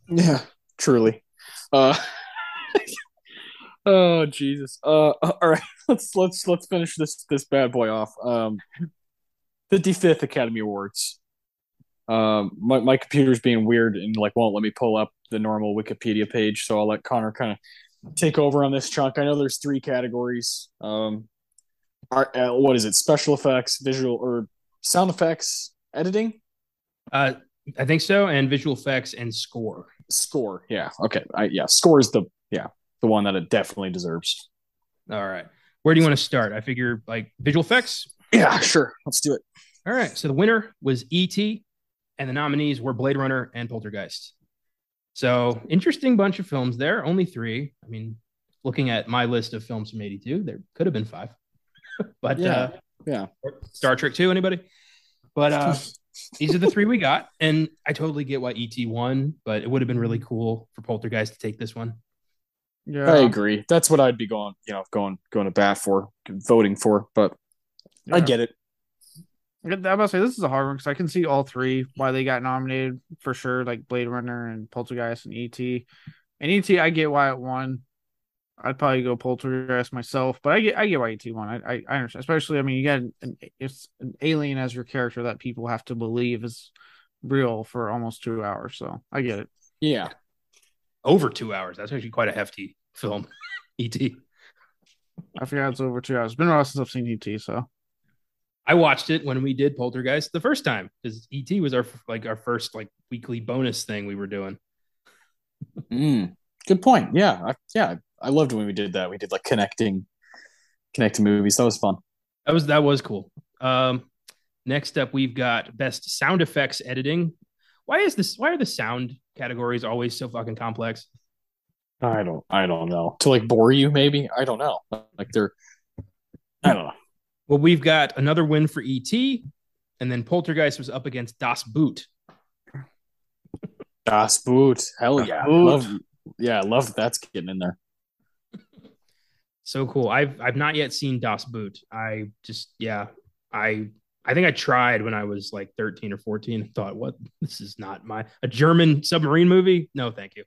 Yeah, truly. Uh, [laughs] oh Jesus. Uh, [laughs] all right, [laughs] let's let's let's finish this this bad boy off. Um, 55th Academy Awards. Um, my my computer's being weird and like won't let me pull up the normal Wikipedia page, so I'll let Connor kind of take over on this chunk. I know there's three categories. Um, art, uh, what is it? Special effects, visual or sound effects, editing. Uh, I think so, and visual effects and score. Score, yeah, okay, I, yeah, score is the yeah the one that it definitely deserves. All right, where do you want to start? I figure like visual effects. Yeah, sure, let's do it. All right, so the winner was E.T., and the nominees were Blade Runner and Poltergeist. So interesting bunch of films there. Only three. I mean, looking at my list of films from '82, there could have been five. [laughs] but yeah, uh, yeah. Star Trek Two, anybody? But uh, [laughs] these are the three we got, and I totally get why ET won, but it would have been really mm-hmm. cool for Poltergeist to take this one. Yeah, I agree. That's what I'd be going, you know, going going to bat for, voting for. But yeah. I get it. I'm about to say this is a hard one because I can see all three why they got nominated for sure, like Blade Runner and Poltergeist and ET. And ET, I get why it won. I'd probably go Poltergeist myself, but I get I get why ET won. I, I, I understand, especially I mean you got an it's an alien as your character that people have to believe is real for almost two hours. So I get it. Yeah, over two hours. That's actually quite a hefty film. [laughs] ET. I forgot it's over two hours. It's been a while since I've seen ET, so I watched it when we did Poltergeist the first time because ET was our like our first like weekly bonus thing we were doing. Mm, good point. Yeah, I, yeah, I loved when we did that. We did like connecting, connecting movies. That was fun. That was that was cool. Um, next up, we've got best sound effects editing. Why is this? Why are the sound categories always so fucking complex? I don't. I don't know. To like bore you, maybe. I don't know. Like they're. I don't know. Well, we've got another win for ET, and then Poltergeist was up against Das Boot. Das Boot, hell yeah, Boot. love, yeah, love that's getting in there. So cool. I've I've not yet seen Das Boot. I just yeah, I I think I tried when I was like 13 or 14 and thought, what this is not my a German submarine movie. No, thank you.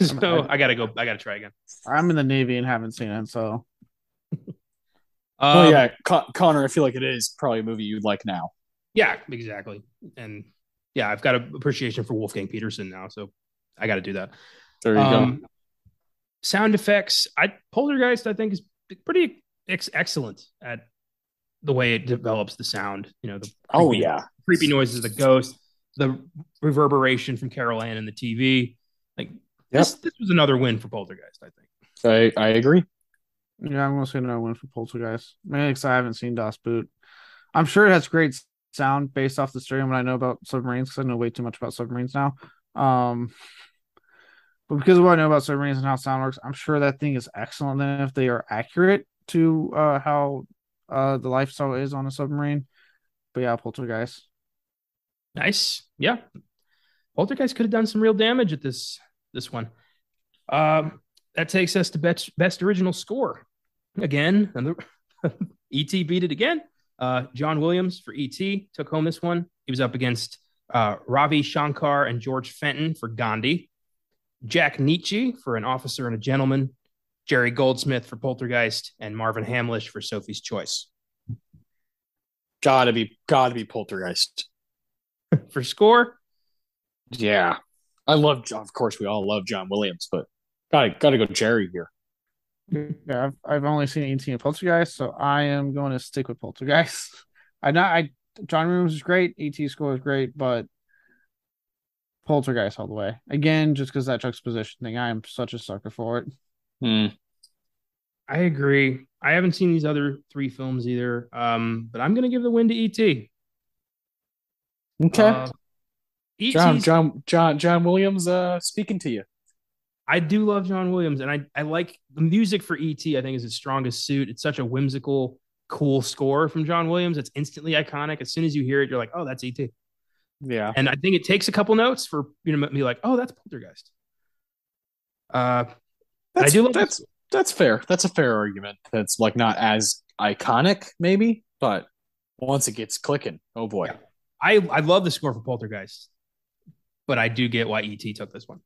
[laughs] so I gotta go, I gotta try again. I'm in the Navy and haven't seen it, so [laughs] um, oh yeah, Con- Connor. I feel like it is probably a movie you'd like now. Yeah, exactly. And yeah, I've got an appreciation for Wolfgang Petersen now, so I got to do that. There you um, go. Sound effects. I Poltergeist. I think is pretty ex- excellent at the way it develops the sound. You know, the oh yeah, creepy noises, the ghost, the reverberation from Carol Anne and the TV. Like yep. this, this was another win for Poltergeist. I think. I I agree. Yeah, I'm gonna say no win for Poltergeist. Maybe because I haven't seen Das Boot. I'm sure it has great sound based off the story and what I know about submarines because I know way too much about submarines now. Um, but because of what I know about submarines and how sound works, I'm sure that thing is excellent. Then if they are accurate to uh, how uh, the lifestyle is on a submarine. But yeah, Poltergeist. Nice. Yeah. Poltergeist could have done some real damage at this this one. Um, that takes us to best best original score. Again, and [laughs] ET beat it again. Uh, John Williams for ET took home this one. He was up against uh, Ravi Shankar and George Fenton for Gandhi. Jack Nitzsche for An Officer and a Gentleman. Jerry Goldsmith for Poltergeist, and Marvin Hamlisch for Sophie's Choice. Gotta be, gotta be Poltergeist. [laughs] for score, yeah, I love. Of course, we all love John Williams, but gotta gotta go Jerry here. Yeah, I've, I've only seen 18 Poltergeist, so I am going to stick with Poltergeist. [laughs] I not I John Williams is great, ET score is great, but Poltergeist all the way. Again, just because that juxtaposition thing, I am such a sucker for it. Hmm. I agree. I haven't seen these other three films either, um, but I'm going to give the win to ET. Okay. Uh, John John John John Williams uh speaking to you. I do love John Williams, and I I like the music for ET. I think is his strongest suit. It's such a whimsical, cool score from John Williams. It's instantly iconic. As soon as you hear it, you're like, oh, that's ET. Yeah. And I think it takes a couple notes for you know me like, oh, that's Poltergeist. Uh, That's, I do love that's that's fair. That's a fair argument. That's like not as iconic, maybe, but once it gets clicking, oh boy. Yeah. I I love the score for Poltergeist, but I do get why ET took this one.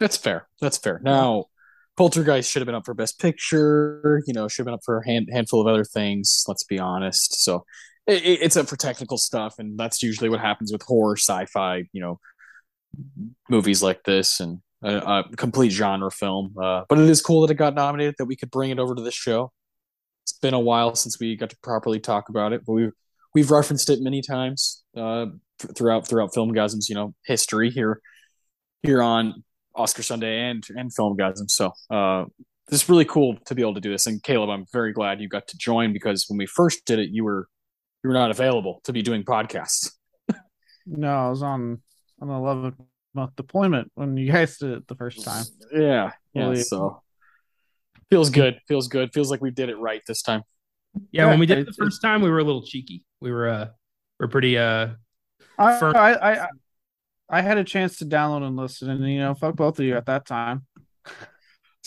That's fair. That's fair. Now, Poltergeist should have been up for Best Picture. You know, should have been up for a hand, handful of other things. Let's be honest. So it, it- it's up for technical stuff, and that's usually what happens with horror, sci-fi. You know, movies like this and a, a complete genre film. Uh, but it is cool that it got nominated. That we could bring it over to this show. It's been a while since we got to properly talk about it, but we've we've referenced it many times uh, th- throughout throughout Filmgazm's you know history here here on Oscar Sunday and and Filmgasm. So uh, this is really cool to be able to do this. And Caleb, I'm very glad you got to join because when we first did it, you were you were not available to be doing podcasts. [laughs] No, I was on on the 11th month deployment when you guys did it the first time. Yeah, yeah. Really- So feels good. Feels good. Feels like we did it right this time. Yeah, when we did it it's- the first time, we were a little cheeky. We were uh, we're pretty uh, I, For- I, I, I had a chance to download and listen, and you know, fuck both of you at that time.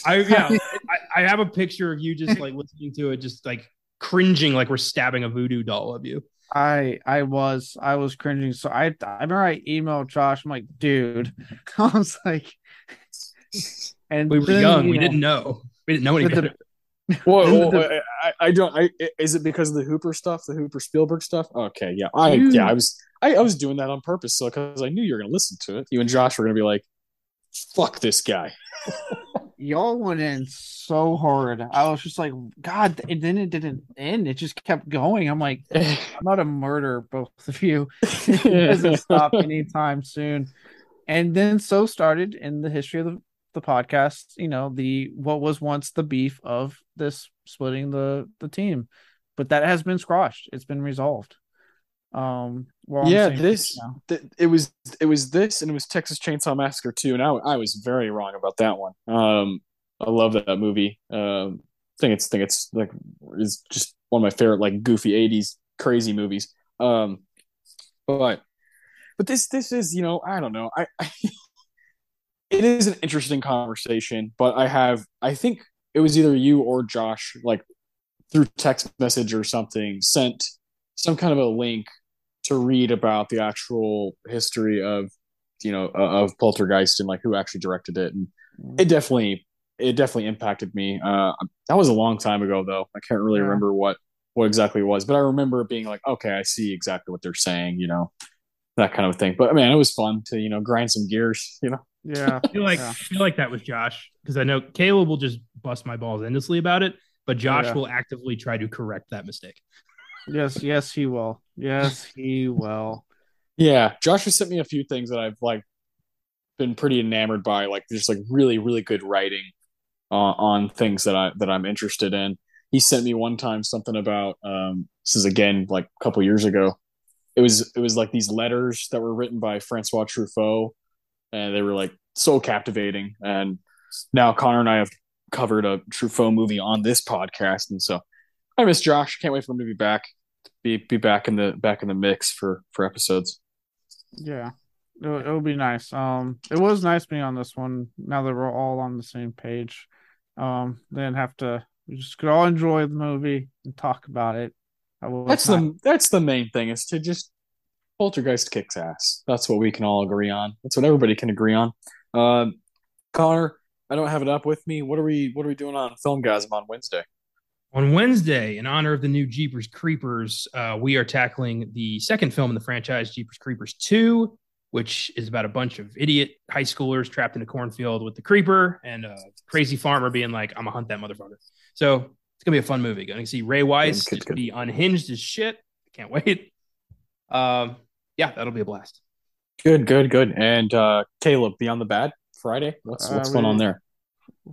I yeah, [laughs] I, I have a picture of you just like listening to it, just like cringing, like we're stabbing a voodoo doll of you. I I was I was cringing. So I I remember I emailed Josh. I'm like, dude, [laughs] I was like, and We were then, young, you we know, didn't know, we didn't know any but the- better. Well, Then well, I, I don't. I, is it because of the Hooper stuff, the Hooper Spielberg stuff? Okay, yeah, I Dude. yeah, I was I, I was doing that on purpose, so because I knew you were going to listen to it. You and Josh were going to be like, "Fuck this guy." [laughs] y'all went in so hard. I was just like, God, and then it didn't end. It just kept going. I'm like, I'm about to murder both of you. [laughs] it doesn't [laughs] stop anytime soon. And then so started in the history of the, the podcast, you know, the what was once the beef of this splitting the the team. But that has been squashed. It's been resolved. Um we're on the yeah, this th- it was it was this, and it was Texas Chainsaw Massacre too. And I, I was very wrong about that one. Um, I love that movie. Um, think it's think it's like is just one of my favorite like goofy '80s crazy movies. Um, but but this this is you know I don't know I, I [laughs] it is an interesting conversation, but I have I think it was either you or Josh like through text message or something sent some kind of a link to read about the actual history of you know of Poltergeist and like who actually directed it, and it definitely it definitely impacted me. Uh, that was a long time ago though. I can't really Yeah. remember what what exactly it was, but I remember it being like, okay, I see exactly what they're saying, you know, that kind of thing. But man, it was fun to you know grind some gears, [laughs] you know. Yeah. I feel like Yeah. I feel like that was Josh because I know Caleb will just bust my balls endlessly about it, but Josh yeah. will actively try to correct that mistake. Yes, yes, he will. Yes, he will. Yeah, Josh has sent me a few things that I've like been pretty enamored by, like just like really, really good writing on, on things that I that I'm interested in. He sent me one time something about um, this is again like a couple years ago. It was it was like these letters that were written by Francois Truffaut, and they were like so captivating. And now Connor and I have covered a Truffaut movie on this podcast, and so I miss Josh. Can't wait for him to be back, be be back in the back in the mix for for episodes. Yeah, it'll, it'll be nice. Um, it was nice being on this one. Now that we're all on the same page, um, then have to we just could all enjoy the movie and talk about it. That's not... the that's the main thing is to just Poltergeist kicks ass. That's what we can all agree on. That's what everybody can agree on. Um, Connor, I don't have it up with me. What are we What are we doing on Filmgazm on Wednesday? On Wednesday, in honor of the new Jeepers Creepers, uh, we are tackling the second film in the franchise, Jeepers Creepers 2, which is about a bunch of idiot high schoolers trapped in a cornfield with the creeper and a crazy farmer being like, I'm going to hunt that motherfucker. So it's going to be a fun movie. Going to see Ray Wise yeah, be unhinged as shit. Can't wait. Um, yeah, that'll be a blast. Good, good, good. And uh, Caleb, Beyond the Bad Friday. What's what's uh, going on there?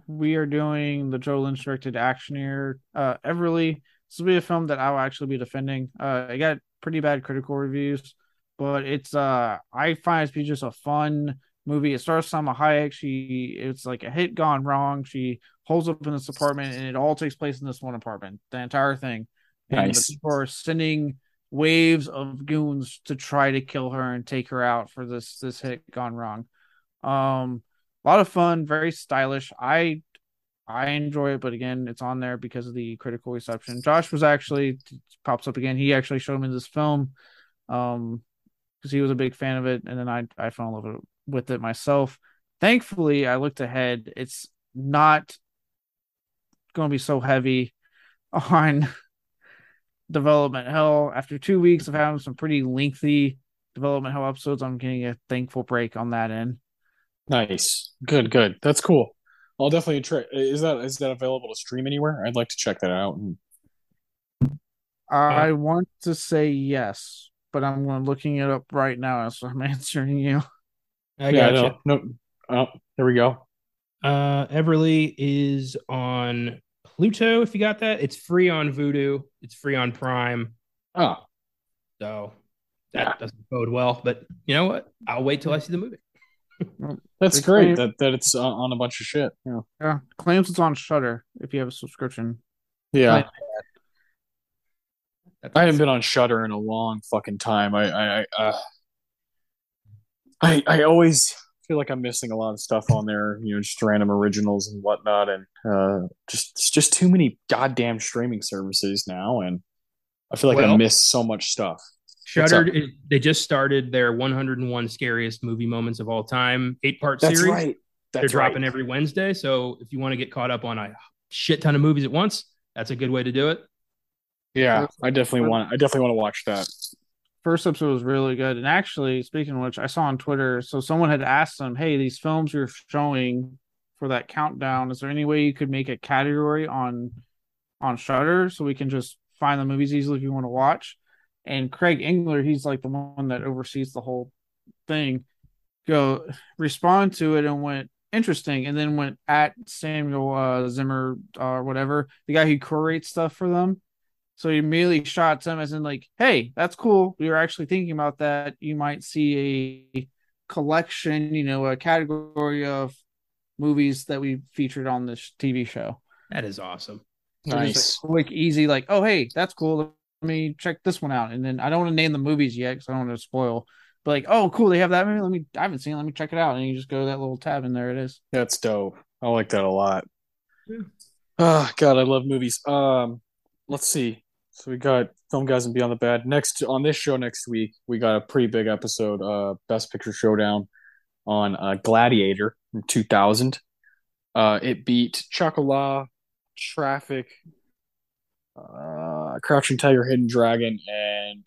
We are doing the Joe Lynch directed actioneer uh, Everly. This will be a film that I'll actually be defending. Uh, it got pretty bad critical reviews, but it's uh I find it to be just a fun movie. It stars Salma Hayek. She it's like a hit gone wrong. She holds up in this apartment, and it all takes place in this one apartment. The entire thing. And nice. the people are sending waves of goons to try to kill her and take her out for this this hit gone wrong. Um, a lot of fun, very stylish. I I enjoy it, but again, it's on there because of the critical reception. Josh was actually pops up again. He actually showed me this film, um, because he was a big fan of it, and then I I fell in love with it myself. Thankfully, I looked ahead. It's not going to be so heavy on [laughs] development hell. After two weeks of having some pretty lengthy development hell episodes, I'm getting a thankful break on that end. Nice. Good, good. That's cool. I'll definitely try. Is that is that available to stream anywhere? I'd like to check that out. I uh, want to say yes, but I'm looking it up right now as I'm [laughs] answering you. I got you. No, oh, there we go. Uh, Everly is on Pluto. If you got that, it's free on Vudu. It's free on Prime. Oh, so that yeah. doesn't bode well. But you know what? I'll wait till I see the movie. [laughs] That's great that, that it's on a bunch of shit. Yeah. Yeah. Claims it's on Shudder if you have a subscription. Yeah. I haven't been on Shudder in a long fucking time. I I uh, I I always feel like I'm missing a lot of stuff on there, you know, just random originals and whatnot, and uh, just it's just too many goddamn streaming services now, and I feel like well, I miss so much stuff. Shudder, they just started their 101 scariest movie moments of all time eight part series. That's right. That's They're dropping right. every Wednesday. So if you want to get caught up on a shit ton of movies at once, that's a good way to do it. Yeah, I definitely want. I definitely want to watch that. First episode was really good, and actually, speaking of which, I saw on Twitter. So someone had asked them, "Hey, these films you're showing for that countdown, is there any way you could make a category on on Shudder so we can just find the movies easily if you want to watch?" And Craig Engler, he's like the one that oversees the whole thing, go respond to it and went interesting, and then went at Samuel uh, Zimmer or uh, whatever, the guy who curates stuff for them. So he immediately shot him as in like, "Hey, that's cool. We were actually thinking about that. You might see a collection, you know, a category of movies that we featured on this TV show." That is awesome. So nice, quick, easy. Like, oh, hey, that's cool me check this one out. And then I don't want to name the movies yet because I don't want to spoil. But like, oh, cool, they have that movie. Let me. I haven't seen. it. Let me check it out. And you just go to that little tab, and there it is. That's dope. I like that a lot. Yeah. Oh God, I love movies. Um, let's see. So we got Filmgazm and Beyond the Bad. Next on this show next week, we got a pretty big episode. Uh, Best Picture Showdown on uh, Gladiator from 2000. Uh, it beat Chocolat, Traffic, uh, Crouching Tiger, Hidden Dragon, and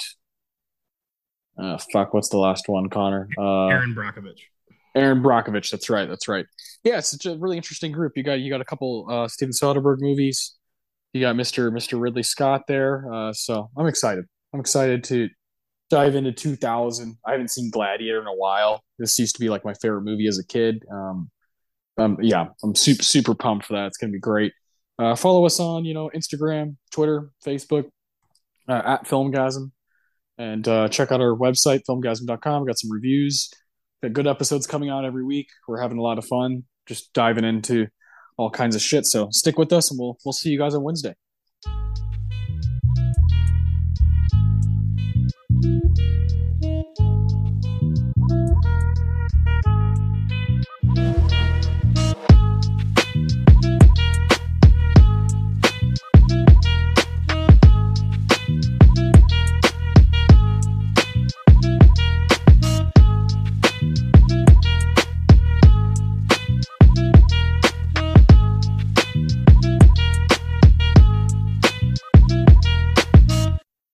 uh, fuck, what's the last one, Connor? Uh, Erin Brockovich. Erin Brockovich. That's right. That's right. Yeah, it's a really interesting group. You got you got a couple uh, Steven Soderbergh movies. You got Mister Mister Ridley Scott there. Uh, so I'm excited. I'm excited to dive into 2000. I haven't seen Gladiator in a while. This used to be like my favorite movie as a kid. Um, um, yeah, I'm super super pumped for that. It's gonna be great. Uh, follow us on you know Instagram, Twitter, Facebook uh, at Filmgazm. and uh, check out our website filmgazm.com. Got some reviews. Got good episodes coming out every week. We're having a lot of fun, just diving into all kinds of shit. So stick with us, and we'll we'll see you guys on Wednesday.